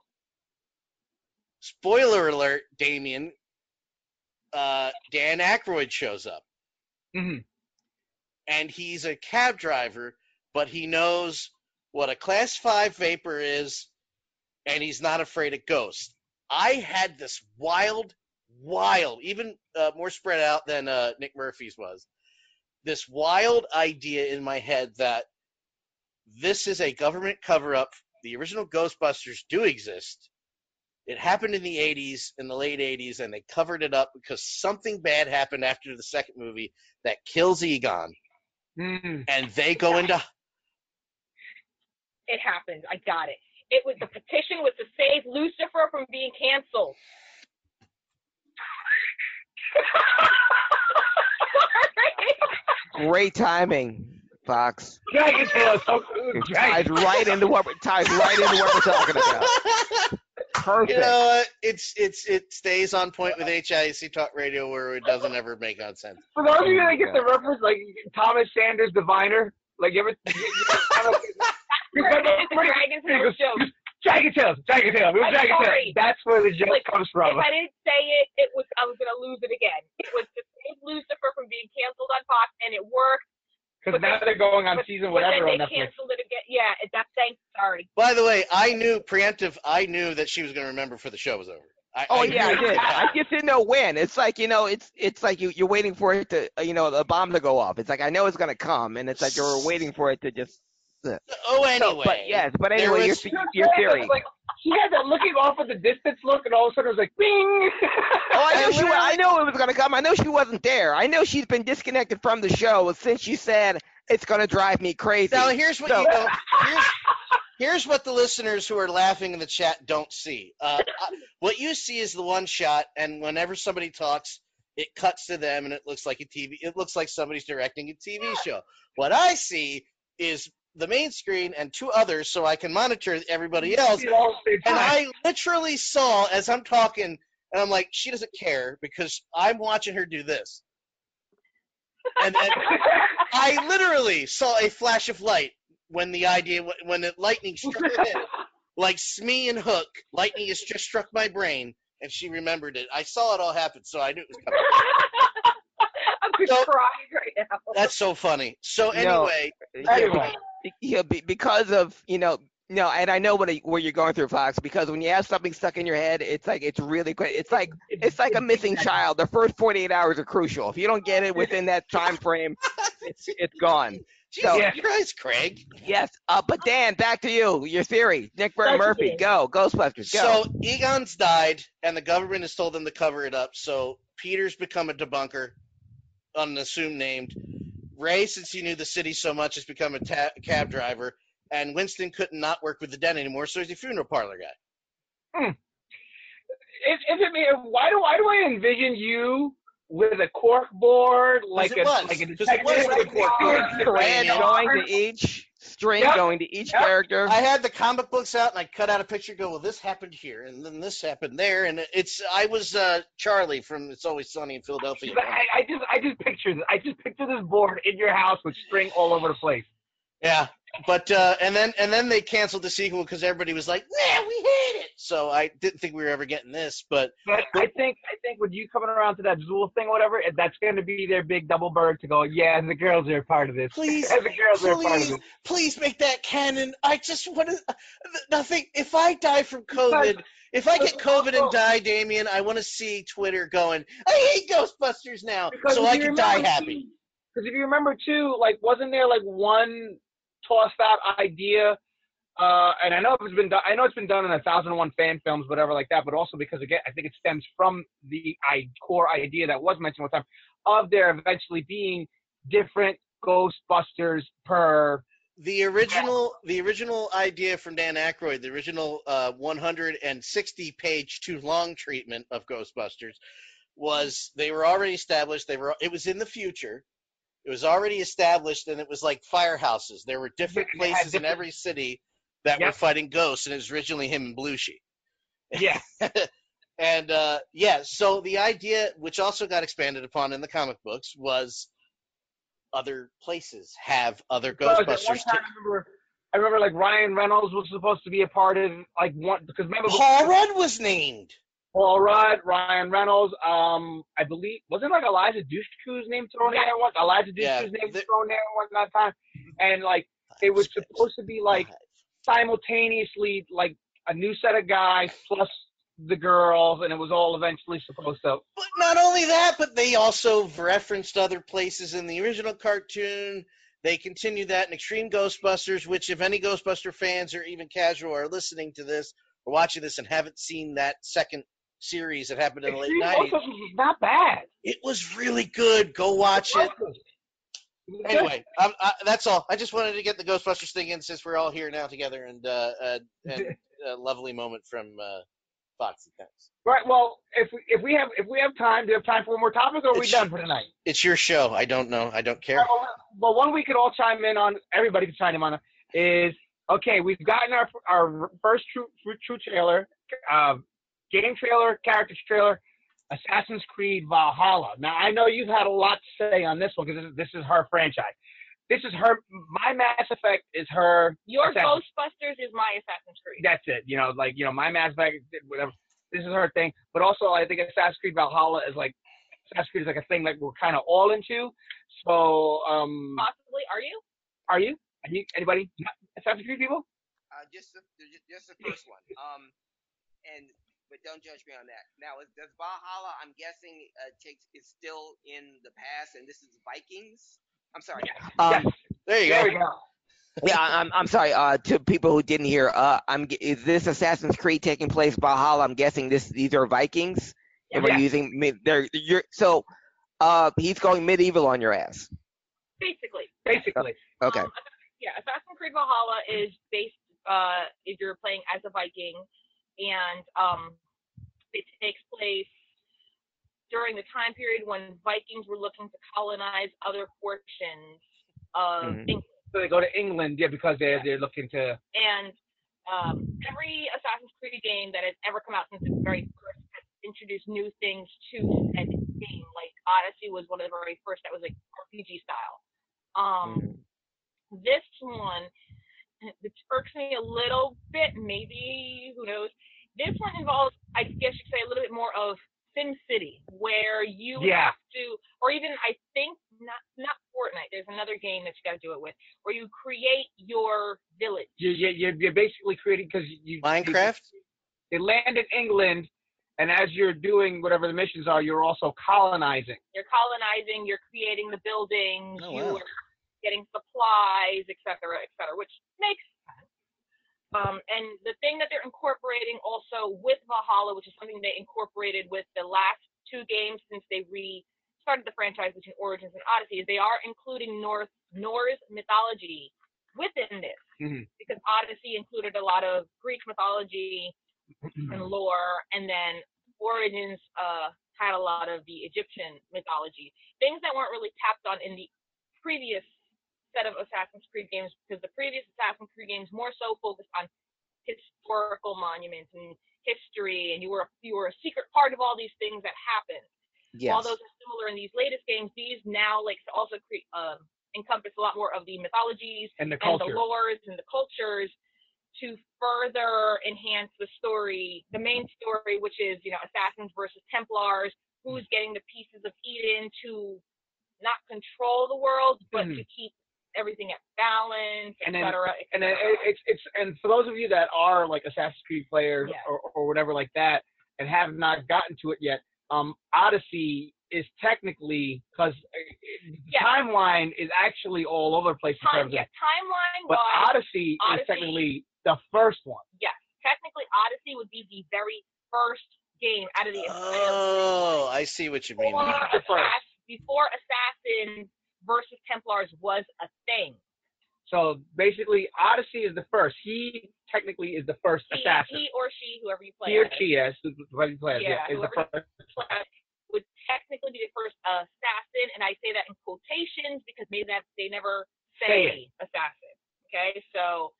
spoiler alert, Damien, uh, Dan Aykroyd shows up hmm and he's a cab driver, but he knows what a class five vapor is, and he's not afraid of ghosts. I had this wild, wild, even uh, more spread out than uh, Nick Murphy's was. This wild idea in my head that this is a government cover up. The original Ghostbusters do exist. It happened in the 80s, in the late 80s, and they covered it up because something bad happened after the second movie that kills Egon. Mm. And they go into It happened. I got it. It was the petition was to save Lucifer from being canceled. Great timing, Fox. Dragon Tail, so It Dragon ties right into what we're ties right into what we're talking about. Perfect. You know what? It's it's it stays on point with HIC Talk Radio where it doesn't ever make on sense. For those of you that get the oh reference, like Thomas Sanders Diviner, like you ever, you, you, It's Tail joke. Dragon Tales, Dragon Tales, it was I'm Dragon. Tales. That's where the joke Like, comes from. If I didn't say it, it was I was gonna lose it again. It was to save Lucifer from being canceled on Fox, and it worked. Because now they're going on season But then whatever on they Netflix. canceled it again. Yeah, it- that's thanks. Sorry. By the way, I knew preemptive. I knew that she was going to remember before the show was over. I, Oh I yeah, I knew it. did. I just didn't know when. It's like you know, it's it's like you you're waiting for it to uh, you know the bomb to go off. It's like I know it's gonna come, and it's like you're waiting for it to just. Oh, So, anyway. but yes, but anyway, your was- your, your theory. Like, he had that looking off at the distance look, and all of a sudden it was like, bing! Oh, I knew she. wa- I know it was gonna come. I know she wasn't there. I know she's been disconnected from the show since you said it's gonna drive me crazy. Now here's what So- you don't. Here's, here's what the listeners who are laughing in the chat don't see. Uh, uh, what you see is the one shot, and whenever somebody talks, it cuts to them, and it looks like a TV. It looks like somebody's directing a TV show. What I see is the main screen and two others, so I can monitor everybody else. See it all at the same And. I literally saw as I'm talking, and I'm like, she doesn't care because I'm watching her do this. And, and I literally saw a flash of light when the idea, when the lightning struck her head. Like Smee and Hook, lightning has just struck my brain, and she remembered it. I saw it all happen, so I knew it was coming. I'm So- crying right now. That's so funny. So No. anyway, Anyway. Be- yeah, be, because of you know. No, and I know what where you're going through, Fox. Because when you have something stuck in your head, it's like it's really quick. It's like it's like a missing child. The first 48 hours are crucial. If you don't get it within that time frame, it's it's gone. Jesus So- Yeah. Christ, Craig. Yes. Uh, but Dan, back to you. Your theory. Nick Burt Thank Murphy, go. Ghostbusters, go. So Egon's died, and the government has told them to cover it up. So Peter's become a debunker, unassumed named. Ray, since he knew the city so much, has become a ta- cab driver. And Winston couldn't not work with the den anymore, so he's a funeral parlor guy. Is, is it me? Why do why do I envision you with a cork board like it a was. like a 'Cause it was detective like a cork board. Thread Cranial. going to each string, Yep. going to each Yep. character. I had the comic books out, and I cut out a picture. Go, well, this happened here, and then this happened there, and it's. I was uh, Charlie from It's Always Sunny in Philadelphia. I, I just I just picture. I just picture this board in your house with string all over the place. Yeah, but uh, and then and then they canceled the sequel because everybody was like, "Yeah, we hate it." So I didn't think we were ever getting this, but But I think I think with you coming around to that Zuul thing, or whatever, that's going to be their big double bird to go. Yeah, the girls are a part of this. Please, the girls are a part of please, this. please make that canon. I just want to nothing. If I die from COVID, if I get COVID and die, Damien, I want to see Twitter going, "I hate Ghostbusters now," so I can die happy. Because if you remember too, like wasn't there like one tossed out idea? Uh, and I know it's been done. I know it's been done in a thousand and one fan films, whatever like that. But also because again, I think it stems from the I, core idea that was mentioned one time of there eventually being different Ghostbusters per. the original the original idea from Dan Aykroyd, the original uh, 160 page too long treatment of Ghostbusters was they were already established. They were it was in the future. It was already established, and it was like firehouses. There were different Yeah, places in every city that were fighting ghosts, and it was originally him and Belushi. Yeah. and uh, yeah, so the idea, which also got expanded upon in the comic books, was other places have other at one Ghostbusters. time. I remember, I remember like Ryan Reynolds was supposed to be a part of like one because remember Paul Rudd was named. Paul Rudd, Ryan Reynolds, um, I believe wasn't like Eliza Dushku's name thrown in there once. Eliza Dushku's Yeah, name the- thrown there once that time, and like it was supposed to be like simultaneously like a new set of guys plus the girls, and it was all eventually supposed to. But not only that, but they also referenced other places in the original cartoon. They continued that in Extreme Ghostbusters, which, if any Ghostbuster fans or even casual are listening to this or watching this and haven't seen that second series that happened in the late 90s, not bad. it was really good. Go watch it. Anyway, uh, that's all. I just wanted to get the Ghostbusters thing in since we're all here now together, and uh, uh, and a lovely moment from uh, Foxy. Thanks. Right. Well, if we, if we have if we have time, do you have time for one more topic, or are we It's- done for tonight? It's your show. I don't know. I don't care. Well, well, one we could all chime in on. Everybody can chime in on is okay. We've gotten our our first true true trailer, uh, game trailer, characters trailer, Assassin's Creed Valhalla. Now I know you've had a lot to say on this one because this, this is her franchise. This is her. My Mass Effect is her. Your Assassin's- Ghostbusters is my Assassin's Creed. That's it. You know, like you know, my Mass Effect, whatever. This is her thing. But also, I think Assassin's Creed Valhalla is like Assassin's Creed is like a thing that we're kind of all into. So, um, Possibly. Are you? are you? Are you anybody? Assassin's Creed people? Uh, just the, just the first one. Um, and but don't judge me on that. Now, is- does Valhalla? I'm guessing uh, takes is still in the past, and this is Vikings. I'm sorry. Um, There you There go. we go. yeah, I- I'm I'm sorry. Uh, to people who didn't hear, uh, I'm is this Assassin's Creed taking place Valhalla? I'm guessing this these are Vikings. And we're Yeah. using mid- they're you're so. Uh, he's going medieval on your ass. Basically. Basically. Okay. Um, yeah, Assassin's Creed Valhalla is based. Uh, if you're playing as a Viking, and um, it takes place during the time period when Vikings were looking to colonize other portions of Mhm. England. So they go to England, yeah, because they're they're looking to. And um, every Assassin's Creed game that has ever come out since its very first has introduced new things to said game. Like Odyssey was one of the very first that was like RPG style. Um, this one, it irks me a little bit. Maybe who knows? This one involves, I guess you could say, a little bit more of Sim City, where you Yeah. have to, or even I think not not Fortnite. There's another game that you got to do it with, where you create your village. You you you're, you're basically creating because you Minecraft. They land in England, and as you're doing whatever the missions are, you're also colonizing. You're colonizing. You're creating the buildings. Oh, you're wow. Getting supplies, et cetera, et cetera, which makes sense. Um, and the thing that they're incorporating also with Valhalla, which is something they incorporated with the last two games since they restarted the franchise between Origins and Odyssey, is they are including North Norse mythology within this Mhm. because Odyssey included a lot of Greek mythology and lore, and then Origins uh, had a lot of the Egyptian mythology, things that weren't really tapped on in the previous set of Assassin's Creed games, because the previous Assassin's Creed games more so focused on historical monuments and history, and you were a, you were a secret part of all these things that happened. While Yes. those are similar in these latest games, these now like also create um, encompass a lot more of the mythologies And the and the lores and the cultures to further enhance the story, the main story, which is you know assassins versus Templars, who's getting the pieces of Eden to not control the world, but to Mhm. keep everything at balance, And et then- cetera, et And then it's it's and for those of you that are like Assassin's Creed players Yeah. or, or whatever like that and have not gotten to it yet, um, Odyssey is technically because Yeah. timeline is actually all over the place in Time, terms yeah, of, timeline but wise, Odyssey, Odyssey- is technically the first one. yes, technically Odyssey would be the very first game out of the Oh, I see what you mean. before, now. The first. Assass- before Assassins versus Templars was a thing. So basically, Odyssey is the first. He technically is the first He, assassin. he or she, whoever you play He or as, she, yes, whoever you play as, Yeah, yeah, is the first. would technically be the first assassin, and I say that in quotations because maybe that they never Say say assassin. Okay, so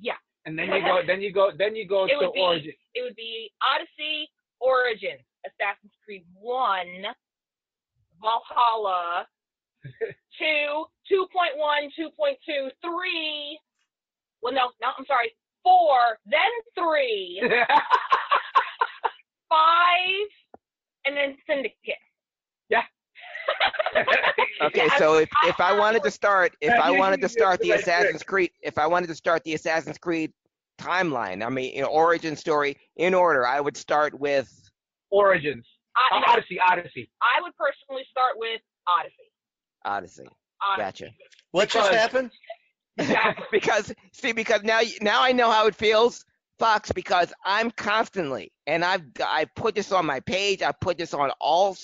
yeah. And then you go, then you go, then you go it to be Origin. it would be Odyssey, Origins, Assassin's Creed One, Valhalla, two, 2.1, 2.2, three. Well, no, no, I'm sorry, four, then three, five, and then Syndicate. Yeah. Okay, Yeah, so if, if I wanted to start, if I wanted to start the the Assassin's Creed, if I wanted to start the Assassin's Creed timeline, I mean, you know, origin story in order, I would start with Origins. I, Uh, Odyssey, Odyssey. I would personally start with Odyssey. Odyssey. Odyssey. Gotcha. What just Because- happened? because see, because now you- now I know how it feels, Fox. Because I'm constantly, and I've I put this on my page. I put this on all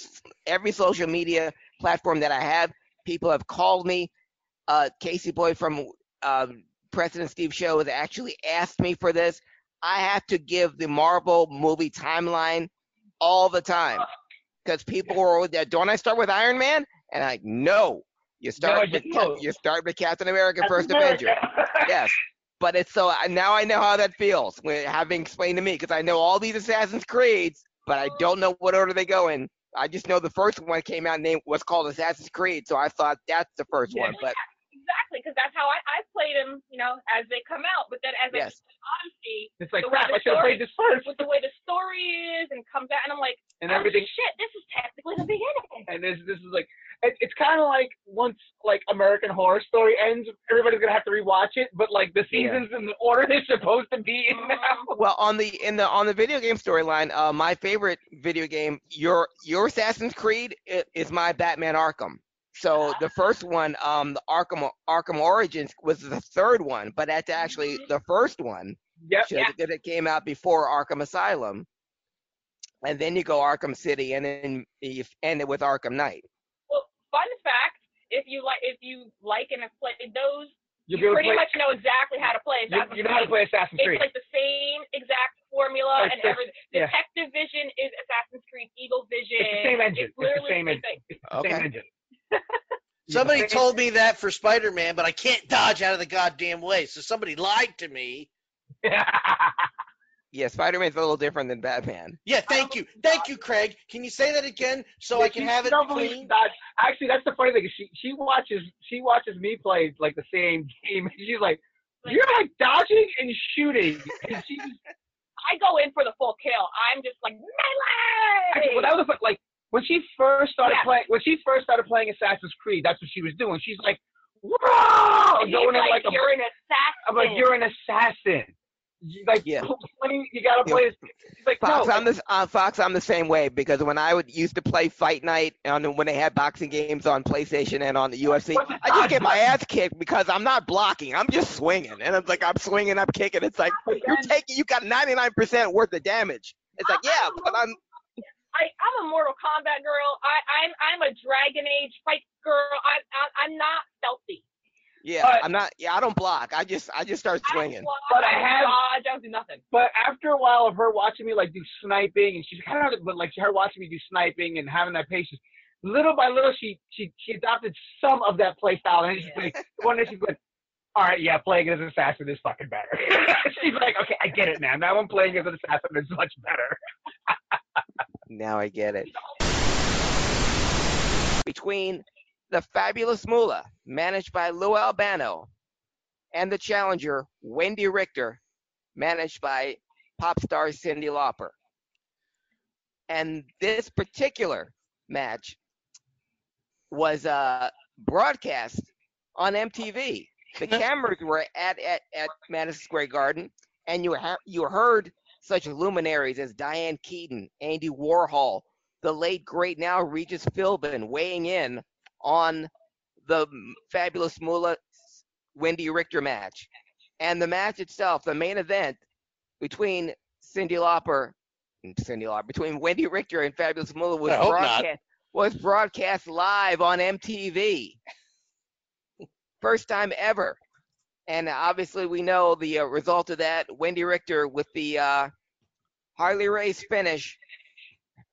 every social media platform that I have. People have called me. Uh, Casey Boy from um, President Steve Show has actually asked me for this. I have to give the Marvel movie timeline all the time because people were there. Don't I start with Iron Man? And I no. You start I with Cap- know. you start with Captain America, Captain First America. Avenger. yes, but it's so now I know how that feels when having explained to me because I know all these Assassin's Creeds, but I don't know what order they go in. I just know the first one came out named was called Assassin's Creed, so I thought that's the first Yeah. one. But Exactly, because that's how I, I played them, you know, as they come out. But then as I Yes. get to Odyssey, It's like crap. the I should have played this first. with the way the story is and comes out, and I'm like, And oh, everything. shit, this is technically the beginning. And this this is like it, it's kind of like once like American Horror Story ends, everybody's gonna have to rewatch it. But like the Yeah. seasons in the order they're supposed to be in now. well, on the in the on the video game storyline, uh, my favorite video game, your your Assassin's Creed, is my Batman Arkham. So the first one, um, the Arkham Arkham Origins was the third one, but that's actually the first one. Yep. So that it came out before Arkham Asylum, and then you go Arkham City, and then you end it with Arkham Knight. Well, fun fact: if you like, if you like and have played those, You'll you be able to pretty play- much know exactly how to play You, Assassin's you know how to play Assassin's Creed. It's like the same exact formula It's and the- everything. yeah. Detective Vision is Assassin's Creed Eagle Vision. It's the same engine. It's the same engine. It's the Okay. same engine. Somebody told me that for Spider Man, but I can't dodge out of the goddamn way. So somebody lied to me. Yeah, Spider-Man's a little different than Batman. Yeah, thank you. Thank you, Craig. Can you say that again so I can have it don't clean? Actually, that's the funny thing. She she watches she watches me play like the same game. and She's like, you're like dodging and shooting. And she's I go in for the full kill. I'm just like melee. Actually, well, that was the- like when she first started Yeah. playing. When she first started playing Assassin's Creed, that's what she was doing. She's like, "Whoa!" And he's going in like, like a, you're an assassin. I'm like, "You're an assassin." Like, Yeah. play- you gotta play. She's like, Fox, "No." I'm the uh, Fox. I'm the same way because when I would used to play Fight Night on when they had boxing games on PlayStation and on the UFC, I just get my ass kicked because I'm not blocking. I'm just swinging, and it's like I'm swinging, I'm kicking. It's like you're taking, you got 99% worth of damage. It's like yeah, but I'm I, I'm a Mortal Kombat girl. I, I'm I'm a Dragon Age fight girl. I, I I'm not stealthy. Yeah, But- I'm not. Yeah, I don't block. I just I just start swinging. don't But I I have- dodge. I don't do nothing. But after a while of her watching me like do sniping, and she's kind of but like her watching me do sniping and having that patience, little by little she she she adopted some of that play style, and she's like one day she's like, all right, yeah, playing as an assassin is fucking better. she's like, okay, I get it now. Now I'm playing as an assassin is much better. Now I get it. Between the fabulous Moolah, managed by Lou Albano, and the challenger, Wendi Richter, managed by pop star Cyndi Lauper. And this particular match was uh, broadcast on MTV. The cameras were at, at, at Madison Square Garden, and you, ha- you heard such luminaries as Diane Keaton, Andy Warhol, the late great now Regis Philbin weighing in on the fabulous Moolah Wendi Richter match. And the match itself, the main event between Cyndi Lauper Cyndi Lauper, between Wendi Richter and Fabulous Moolah was I hope not. broadcast was broadcast live on MTV. First time ever. And obviously, we know the uh, result of that. Wendi Richter with the uh, Harley Race finish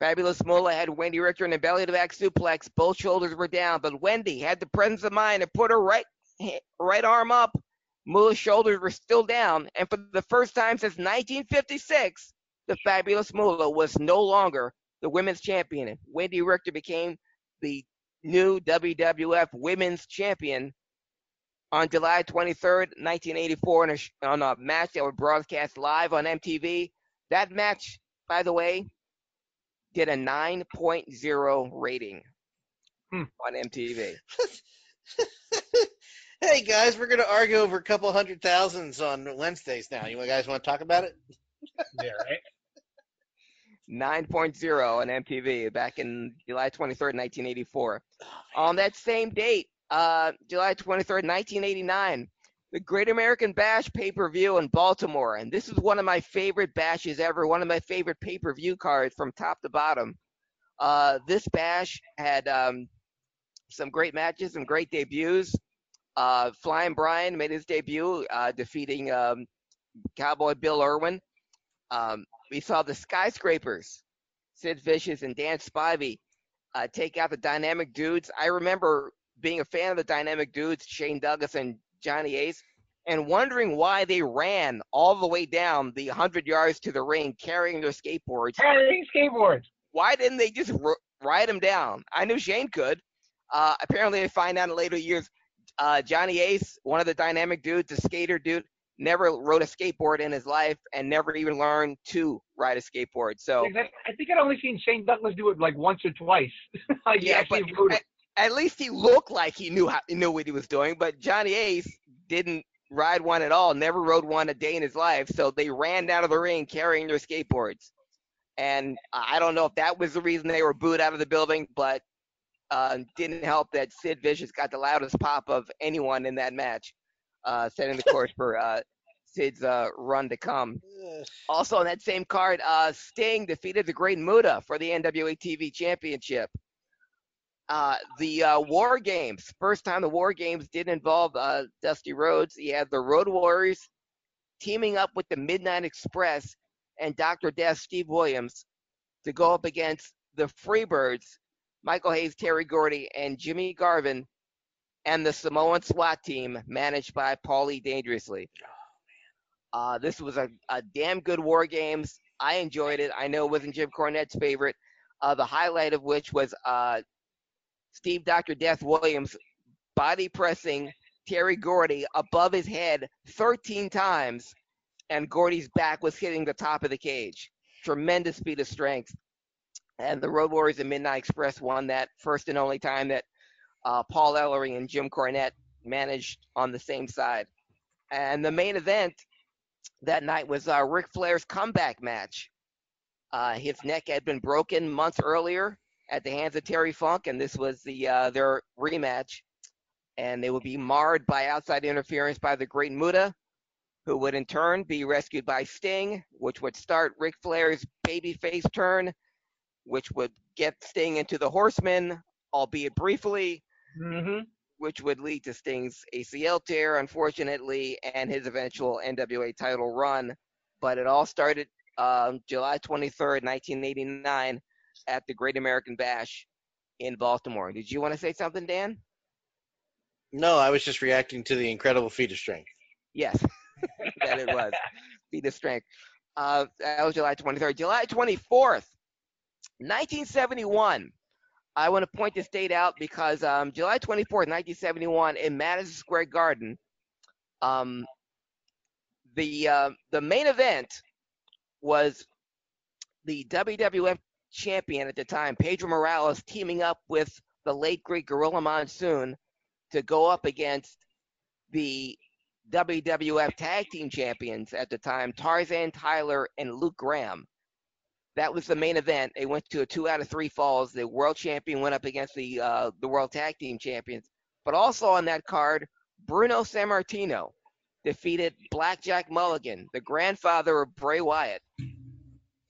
Fabulous Moolah had Wendi Richter in a belly to back suplex. Both shoulders were down, but Wendi had the presence of mind to put her right right arm up. Moolah's shoulders were still down, and for the first time since 1956, the Fabulous Moolah was no longer the women's champion. Wendi Richter became the new WWF Women's Champion on July 23rd, 1984, in a, on a match that was broadcast live on MTV. That match, by the way, did a 9.0 rating Hmm. on MTV. Hey guys, we're gonna argue over a couple hundred thousands on Wednesdays now. You guys want to talk about it? Yeah, right. 9.0 on MTV back in July 23rd, 1984. on that same date, uh, July 23rd, 1989, the Great American Bash pay per view in Baltimore. And this is one of my favorite bashes ever, one of my favorite pay per view cards from top to bottom. Uh, this bash had um, some great matches, some great debuts. Uh, Flying Brian made his debut, uh, defeating um, Cowboy Bill Irwin. Um, we saw the Skyscrapers, Sid Vicious and Dan Spivey, uh, take out the Dynamic Dudes. I remember being a fan of the Dynamic Dudes, Shane Douglas and Johnny Ace, and wondering why they ran all the way down the 100 yards to the ring carrying their skateboards. Carrying skateboards. Why didn't they just r- ride them down? I knew Shane could. Uh, apparently, I find out in later years, uh, Johnny Ace, one of the Dynamic Dudes, a skater dude, never rode a skateboard in his life and never even learned to ride a skateboard. So I think I'd only seen Shane Douglas do it like once or twice. like Yeah, actually but. At, least he looked like he knew how, he knew what he was doing. But Johnny Ace didn't ride one at all. Never rode one a day in his life. So they ran out of the ring carrying their skateboards. And I don't know if that was the reason they were booed out of the building, but uh, didn't help that Sid Vicious got the loudest pop of anyone in that match, uh, setting the course for uh, Sid's uh, run to come. Also on that same card, uh, Sting defeated the Great Muta for the NWA TV Championship. Uh, the uh, War Games, first time the War Games did involve uh, Dusty Rhodes. He had the Road Warriors teaming up with the Midnight Express and Dr. Death Steve Williams to go up against the Freebirds, Michael Hayes, Terry Gordy, and Jimmy Garvin, and the Samoan SWAT team managed by Paulie Dangerously. Uh, this was a, a damn good War Games. I enjoyed it. I know it wasn't Jim Cornette's favorite. Uh, the highlight of which was uh, Steve Dr. Death Williams body pressing Terry Gordy above his head 13 times, and Gordy's back was hitting the top of the cage. Tremendous feat of strength. And the Road Warriors and Midnight Express won that first and only time that uh, Paul Ellery and Jim Cornette managed on the same side. And the main event that night was uh, Ric Flair's comeback match. Uh, his neck had been broken months earlier at the hands of Terry Funk, and this was the uh, their rematch. And they would be marred by outside interference by the Great Muta, who would in turn be rescued by Sting, which would start Ric Flair's babyface turn, which would get Sting into the Horseman, albeit briefly, Mm-hmm. which would lead to Sting's ACL tear, unfortunately, and his eventual NWA title run. But it all started um, July 23rd, 1989, at the Great American Bash in Baltimore. Did you want to say something, Dan? No, I was just reacting to the incredible feat of strength. Yes, that it was. Feat of strength. Uh, that was July 23rd. July 24th, 1971. I want to point this date out because um, July 24th, 1971, in Madison Square Garden, um, the uh, the main event was the WWF champion at the time, Pedro Morales, teaming up with the late great Gorilla Monsoon to go up against the WWF Tag Team Champions at the time, Tarzan Tyler and Luke Graham. That was the main event. They went to a two out of three falls. The world champion went up against the uh, the world tag team champions. But also on that card, Bruno Sammartino defeated Blackjack Mulligan, the grandfather of Bray Wyatt,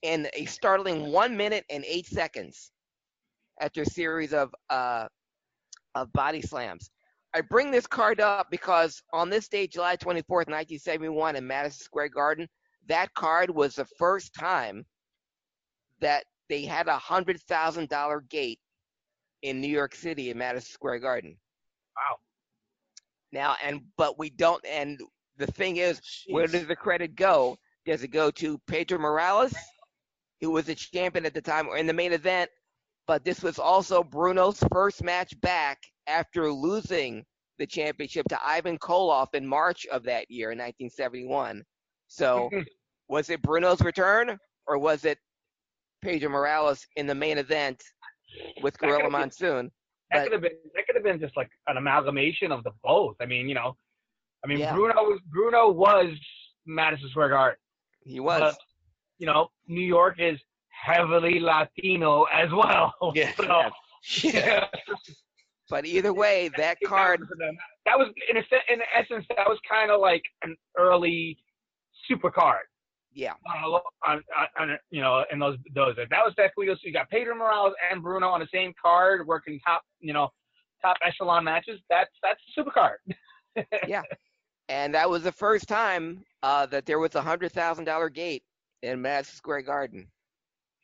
in a startling one minute and eight seconds after a series of uh, of body slams. I bring this card up because on this day, July 24th, 1971, in Madison Square Garden, that card was the first time that they had a hundred thousand dollar gate in New York City in Madison Square Garden. Wow. Now and but we don't and the thing is, where does the credit go? Does it go to Pedro Morales, who was a champion at the time or in the main event? But this was also Bruno's first match back after losing the championship to Ivan Koloff in March of that year in 1971. So mm-hmm. was it Bruno's return or was it Pedro Morales in the main event with Gorilla Monsoon? That But- could have been that could have been just like an amalgamation of the both. I mean, you know, I mean Yeah. Bruno was Bruno was Madison Square Garden. He was. But, you know, New York is heavily Latino as well. Yeah. So, yeah. But either way, that card that was in a se- in essence that was kind of like an early super card. Yeah. On, on, on, you know, in those those that was definitely so you got Pedro Morales and Bruno on the same card working top, you know, top echelon matches. That's that's a super card. yeah. And that was the first time uh, that there was a hundred thousand dollar gate in Madison Square Garden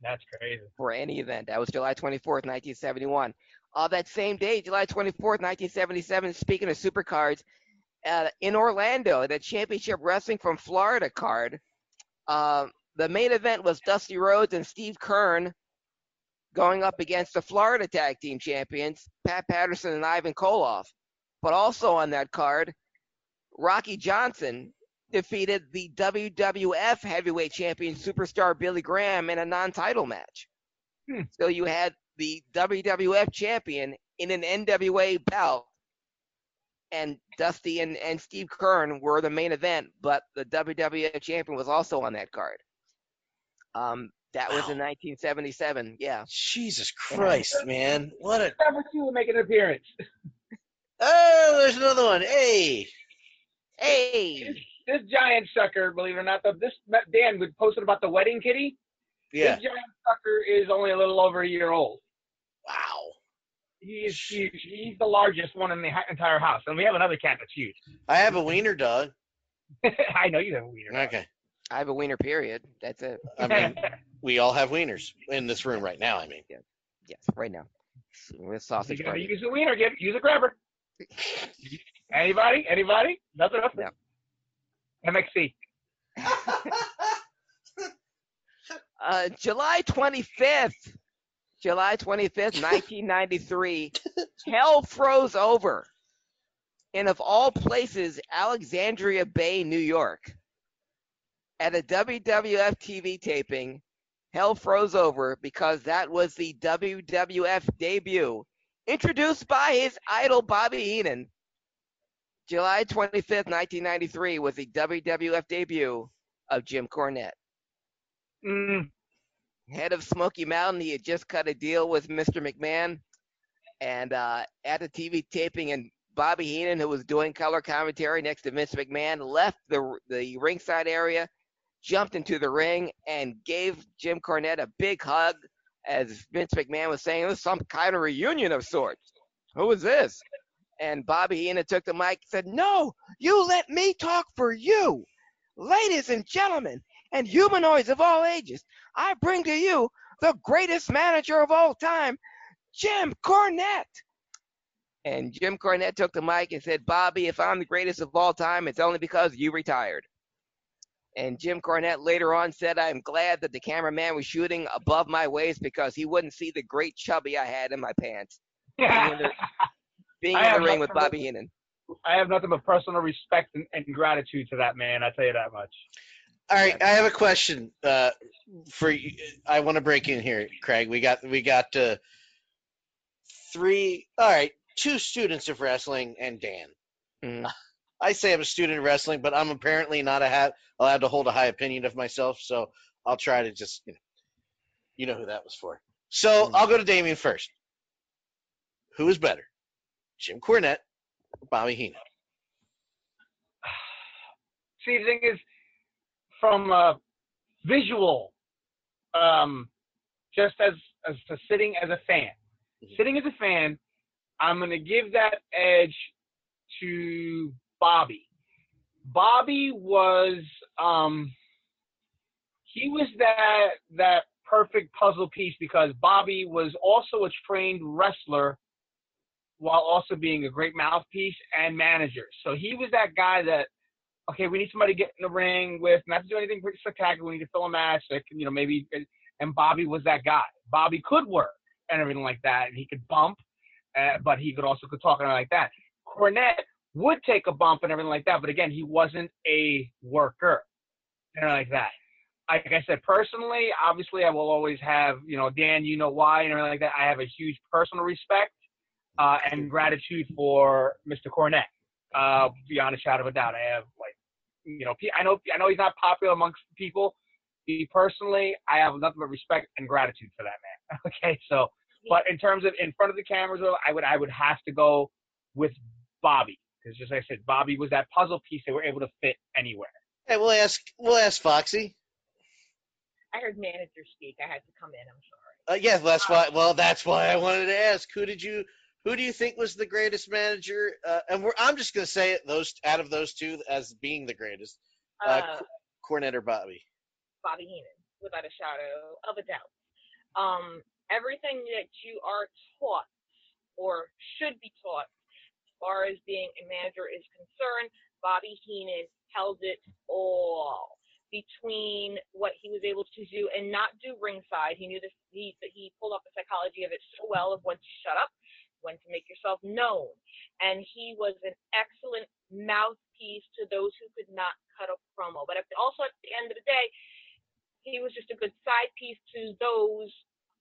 That's crazy. for any event. That was July twenty fourth, nineteen seventy one. Uh, that same day, July twenty fourth, nineteen seventy seven. Speaking of supercards, uh, in Orlando, the Championship Wrestling from Florida card. Uh, the main event was Dusty Rhodes and Steve Keirn going up against the Florida Tag Team Champions, Pat Patterson and Ivan Koloff. But also on that card, Rocky Johnson defeated the WWF Heavyweight Champion Superstar Billy Graham in a non-title match. Hmm. So you had the WWF Champion in an NWA bout, and Dusty and, and Steve Keirn were the main event, but the WWF Champion was also on that card. Um, that was in 1977. Yeah. Jesus Christ, man. What a. Number two will make an appearance. Oh, there's another one. Hey. Hey. This giant sucker, believe it or not, the, this Dan would posted about the wedding kitty. Yeah. This giant sucker is only a little over a year old. Wow. He is huge. He's the largest one in the entire house, and we have another cat that's huge. I have a wiener dog. I know you have a wiener. Okay. I have a wiener period. That's it. I mean, we all have wieners in this room right now. I mean, Yes, Yes. right now. We're sausage You gotta party. use a wiener. Get use a grabber. Anybody? Anybody? Nothing else. No. MXC. Uh, July 25th, July 25th, 1993, hell froze over. And of all places, Alexandria Bay, New York. At a WWF TV taping, hell froze over because that was the WWF debut, introduced by his idol Bobby Heenan. July 25th, 1993 was the WWF debut of Jim Cornette. Mm, head of Smoky Mountain. He had just cut a deal with Mr. McMahon, and uh, at the TV taping, and Bobby Heenan, who was doing color commentary next to Vince McMahon, left the the ringside area, jumped into the ring, and gave Jim Cornette a big hug. As Vince McMahon was saying, it was some kind of reunion of sorts. Who is this? And Bobby Heenan took the mic and said, No, you let me talk for you. Ladies and gentlemen, and humanoids of all ages, I bring to you the greatest manager of all time, Jim Cornette. And Jim Cornette took the mic and said, Bobby, if I'm the greatest of all time, it's only because you retired. And Jim Cornette later on said, I'm glad that the cameraman was shooting above my waist because he wouldn't see the great chubby I had in my pants. The, being I in the ring with nothing but- Bobby Heenan. I have nothing but personal respect and, and gratitude to that man. I tell you that much. All right, I have a question uh, for you. I want to break in here, Craig. We got we got uh, three. All right, two students of wrestling and Dan. Mhm. I say I'm a student of wrestling, but I'm apparently not a ha- allowed to hold a high opinion of myself. So I'll try to just you know, you know who that was for. So I'll go to Damian first. Who is better, Jim Cornette or Bobby Heenan? See, the thing is, from a visual, um, just as as a sitting as a fan, sitting as a fan, I'm gonna give that edge to Bobby. Bobby was um, he was that that perfect puzzle piece because Bobby was also a trained wrestler while also being a great mouthpiece and manager. So he was that guy that, okay, we need somebody to get in the ring with, not to do anything spectacular. We need to fill a match that can, you know, maybe, and Bobby was that guy. Bobby could work and everything like that, and he could bump, uh, but he could also could talk and like that. Cornette would take a bump and everything like that, but again, he wasn't a worker and like that. Like I said, personally, obviously, I will always have, you know, Dan, you know why, and everything like that. I have a huge personal respect uh, and gratitude for Mr. Cornette. uh, beyond a shadow of a doubt. I have like, you know, I know, I know he's not popular amongst people. Me personally, I have nothing but respect and gratitude for that man. okay, so, but in terms of in front of the cameras, I would, I would have to go with Bobby because, just like I said, Bobby was that puzzle piece they were able to fit anywhere. Hey, we'll ask, we'll ask Foxy. I heard manager speak. I had to come in. I'm sorry. Uh, yeah, that's why. Well, that's why I wanted to ask. Who did you? Who do you think was the greatest manager? Uh, and we're, I'm just going to say it. Those out of those two as being the greatest, uh, Uh, Cornette or Bobby. Bobby Heenan, without a shadow of a doubt. Um, everything that you are taught or should be taught as far as being a manager is concerned, Bobby Heenan held it all between what he was able to do and not do ringside. He knew this. He he pulled up the psychology of it so well of when to shut up, when to make yourself known, and he was an excellent mouthpiece to those who could not cut a promo. But also at the end of the day, he was just a good side piece to those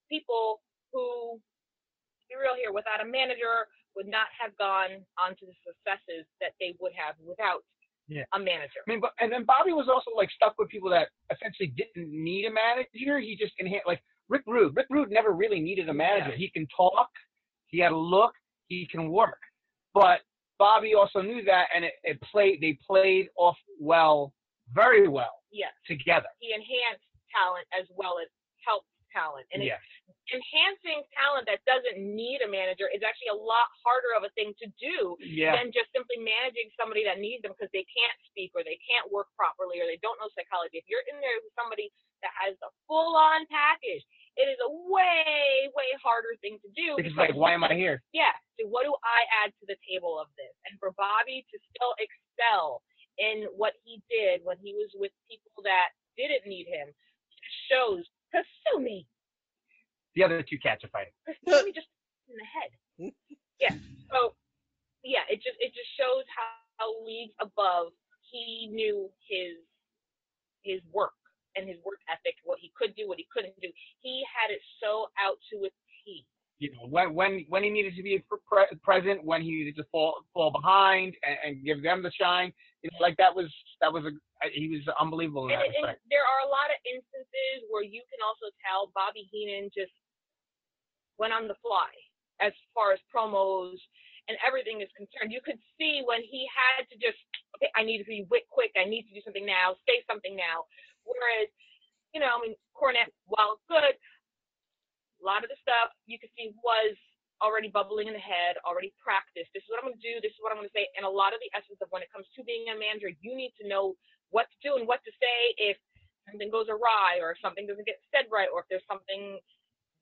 people who, be real here, without a manager, would not have gone on to the successes that they would have without Yeah. a manager. I mean, but and then Bobby was also like stuck with people that essentially didn't need a manager. He just enhanced like Rick Rude. Rick Rude never really needed a manager. He can talk, he had a look, he can work. But Bobby also knew that, and it, it played. They played off well, very well Yes. together. He enhanced talent as well as helped talent. And Yeah. it's enhancing talent that doesn't need a manager is actually a lot harder of a thing to do Yeah. than just simply managing somebody that needs them because they can't speak or they can't work properly or they don't know psychology. If you're in there with somebody that has the full on package, it is a way, way harder thing to do. Because like, why am I here? Yeah. So what do I add to the table of this? And for Bobby to still excel in what he did when he was with people that didn't need him shows Kasumi. The other two cats are fighting. Kasumi just in the head. Yeah. So yeah, it just it just shows how, how leagues above he knew his his work and his work ethic, what he could do, what he couldn't do. He had it so out to a T. You know, when when when he needed to be pre- present, when he needed to fall fall behind and, and give them the shine. You know, like that was that was a he was unbelievable And, and there are a lot of instances where you can also tell Bobby Heenan just went on the fly as far as promos and everything is concerned. You could see when he had to just, okay, I need to be quick, quick. I need to do something now, say something now. Whereas, you know, I mean, Cornette, while good, a lot of the stuff you could see was already bubbling in the head, already practiced. This is what I'm going to do. This is what I'm going to say. And a lot of the essence of when it comes to being a manager, you need to know what to do and what to say if something goes awry or if something doesn't get said right or if there's something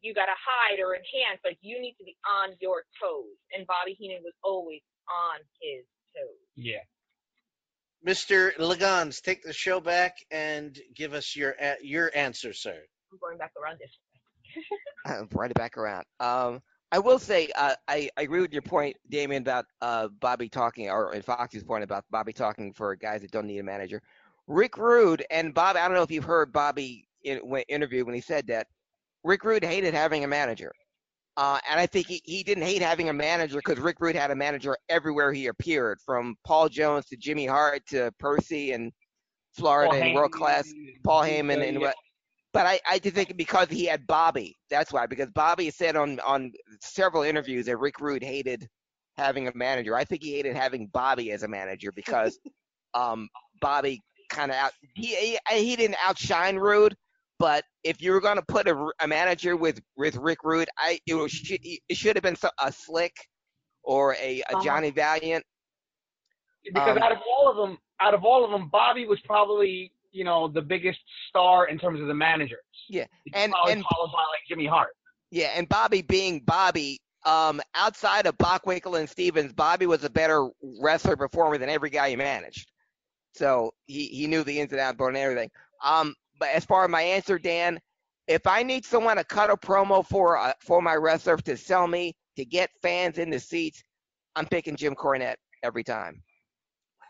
you got to hide or enhance. Like you need to be on your toes. And Bobby Heenan was always on his toes. Yeah. Mr. Liggeons, take the show back and give us your your answer, sir. I'm going back around this. brought it back around. Um, I will say uh, I, I agree with your point, Damian, about uh, Bobby talking, or and Foxy's point about Bobby talking for guys that don't need a manager. Rick Rude and Bob. I don't know if you've heard Bobby in when interview when he said that. Rick Rude hated having a manager, uh, and I think he, he didn't hate having a manager because Rick Rude had a manager everywhere he appeared, from Paul Jones to Jimmy Hart to Percy and Florida Paul and world class Paul Heyman uh, and yeah. what. But I, I just think because he had Bobby, that's why. Because Bobby said on on several interviews that Rick Rude hated having a manager. I think he hated having Bobby as a manager because um, Bobby kind of out he, he he didn't outshine Rude, but if you were going to put a, a manager with with Rick Rude, I it, was, it should have been a Slick or a, a Uh-huh. Johnny Valiant. because Um, out of all of them, out of all of them, Bobby was probably you know, the biggest star in terms of the managers. Yeah, and and followed by like Jimmy Hart. yeah, and Bobby being Bobby, um, outside of Bockwinkel and Stevens, Bobby was a better wrestler performer than every guy he managed. So he he knew the ins and outs and everything. Um, but as far as my answer, Dan, if I need someone to cut a promo for uh, for my wrestler to sell me to get fans in the seats, I'm picking Jim Cornette every time.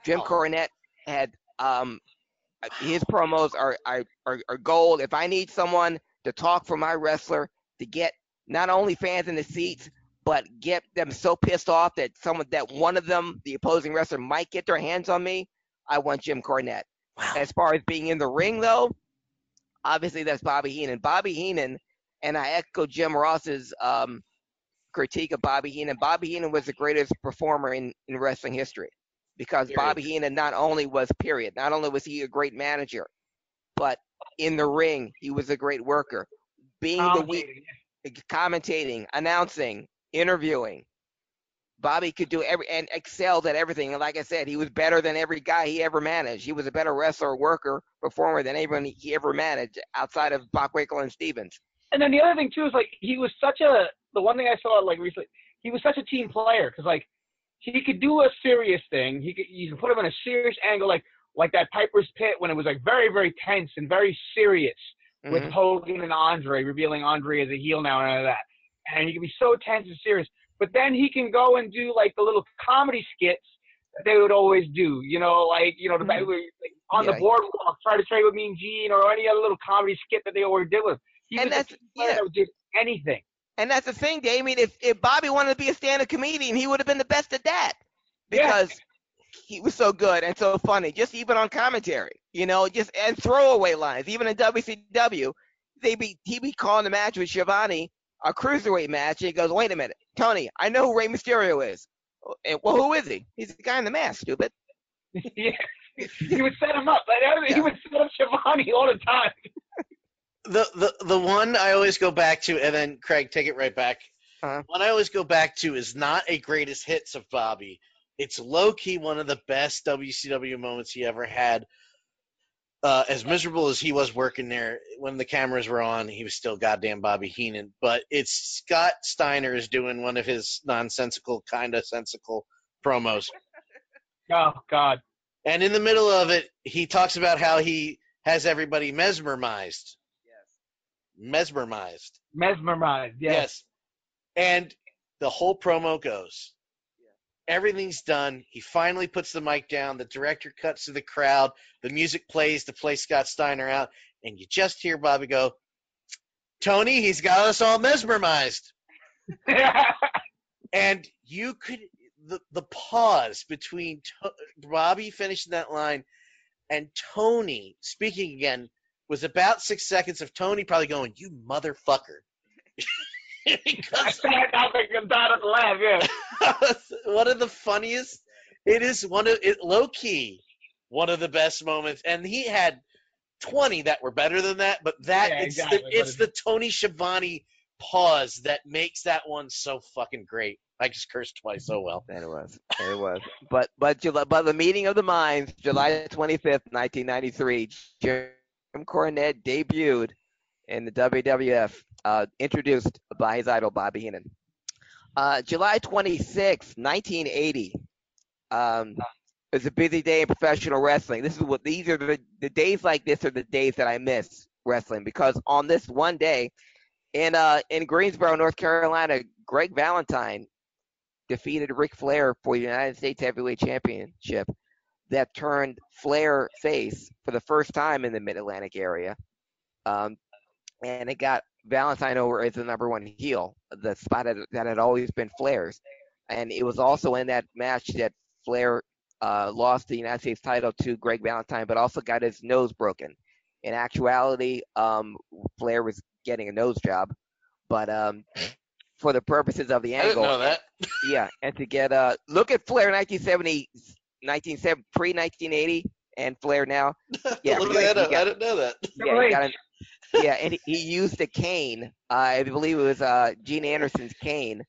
Jim Cornette had um his promos are, are are are gold. If I need someone to talk for my wrestler to get not only fans in the seats, but get them so pissed off that someone that one of them, the opposing wrestler, might get their hands on me, I want Jim Cornette. As far as being in the ring though, obviously that's Bobby Heenan. Bobby Heenan, and I echo Jim Ross's um, critique of Bobby Heenan. Bobby Heenan was the greatest performer in, in wrestling history because Period. Bobby Heenan not only was period, not only was he a great manager, but in the ring he was a great worker. Being the weak commentating, announcing, interviewing. Bobby could do every and excelled at everything. And like I said, he was better than every guy he ever managed. He was a better wrestler, worker, performer than anyone he ever managed outside of Bockwinkel and Stevens. And then the other thing too is like he was such a the one thing I saw like recently he was such a team player because like he could do a serious thing. He could you can put him in a serious angle like like that Piper's Pit when it was like very very tense and very serious with Mhm. Hogan and Andre revealing Andre as a heel now and all of that. And he can be so tense and serious. But then he can go and do like the little comedy skits that they would always do. You know, like you know the like, on Mm-hmm. Yeah. the boardwalk, try to trade with Mean Gene or any other little comedy skit that they always did with. He And that's- yeah. that did anything. And that's the thing, Damian. If if Bobby wanted to be a stand-up comedian, he would have been the best at that Yeah. because he was so good and so funny. Just even on commentary, you know, just and throwaway lines. Even in WCW, they be he be calling the match with Schiavone, a cruiserweight match. And he goes, "Wait a minute, Tony, I know who Rey Mysterio is." Well, who is he? He's the guy in the mask, stupid. yeah. he would set him up. Like, I mean, He would set up Schiavone all the time. the the the one I always go back to, and then Craig, take it right back. Uh-huh. One I always go back to is not a greatest hits of Bobby. It's low key one of the best WCW moments he ever had. Uh, as miserable as he was working there, when the cameras were on, he was still goddamn Bobby Heenan. But it's Scott Steiner is doing one of his nonsensical, kind of sensical promos. Oh God. And in the middle of it, he talks about how he has everybody mesmerized. Yes. Mesmerized. Mesmerized. Yes. Yes. And the whole promo goes. Everything's done. He finally puts the mic down. The director cuts to the crowd. The music plays to play Scott Steiner out. And you just hear Bobby go, Tony, he's got us all mesmerized. and you could, the, the pause between to- Bobby finishing that line and Tony speaking again was about six seconds of Tony probably going, You motherfucker. I because sat down and died at the laugh. Yeah. one of the funniest. It is one of it low key one of the best moments, and he had twenty that were better than that. But that Yeah, it's exactly, the it's the Tony Schiavone pause that makes that one so fucking great. I just cursed twice. Oh well. That it was. That it was. But but July, but the meeting of the minds, July twenty fifth, nineteen ninety three. Jim Cornette debuted in the WWF, uh, introduced by his idol Bobby Heenan. Uh, July 26, 1980. Um, it was a busy day in professional wrestling. This is what these are the the days like this are the days that I miss wrestling because on this one day in uh in Greensboro, North Carolina, Greg Valentine defeated Ric Flair for the United States Heavyweight Championship that turned Flair face for the first time in the Mid Atlantic area. Um, and it got Valentine over as the number one heel, the spot that, that had always been Flair's. And it was also in that match that Flair uh, lost the United States title to Greg Valentine, but also got his nose broken. In actuality, um, Flair was getting a nose job, but um, for the purposes of the I didn't angle, know that. yeah, and to get uh, look at Flair 1970, 1970 pre 1980, and Flair now. Yeah, Look he got- that got- I didn't know that. yeah, he got an, yeah, and he, used a cane. I believe it was uh, Gene Anderson's cane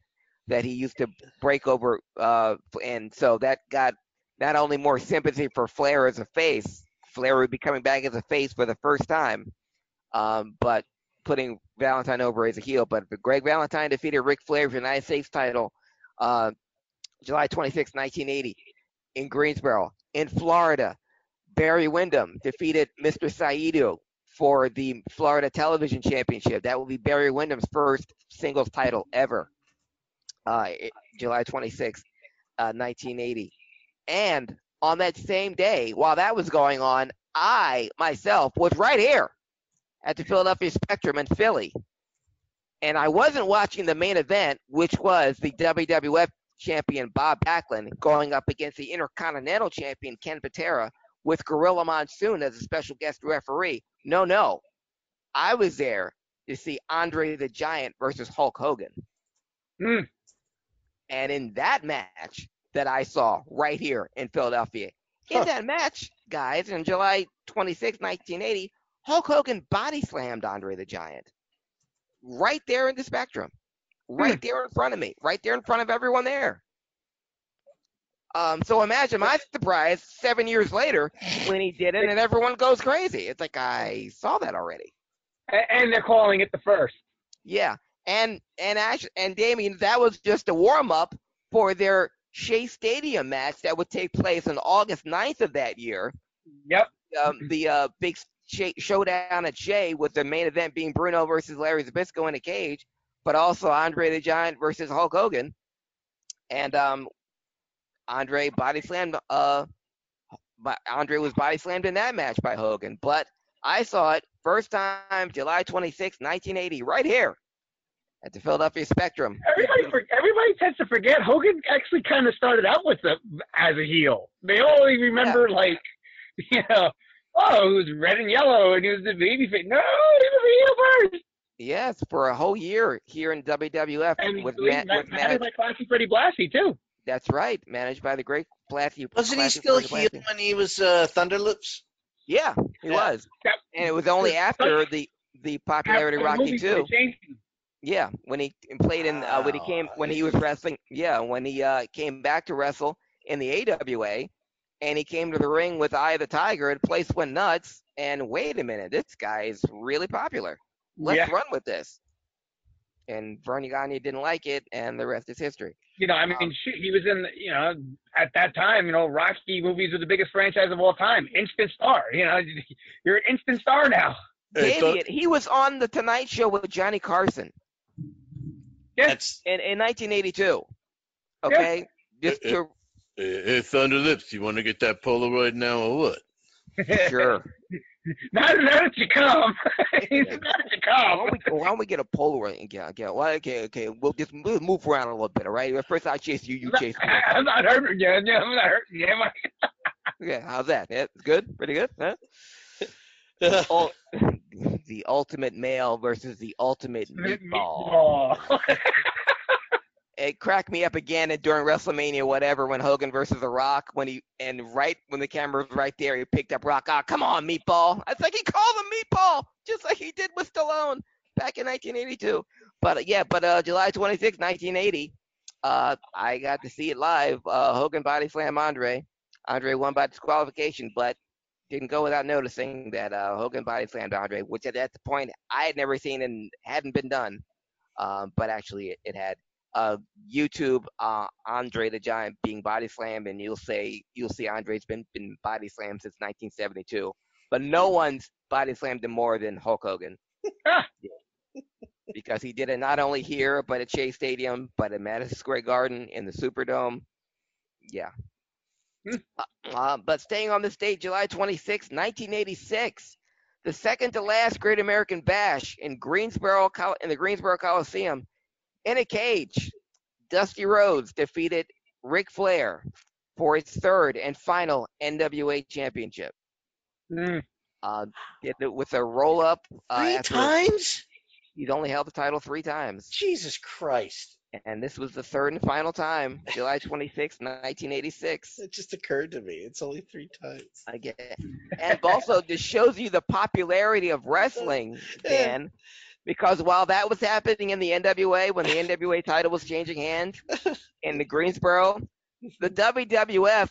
that he used to break over, uh, and so that got not only more sympathy for Flair as a face Flair would be coming back as a face for the first time, um, but putting Valentine over as a heel. But Greg Valentine defeated Ric Flair for the United States title uh, July 26, 1980, in Greensboro. In Florida, Barry Windham defeated Mr. Saito for the Florida Television Championship. That will be Barry Windham's first singles title ever. Uh, July 26, uh, 1980. And on that same day, while that was going on, I myself was right here at the Philadelphia Spectrum in Philly. And I wasn't watching the main event, which was the WWF champion Bob Backlund going up against the Intercontinental champion Ken Patera with Gorilla Monsoon as a special guest referee. No, no. I was there to see Andre the Giant versus Hulk Hogan. Mm. And in that match that I saw right here in Philadelphia, in that match, guys, in July 26, 1980, Hulk Hogan body slammed Andre the Giant right there in the spectrum, right there in front of me, right there in front of everyone there. Um, so imagine my surprise seven years later when he did it and everyone goes crazy. It's like I saw that already. And they're calling it the first. Yeah, and and actually, and Damian, that was just a warm up for their Shea Stadium match that would take place on August 9th of that year. Yep. Um, the uh, big Shea, showdown at Shea, with the main event being Bruno versus Larry Zbyszko in a cage, but also Andre the Giant versus Hulk Hogan. And um, Andre body slammed. Uh, Andre was body slammed in that match by Hogan. But I saw it first time, July 26, 1980, right here at the Philadelphia Spectrum. Everybody, for, everybody tends to forget Hogan actually kind of started out with the as a heel. They only remember Yeah. like, you know, oh, it was red and yellow, and he was the baby face. No, he was a heel first. Yes, for a whole year here in WWF And with, he ma- was with managed managed, by Classy Freddie Blassie too. That's right, managed by the great Blassie. Wasn't he still Freddie heel when he was uh, Thunderlips? Yeah, he Yeah. was, That- and it was only after the the popularity After Rocky movie, too. they changed him. Yeah, when he played in uh, when he came when he was wrestling. Yeah, when he uh, came back to wrestle in the AWA, and he came to the ring with Eye of the Tiger, and the place went nuts. And wait a minute, this guy is really popular. Let's Yeah. run with this. And Verne Gagne didn't like it, and the rest is history. You know, I mean, shoot, he was in, you know, at that time, you know, Rocky movies were the biggest franchise of all time. Instant star. You know, you're an instant star now. Hey, Damian, he was on the Tonight Show with Johnny Carson Yeah. That's in, in 1982. Okay, just Uh, to Hey, Thunder Lips, you want to get that Polaroid now or what? sure. now, now that you come, now that you Why come. don't, we, why don't we get a Polaroid and get, get well, okay, okay, we'll just we'll move around a little bit, all right? First I chase you, you chase me. I'm not hurting you. Yeah, I'm not hurting you. am I? Yeah, how's that? Yeah, good, pretty good, huh? Ul- the ultimate male versus the ultimate meatball. Oh. It cracked me up again during WrestleMania, whatever, when Hogan versus The Rock, when he and right when the camera was right there, he picked up Rock. Ah, come on, meatball! It's like he called him meatball, just like he did with Stallone back in 1982. But uh, yeah, but uh, July 26, 1980, uh, I got to see it live. Uh, Hogan body slam Andre. Andre won by disqualification, but didn't go without noticing that uh, Hogan body slammed Andre, which at that point I had never seen and hadn't been done. Um, but actually, it, it had uh, YouTube uh, Andre the Giant being body slammed, and you'll say you'll see Andre's been been body slammed since 1972, but no one's body slammed him more than Hulk Hogan. Because he did it not only here, but at Shea Stadium, but at Madison Square Garden in the Superdome. Yeah. Hmm. Uh, uh, but staying on this date, July 26, 1986, the second to last Great American Bash in Greensboro, in the Greensboro Coliseum, in a cage, Dusty Rhodes defeated Ric Flair for his third and final NWA championship. Mm. Uh, with a roll up. Uh, three after- times? He's only held the title three times. Jesus Christ! And this was the third and final time, July 26, 1986. It just occurred to me. It's only three times. I get it. And also, this shows you the popularity of wrestling, Dan, because while that was happening in the NWA, when the NWA title was changing hands in the Greensboro, the WWF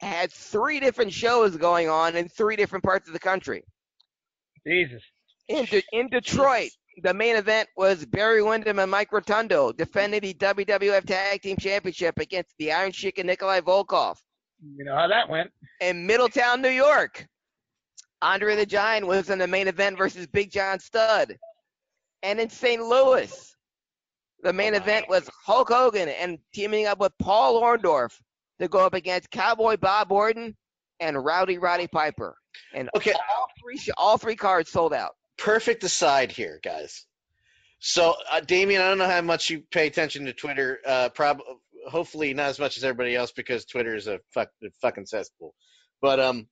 had three different shows going on in three different parts of the country. Jesus. In, De- in Detroit, the main event was Barry Windham and Mike Rotundo defending the WWF Tag Team Championship against the Iron Sheik and Nikolai Volkov. You know how that went. In Middletown, New York, Andre the Giant was in the main event versus Big John Studd. And in St. Louis, the main event was Hulk Hogan and teaming up with Paul Orndorff to go up against Cowboy Bob Orton and Rowdy Roddy Piper. And Okay. all three all three cards sold out. perfect aside here, guys. So, uh, Damian, I don't know how much you pay attention to Twitter. Uh, prob- hopefully not as much as everybody else because Twitter is a, fuck- a fucking cesspool. But um,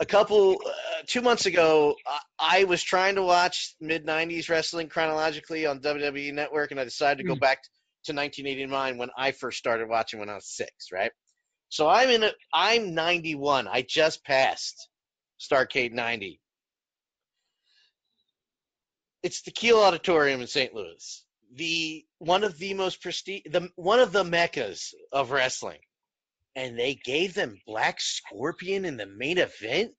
a couple, uh, two months ago, I, I was trying to watch mid '90s wrestling chronologically on WWE Network, and I decided to go back to 1989 when I first started watching when I was six. Right. So I'm in. A, I'm 91. I just passed Starcade 90 it's the Kiel Auditorium in St. Louis. The one of the most prestige, the one of the meccas of wrestling, and they gave them Black Scorpion in the main event.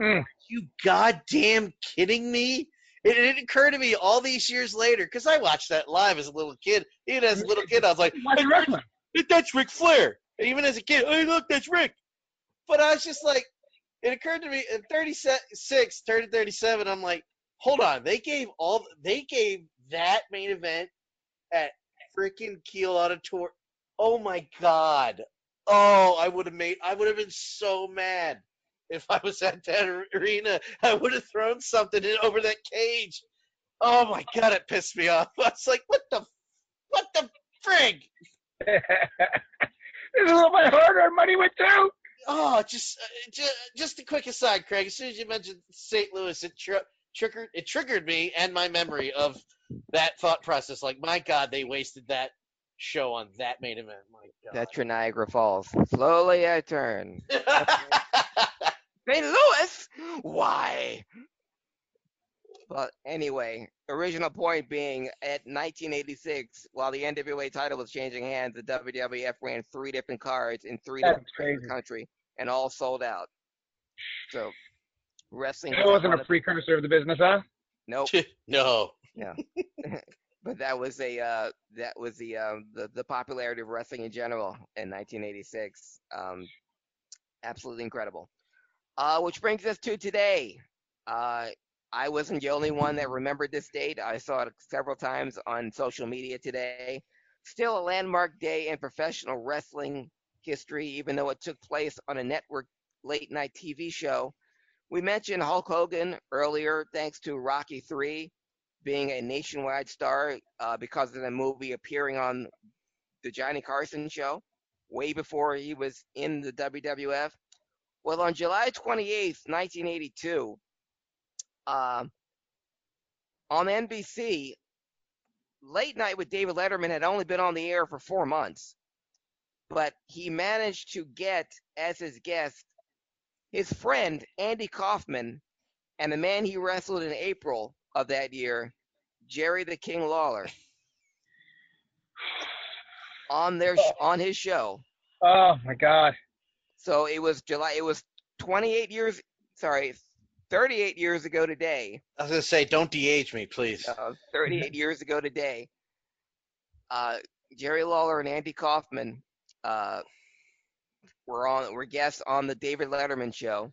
Mm. You goddamn kidding me? It, it occurred to me all these years later because I watched that live as a little kid. Even as a little kid, I was like, wrestling. "Hey, "That's Ric Flair." And even as a kid, "Hey, look, that's Rick." But I was just like, it occurred to me at 36, 30, 37. I'm like, hold on, they gave all they gave that main event at freaking Kiel Auditor. Oh my god! Oh, I would have made. I would have been so mad if I was at that arena. I would have thrown something in, over that cage. Oh my god, it pissed me off. I was like, what the, what the frig? this is where my hard-earned money went to. Oh, just, uh, just, just a quick aside, Craig. As soon as you mentioned St. Louis, it tri- triggered, it triggered me and my memory of that thought process. Like, my God, they wasted that show on that main event. My God. That's your Niagara Falls. Slowly I turn. St. Louis? Why? But anyway, original point being at 1986, while the NWA title was changing hands, the WWF ran three different cards in three That's different parts of crazy. country and all sold out. So, wrestling. That wasn't a precursor of the business, huh? Nope. no. Yeah. but that was a uh, that was the, um, the the popularity of wrestling in general in 1986. Um, absolutely incredible. Uh, which brings us to today. Uh, I wasn't the only one that remembered this date. I saw it several times on social media today. Still a landmark day in professional wrestling history, even though it took place on a network late night TV show. We mentioned Hulk Hogan earlier, thanks to Rocky 3 being a nationwide star uh, because of the movie appearing on the Johnny Carson show way before he was in the WWF. Well, on July 28th, 1982, um, on NBC, Late Night with David Letterman had only been on the air for four months, but he managed to get as his guest his friend Andy Kaufman and the man he wrestled in April of that year, Jerry the King Lawler, on their sh- on his show. Oh my God. So it was July. It was 28 years. Sorry, 38 years ago today. I was gonna say, don't de-age me, please. Uh, 38 years ago today. Uh, Jerry Lawler and Andy Kaufman uh, were on were guests on the David Letterman show,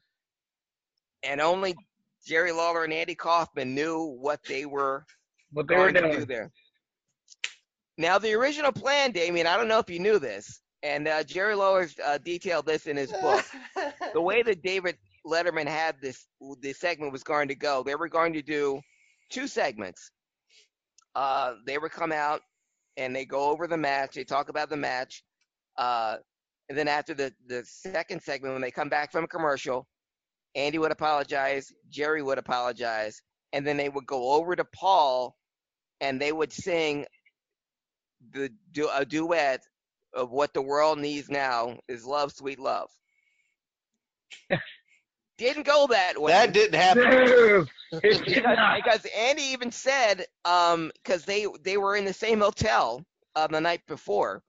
and only Jerry Lawler and Andy Kaufman knew what they were What they were going to do there. Now, the original plan, Damian, I don't know if you knew this, and uh, Jerry Lawler uh, detailed this in his book. the way that David Letterman had this this segment was going to go, they were going to do two segments. Uh, they would come out and they go over the match. They talk about the match, uh, and then after the the second segment, when they come back from a commercial, Andy would apologize, Jerry would apologize, and then they would go over to Paul, and they would sing the du- a duet of what the world needs now is love, sweet love. Didn't go that way. That didn't happen. No, it did because, not. because Andy even said, um, because they they were in the same hotel uh, the night before,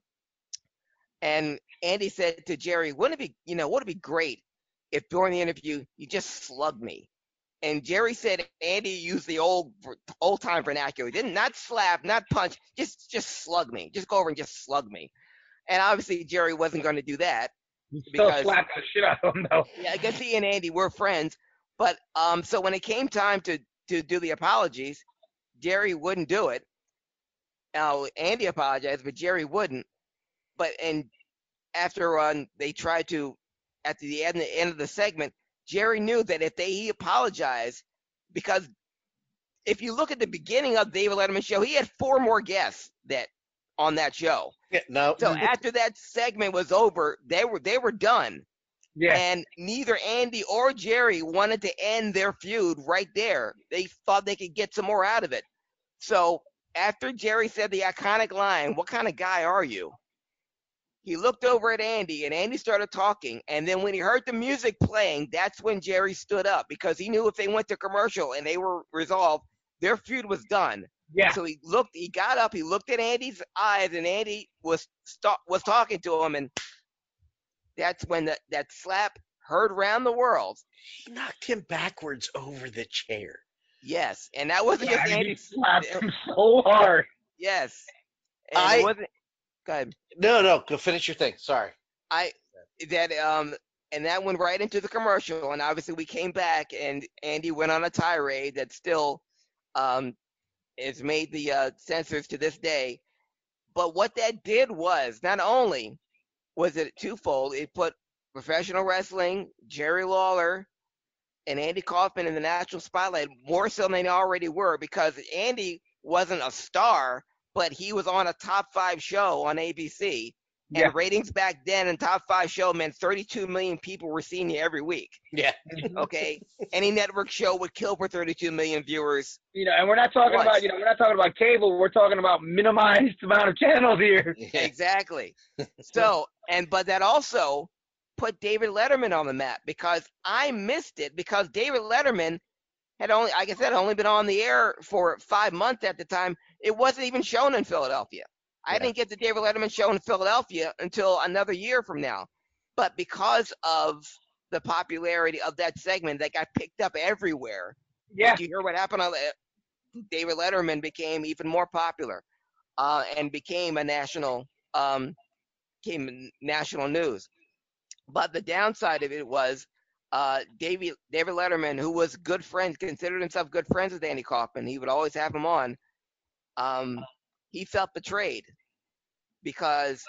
and Andy said to Jerry, "Wouldn't it be, you know, wouldn't it be great if during the interview you just slug me?" And Jerry said Andy used the old old time vernacular. He didn't not slap, not punch, just just slug me. Just go over and just slug me. And obviously Jerry wasn't going to do that. Still slap the shit out of him though. Yeah, I guess he and Andy were friends. But um, so when it came time to to do the apologies, Jerry wouldn't do it. Now Andy apologized, but Jerry wouldn't. But and after um, they tried to at the end, the end of the segment, Jerry knew that if they he apologized, because if you look at the beginning of David Letterman show, he had four more guests that on that show. Yeah, no. So after that segment was over, they were they were done. Yeah. And neither Andy or Jerry wanted to end their feud right there. They thought they could get some more out of it. So after Jerry said the iconic line, "What kind of guy are you?" He looked over at Andy, and Andy started talking. And then when he heard the music playing, that's when Jerry stood up because he knew if they went to commercial and they were resolved, their feud was done. Yeah. So he looked, he got up, he looked at Andy's eyes, and Andy was st- was talking to him, and that's when that that slap heard around the world. He knocked him backwards over the chair. Yes, and that wasn't Yeah, just Andy. slapped him so hard. Yes, and I- it wasn't. Go ahead. No, no, go finish your thing. Sorry. I that um and that went right into the commercial and obviously we came back and Andy went on a tirade that still um has made the uh, censors to this day. But what that did was not only was it twofold, it put professional wrestling, Jerry Lawler, and Andy Kaufman in the national spotlight more so than they already were because Andy wasn't a star, but he was on a top five show on ABC. And Yeah. ratings back then and top five show meant 32 million people were seeing you every week. Yeah. Mm-hmm. Okay. Any network show would kill for 32 million viewers. You know, and we're not talking What? about you know we're not talking about cable. We're talking about minimized amount of channels here. Exactly. So, and but that also put David Letterman on the map because I missed it because David Letterman had only, like I said, only been on the air for five months at the time. It wasn't even shown in Philadelphia. I didn't get the David Letterman show in Philadelphia until another year from now. But because of the popularity of that segment that got picked up everywhere, Yeah. did you hear what happened? David Letterman became even more popular uh, and became a national um, became national news. But the downside of it was uh, David David Letterman, who was good friends, considered himself good friends with Andy Kaufman. He would always have him on. Um, he felt betrayed because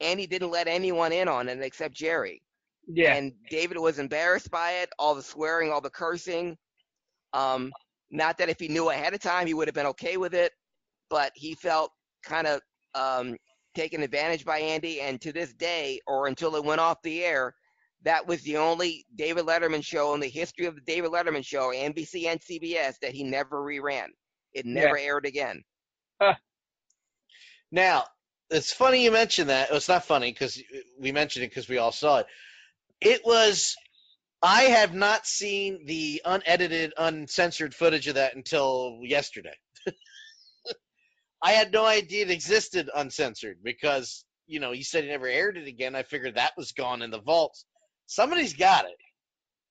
Andy didn't let anyone in on it except Jerry. Yeah. And David was embarrassed by it, all the swearing, all the cursing. Um, not that if he knew ahead of time, he would have been okay with it, but he felt kind of um, taken advantage by Andy. And to this day, or until it went off the air, that was the only David Letterman show in the history of the David Letterman show, NBC and CBS, that he never reran. It never aired again. Now, it's funny you mentioned that. It's not funny because we mentioned it because we all saw it. It was. I have not seen the unedited, uncensored footage of that until yesterday. I had no idea it existed uncensored because, you know, you said he never aired it again. I figured that was gone in the vaults. Somebody's got it.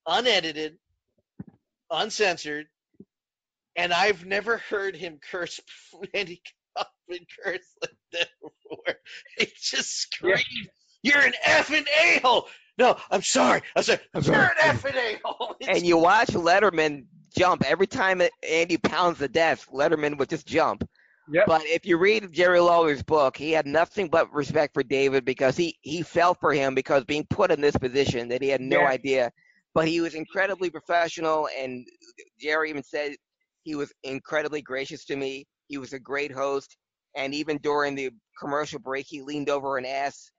Unedited, uncensored, and I've never heard him curse Andy Kaufman curse like that before. He just screamed, You're an effing a hole. No, I'm sorry. I'm sorry. You're an effing a hole. And you watch Letterman jump every time Andy pounds the desk. Letterman would just jump. Yep. But if you read Jerry Lawler's book, he had nothing but respect for David because he he felt for him because being put in this position that he had no Yeah. idea. But he was incredibly professional, and Jerry even said he was incredibly gracious to me. He was a great host, and even during the commercial break, he leaned over and asked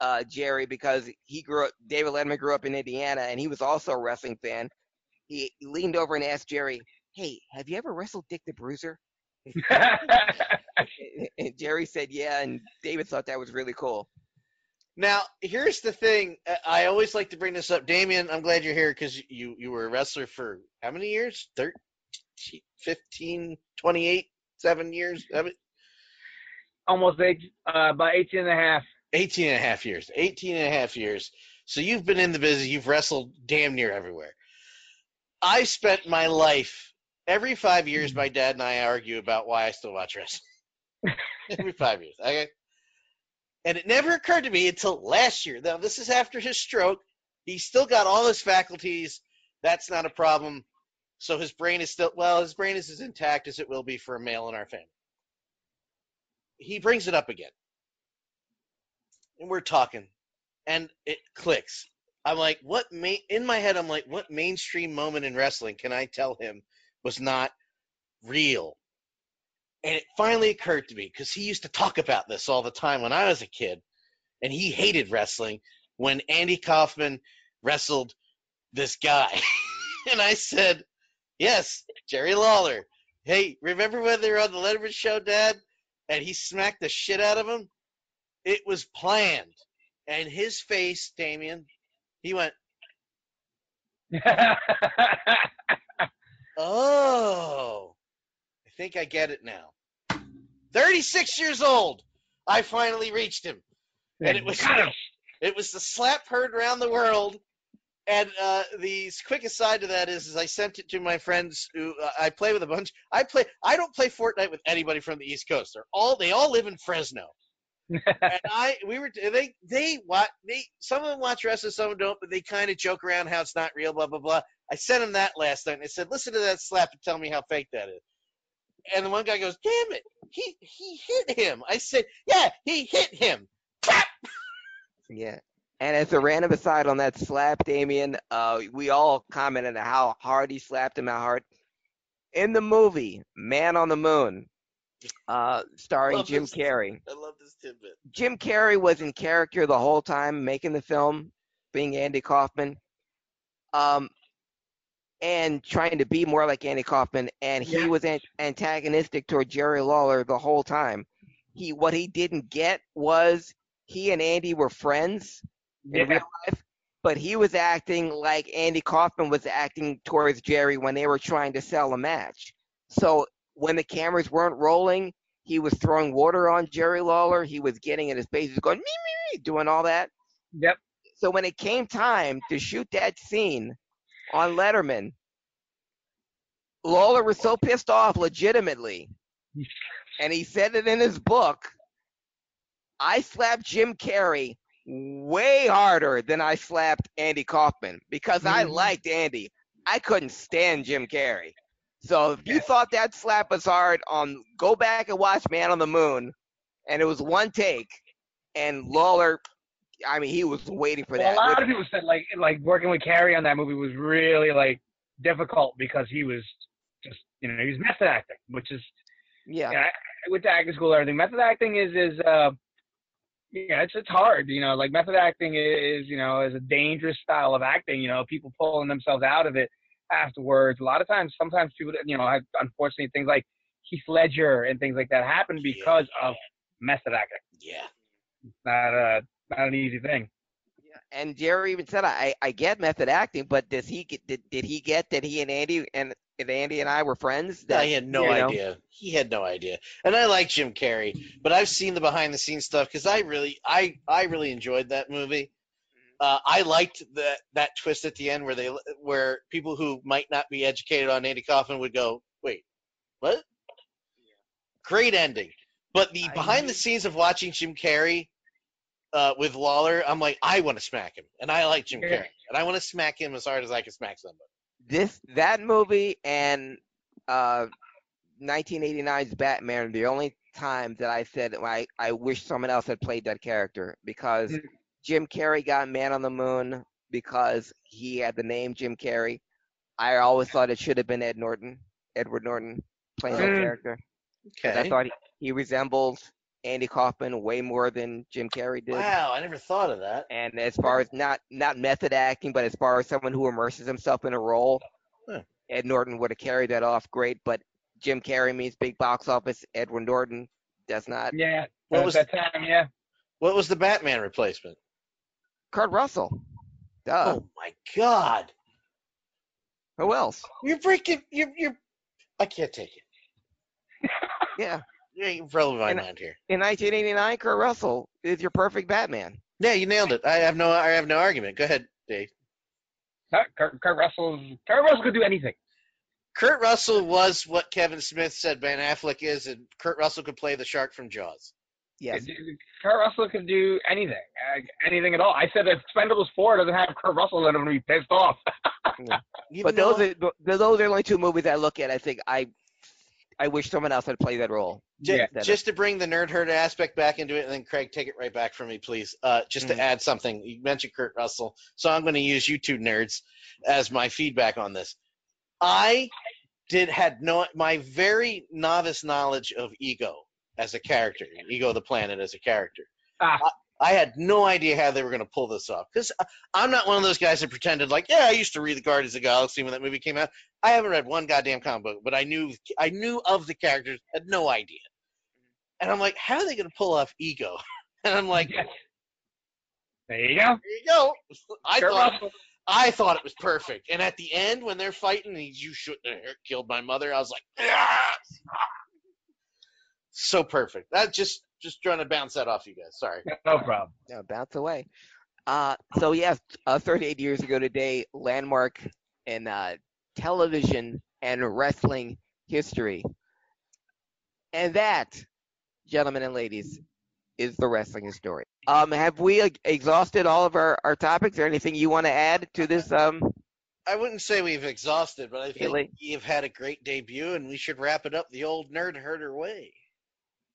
uh, Jerry because he grew up. David Letterman grew up in Indiana, and he was also a wrestling fan. He leaned over and asked Jerry, "Hey, have you ever wrestled Dick the Bruiser?" and Jerry said, "Yeah," and David thought that was really cool. Now, here's the thing. I always like to bring this up. Damian, I'm glad you're here because you, you were a wrestler for how many years? 13, 15, 28, seven years? Almost eight, uh, about 18 and a half. 18 and a half years. 18 and a half years. So you've been in the business, you've wrestled damn near everywhere. I spent my life every five years my dad and I argue about why I still watch wrestling. every five years. Okay. And it never occurred to me until last year. Now this is after his stroke. He's still got all his faculties. That's not a problem. So his brain is still well, his brain is as intact as it will be for a male in our family. He brings it up again. And we're talking. And it clicks. I'm like, what main in my head, I'm like, what mainstream moment in wrestling can I tell him was not real? And it finally occurred to me because he used to talk about this all the time when I was a kid, and he hated wrestling when Andy Kaufman wrestled this guy. and I said, Yes, Jerry Lawler. Hey, remember when they were on the Letterman show, Dad? And he smacked the shit out of him? It was planned. And his face, Damian, he went, Oh, I think I get it now. 36 years old. I finally reached him. And it was it was the slap heard around the world. And uh, the quick aside to that is, is I sent it to my friends who uh, I play with a bunch. I play. I don't play Fortnite with anybody from the East Coast. They're all they all live in Fresno. and I we were they they watch they some of them watch wrestling, some of them don't, but they kind of joke around how it's not real, blah blah blah. I sent him that last night, and I said, "Listen to that slap and tell me how fake that is." And the one guy goes, "Damn it, he he hit him." I said, "Yeah, he hit him." Yeah. And as a random aside on that slap, Damian, uh, we all commented on how hard he slapped him, how hard. In the movie Man on the Moon, uh, starring Jim this- Carrey, I love this tidbit. Jim Carrey was in character the whole time making the film, being Andy Kaufman, um, and trying to be more like Andy Kaufman. And he Yeah. was an- antagonistic toward Jerry Lawler the whole time. He what he didn't get was he and Andy were friends in real life, but he was acting like Andy Kaufman was acting towards Jerry when they were trying to sell a match. So when the cameras weren't rolling, he was throwing water on Jerry Lawler. He was getting in his face, he was going me me me, doing all that. Yep. So when it came time to shoot that scene on Letterman, Lawler was so pissed off, legitimately, and he said it in his book. I slapped Jim Carrey way harder than I slapped Andy Kaufman because I Mhm. liked Andy. I couldn't stand Jim Carrey. So if you thought that slap was hard, on go back and watch Man on the Moon, and it was one take, and Lawler, I mean, he was waiting for Well, that. a lot of people said like like working with Carrey on that movie was really like difficult because he was just you know he was method acting, which is yeah. yeah, I went to acting school everything. Method acting is is uh yeah, it's it's hard. You know, like method acting is you know is a dangerous style of acting. You know, people pulling themselves out of it afterwards. A lot of times, sometimes people you know have unfortunately things like Heath Ledger and things like that happen because of method acting. Yeah. It's not a not an easy thing. Yeah. And Jerry even said, I, I get method acting, but does he get, did, did he get that he and Andy and, and Andy and I were friends? That, he had no you know? idea. He had no idea. And I like Jim Carrey, but I've seen the behind the scenes stuff because I really, I, I really enjoyed that movie. Uh, I liked that that twist at the end where they, where people who might not be educated on Andy Kaufman would go, "Wait, what?" Great ending. But the behind the scenes of watching Jim Carrey uh, with Lawler, I'm like, I want to smack him, and I like Jim Yeah. Carrey, and I want to smack him as hard as I can smack somebody. This that movie and uh, 1989's Batman are the only times that I said I, I wish someone else had played that character because Jim Carrey got Man on the Moon because he had the name Jim Carrey. I always thought it should have been Ed Norton, Edward Norton playing that character. character. 'Cause I thought he, he resembled Andy Kaufman way more than Jim Carrey did. Wow, I never thought of that. And as far as not not method acting, but as far as someone who immerses himself in a role, Huh. Ed Norton would have carried that off great. But Jim Carrey means big box office. Edward Norton does not. Yeah. What was- that time? Yeah. What was the Batman replacement? Kurt Russell. Duh. Oh my God! Who else? You're breaking. You're. You're. I can't take it. Yeah. Yeah, you're blowing my And- mind here. In 1989, Kurt Russell is your perfect Batman. Yeah, you nailed it. I have no, I have no argument. Go ahead, Dave. Kurt, Kurt, Kurt Russell's Kurt Russell could do anything. Kurt Russell was what Kevin Smith said Ben Affleck is, and Kurt Russell could play the shark from Jaws. Yes. Kurt Russell can do anything, uh, anything at all. I said if Expendables 4 doesn't have Kurt Russell in it, I'm gonna be pissed off. but those are but those are the only two movies I look at. I think I I wish someone else had played that role. Ju- instead of- Just to bring the nerd herd aspect back into it, and then Craig, take it right back from me, please. Uh, just Mhm. to add something, you mentioned Kurt Russell, so I'm going to use you two nerds as my feedback on this. I did had no my very novice knowledge of Ego as a character, Ego the Planet as a character. Ah. I, I had no idea how they were going to pull this off because I'm not one of those guys that pretended like, yeah, I used to read the Guardians of the Galaxy when that movie came out. I haven't read one goddamn comic book, but I knew I knew of the characters, had no idea. And I'm like, how are they going to pull off Ego? And I'm like, there you go. There you go. I Kurt thought Russell. I thought it was perfect. And at the end, when they're fighting, he's, you shouldn't have killed my mother. I was like, yes! so perfect. That just just trying to bounce that off you guys. Sorry. No problem. No, bounce away. Uh, so yes, uh, 38 years ago today, landmark in uh, television and wrestling history, and that, gentlemen and ladies, is the wrestling story. Um, have we uh, exhausted all of our, our topics? Or anything you want to add to this? Um, I wouldn't say we've exhausted, but I think Really? you've had a great debut, and we should wrap it up the old nerd herder way.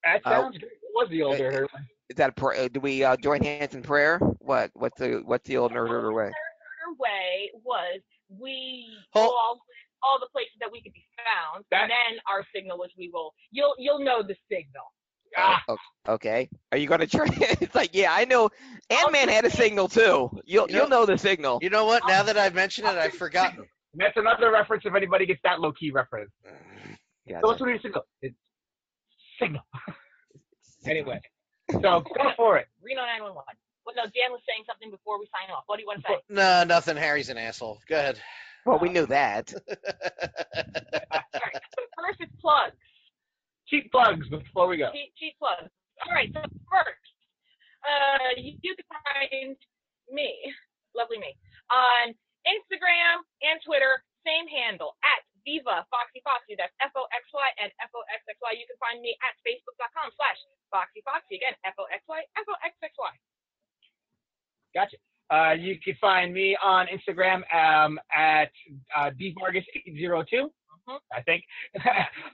That Uh, sounds good. What was the older her? is that a pr- uh, do we uh, join hands in prayer? What what's the what's the old nerd herder way? Her way was we go all all the places that we could be found, and then our signal was we will you'll you'll know the signal. Ah, Okay. Are you gonna try? it's like, yeah, I know. Ant Man had a signal too. You'll You know- you'll know the signal. You know what? Now that I've mentioned it, I've forgotten. That's another reference if anybody gets that low key reference. Yeah, So what's the signal? It's signal. anyway, so go for it. Reno 911. Well, no, Dan was saying something before we sign off. What do you want to say? No, nothing. Harry's an asshole. Go ahead. Well, we knew that. First, it's plugs. Cheap plugs before we go. Cheap, cheap plugs. All right, so first, uh, you, you can find me, lovely me, on Instagram and Twitter, same handle, at Viva Foxy Foxxy. That's F O X Y and F O X X Y. You can find me at Facebook.com slash Foxy Foxxy. Again, F O X Y, F O X X Y. Gotcha. Uh, you can find me on Instagram um, at uh, dvargas802, I think.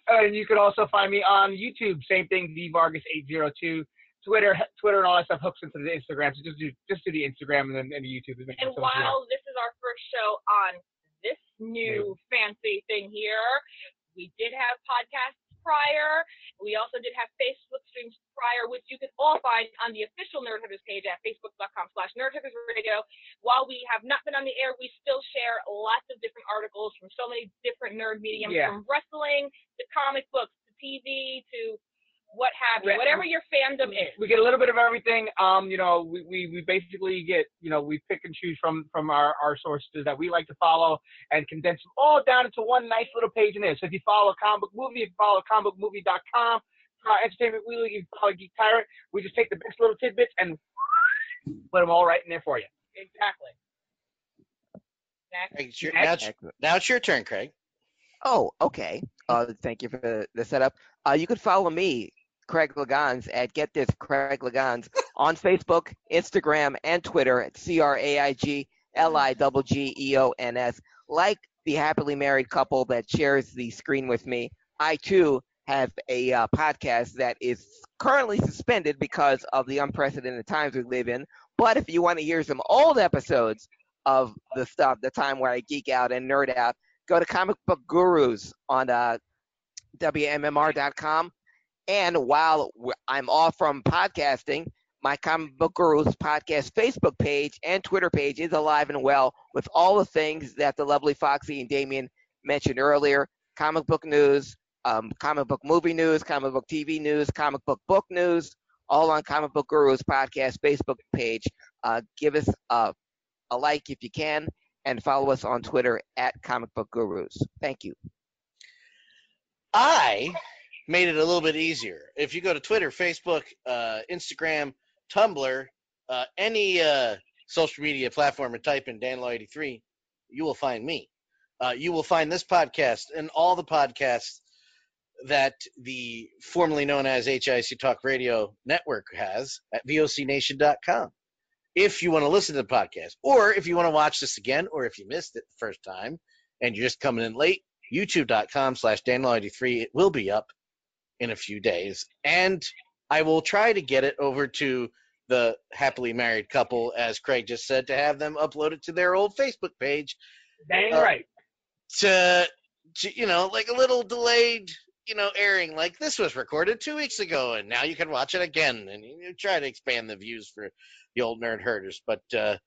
and you can also find me on YouTube, same thing, dvargas802. Twitter, Twitter, and all that stuff hooks into the Instagram. So just do just do the Instagram and then and the YouTube. And so while this is our first show on this new fancy thing here, we did have podcasts prior. We also did have Facebook streams prior, which you can all find on the official Nerd page at facebook.com slash Nerd Radio. While we have not been on the air, we still share lots of different articles from so many different nerd mediums, Yeah. from wrestling to comic books to TV to what have you, whatever your fandom is. we get a little bit of everything. Um, you know, we, we, we basically get, you know, we pick and choose from from our, our sources that we like to follow and condense them all down into one nice little page in there. So if you follow Comic Book Movie, if you follow comicbookmovie.com, uh, Entertainment Weekly, you follow Geek Tyrant, we just take the best little tidbits and put them all right in there for you. Exactly. Craig, it's your- now, it's, now it's your turn, Craig. Oh, okay. Uh, thank you for the, the setup. Uh, you can follow me, Craig Liggeons, at Get This Craig Liggeons on Facebook, Instagram, and Twitter at C R A I G L I G G E O N S. Like the happily married couple that shares the screen with me, I too have a uh, podcast that is currently suspended because of the unprecedented times we live in. But if you want to hear some old episodes of the stuff, the time where I geek out and nerd out, go to Comic Book Gurus on uh, WMMR.com. And while I'm off from podcasting, my Comic Book Gurus podcast Facebook page and Twitter page is alive and well with all the things that the lovely Foxy and Damian mentioned earlier comic book news, um, comic book movie news, comic book TV news, comic book book news, all on Comic Book Gurus podcast Facebook page. Uh, give us a, a like if you can and follow us on Twitter at Comic Book Gurus. Thank you. I made it a little bit easier. If you go to Twitter, Facebook, uh, Instagram, Tumblr, uh, any uh, social media platform and type in Dan Law 83, you will find me. Uh, you will find this podcast and all the podcasts that the formerly known as HIC Talk Radio Network has at vocnation.com. If you want to listen to the podcast, or if you want to watch this again, or if you missed it the first time and you're just coming in late, youtube.com slash danlaw83. It will be up in a few days. And I will try to get it over to the happily married couple, as Craig just said, to have them upload it to their old Facebook page. Dang Uh, right. To, to, you know, like a little delayed, you know, airing. Like this was recorded two weeks ago, and now you can watch it again. And you try to expand the views for the old nerd herders. But uh,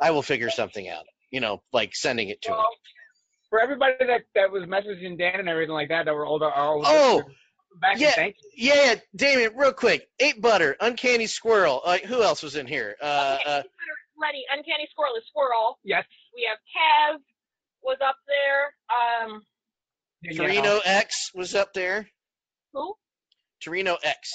I will figure something out. You know, like sending it to them. Well, for everybody that, that was messaging Dan and everything like that, that were older, are older Oh, back yeah, and thank you. yeah, Damon, real quick. Eight Butter, Uncanny Squirrel. Uh, who else was in here? Uh, uh, Letty, Uncanny Squirrel is Squirrel. Yes. We have Kev was up there. Um, Torino X was up there. who? Torino X.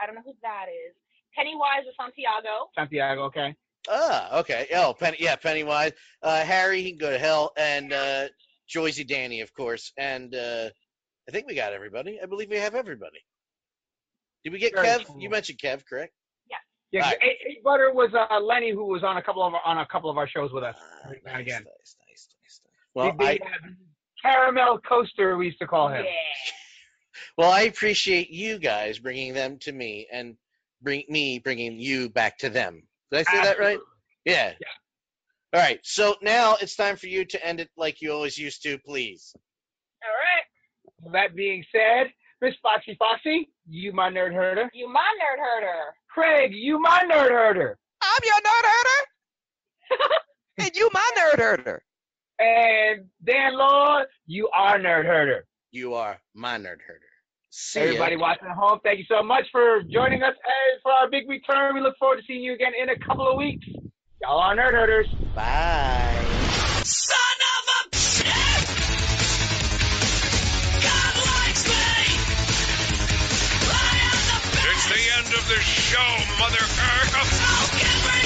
I don't know who that is. Pennywise is Santiago. Santiago, okay. Ah, okay. Oh, Penny, yeah, Pennywise. Uh, Harry, he can go to hell, and uh, Joycey Danny, of course, and uh, I think we got everybody. I believe we have everybody. Did we get Very Kev? cool. You mentioned Kev, correct? Yeah, All right. Eight, Eight Butter was uh, Lenny, who was on a couple of our, on a couple of our shows with us. Ah, every now and again. Well, the, the, I uh, caramel coaster, we used to call him. well, I appreciate you guys bringing them to me, and bring me bringing you back to them. Did I say that right? Yeah. All right. So now it's time for you to end it like you always used to, please. All right. That being said, Miss Foxy Foxxy, you my nerd herder. You my nerd herder. Craig, you my nerd herder. I'm your nerd herder. and you my nerd herder. And Dan Law, you are nerd herder. You are my nerd herder. See ya. Everybody watching at home, thank you so much for joining us as for our big return. We look forward to seeing you again in a couple of weeks. Y'all are nerd herders. Bye. Son of a bitch! God likes me! I am the best! It's the end of the show, Mother Earth. Don't everybody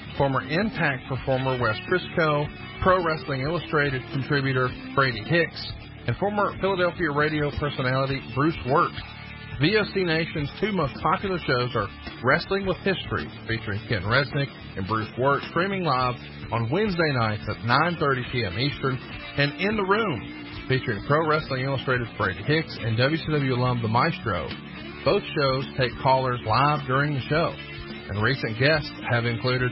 former Impact performer Wes Brisco, Pro Wrestling Illustrated contributor Brady Hicks, and former Philadelphia radio personality Bruce Wirt. VOC Nation's two most popular shows are Wrestling with History, featuring Ken Resnick and Bruce Wirt, streaming live on Wednesday nights at 9.30 p.m. Eastern, and In the Room, featuring Pro Wrestling Illustrated Brady Hicks and WCW alum The Maestro. Both shows take callers live during the show, and recent guests have included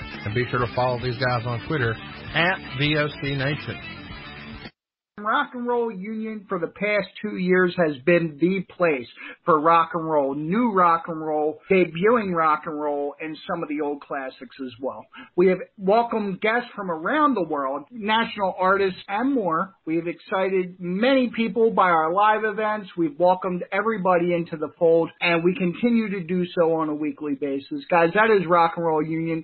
And be sure to follow these guys on Twitter at VOC Nation. Rock and Roll Union for the past two years has been the place for rock and roll, new rock and roll, debuting rock and roll, and some of the old classics as well. We have welcomed guests from around the world, national artists, and more. We have excited many people by our live events. We've welcomed everybody into the fold, and we continue to do so on a weekly basis. Guys, that is Rock and Roll Union,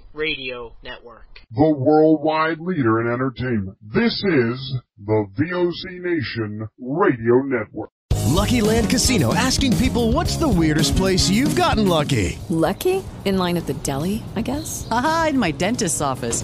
Radio Network. The worldwide leader in entertainment. This is the VOC Nation Radio Network. Lucky Land Casino asking people what's the weirdest place you've gotten lucky? Lucky? In line at the deli, I guess? Aha, in my dentist's office.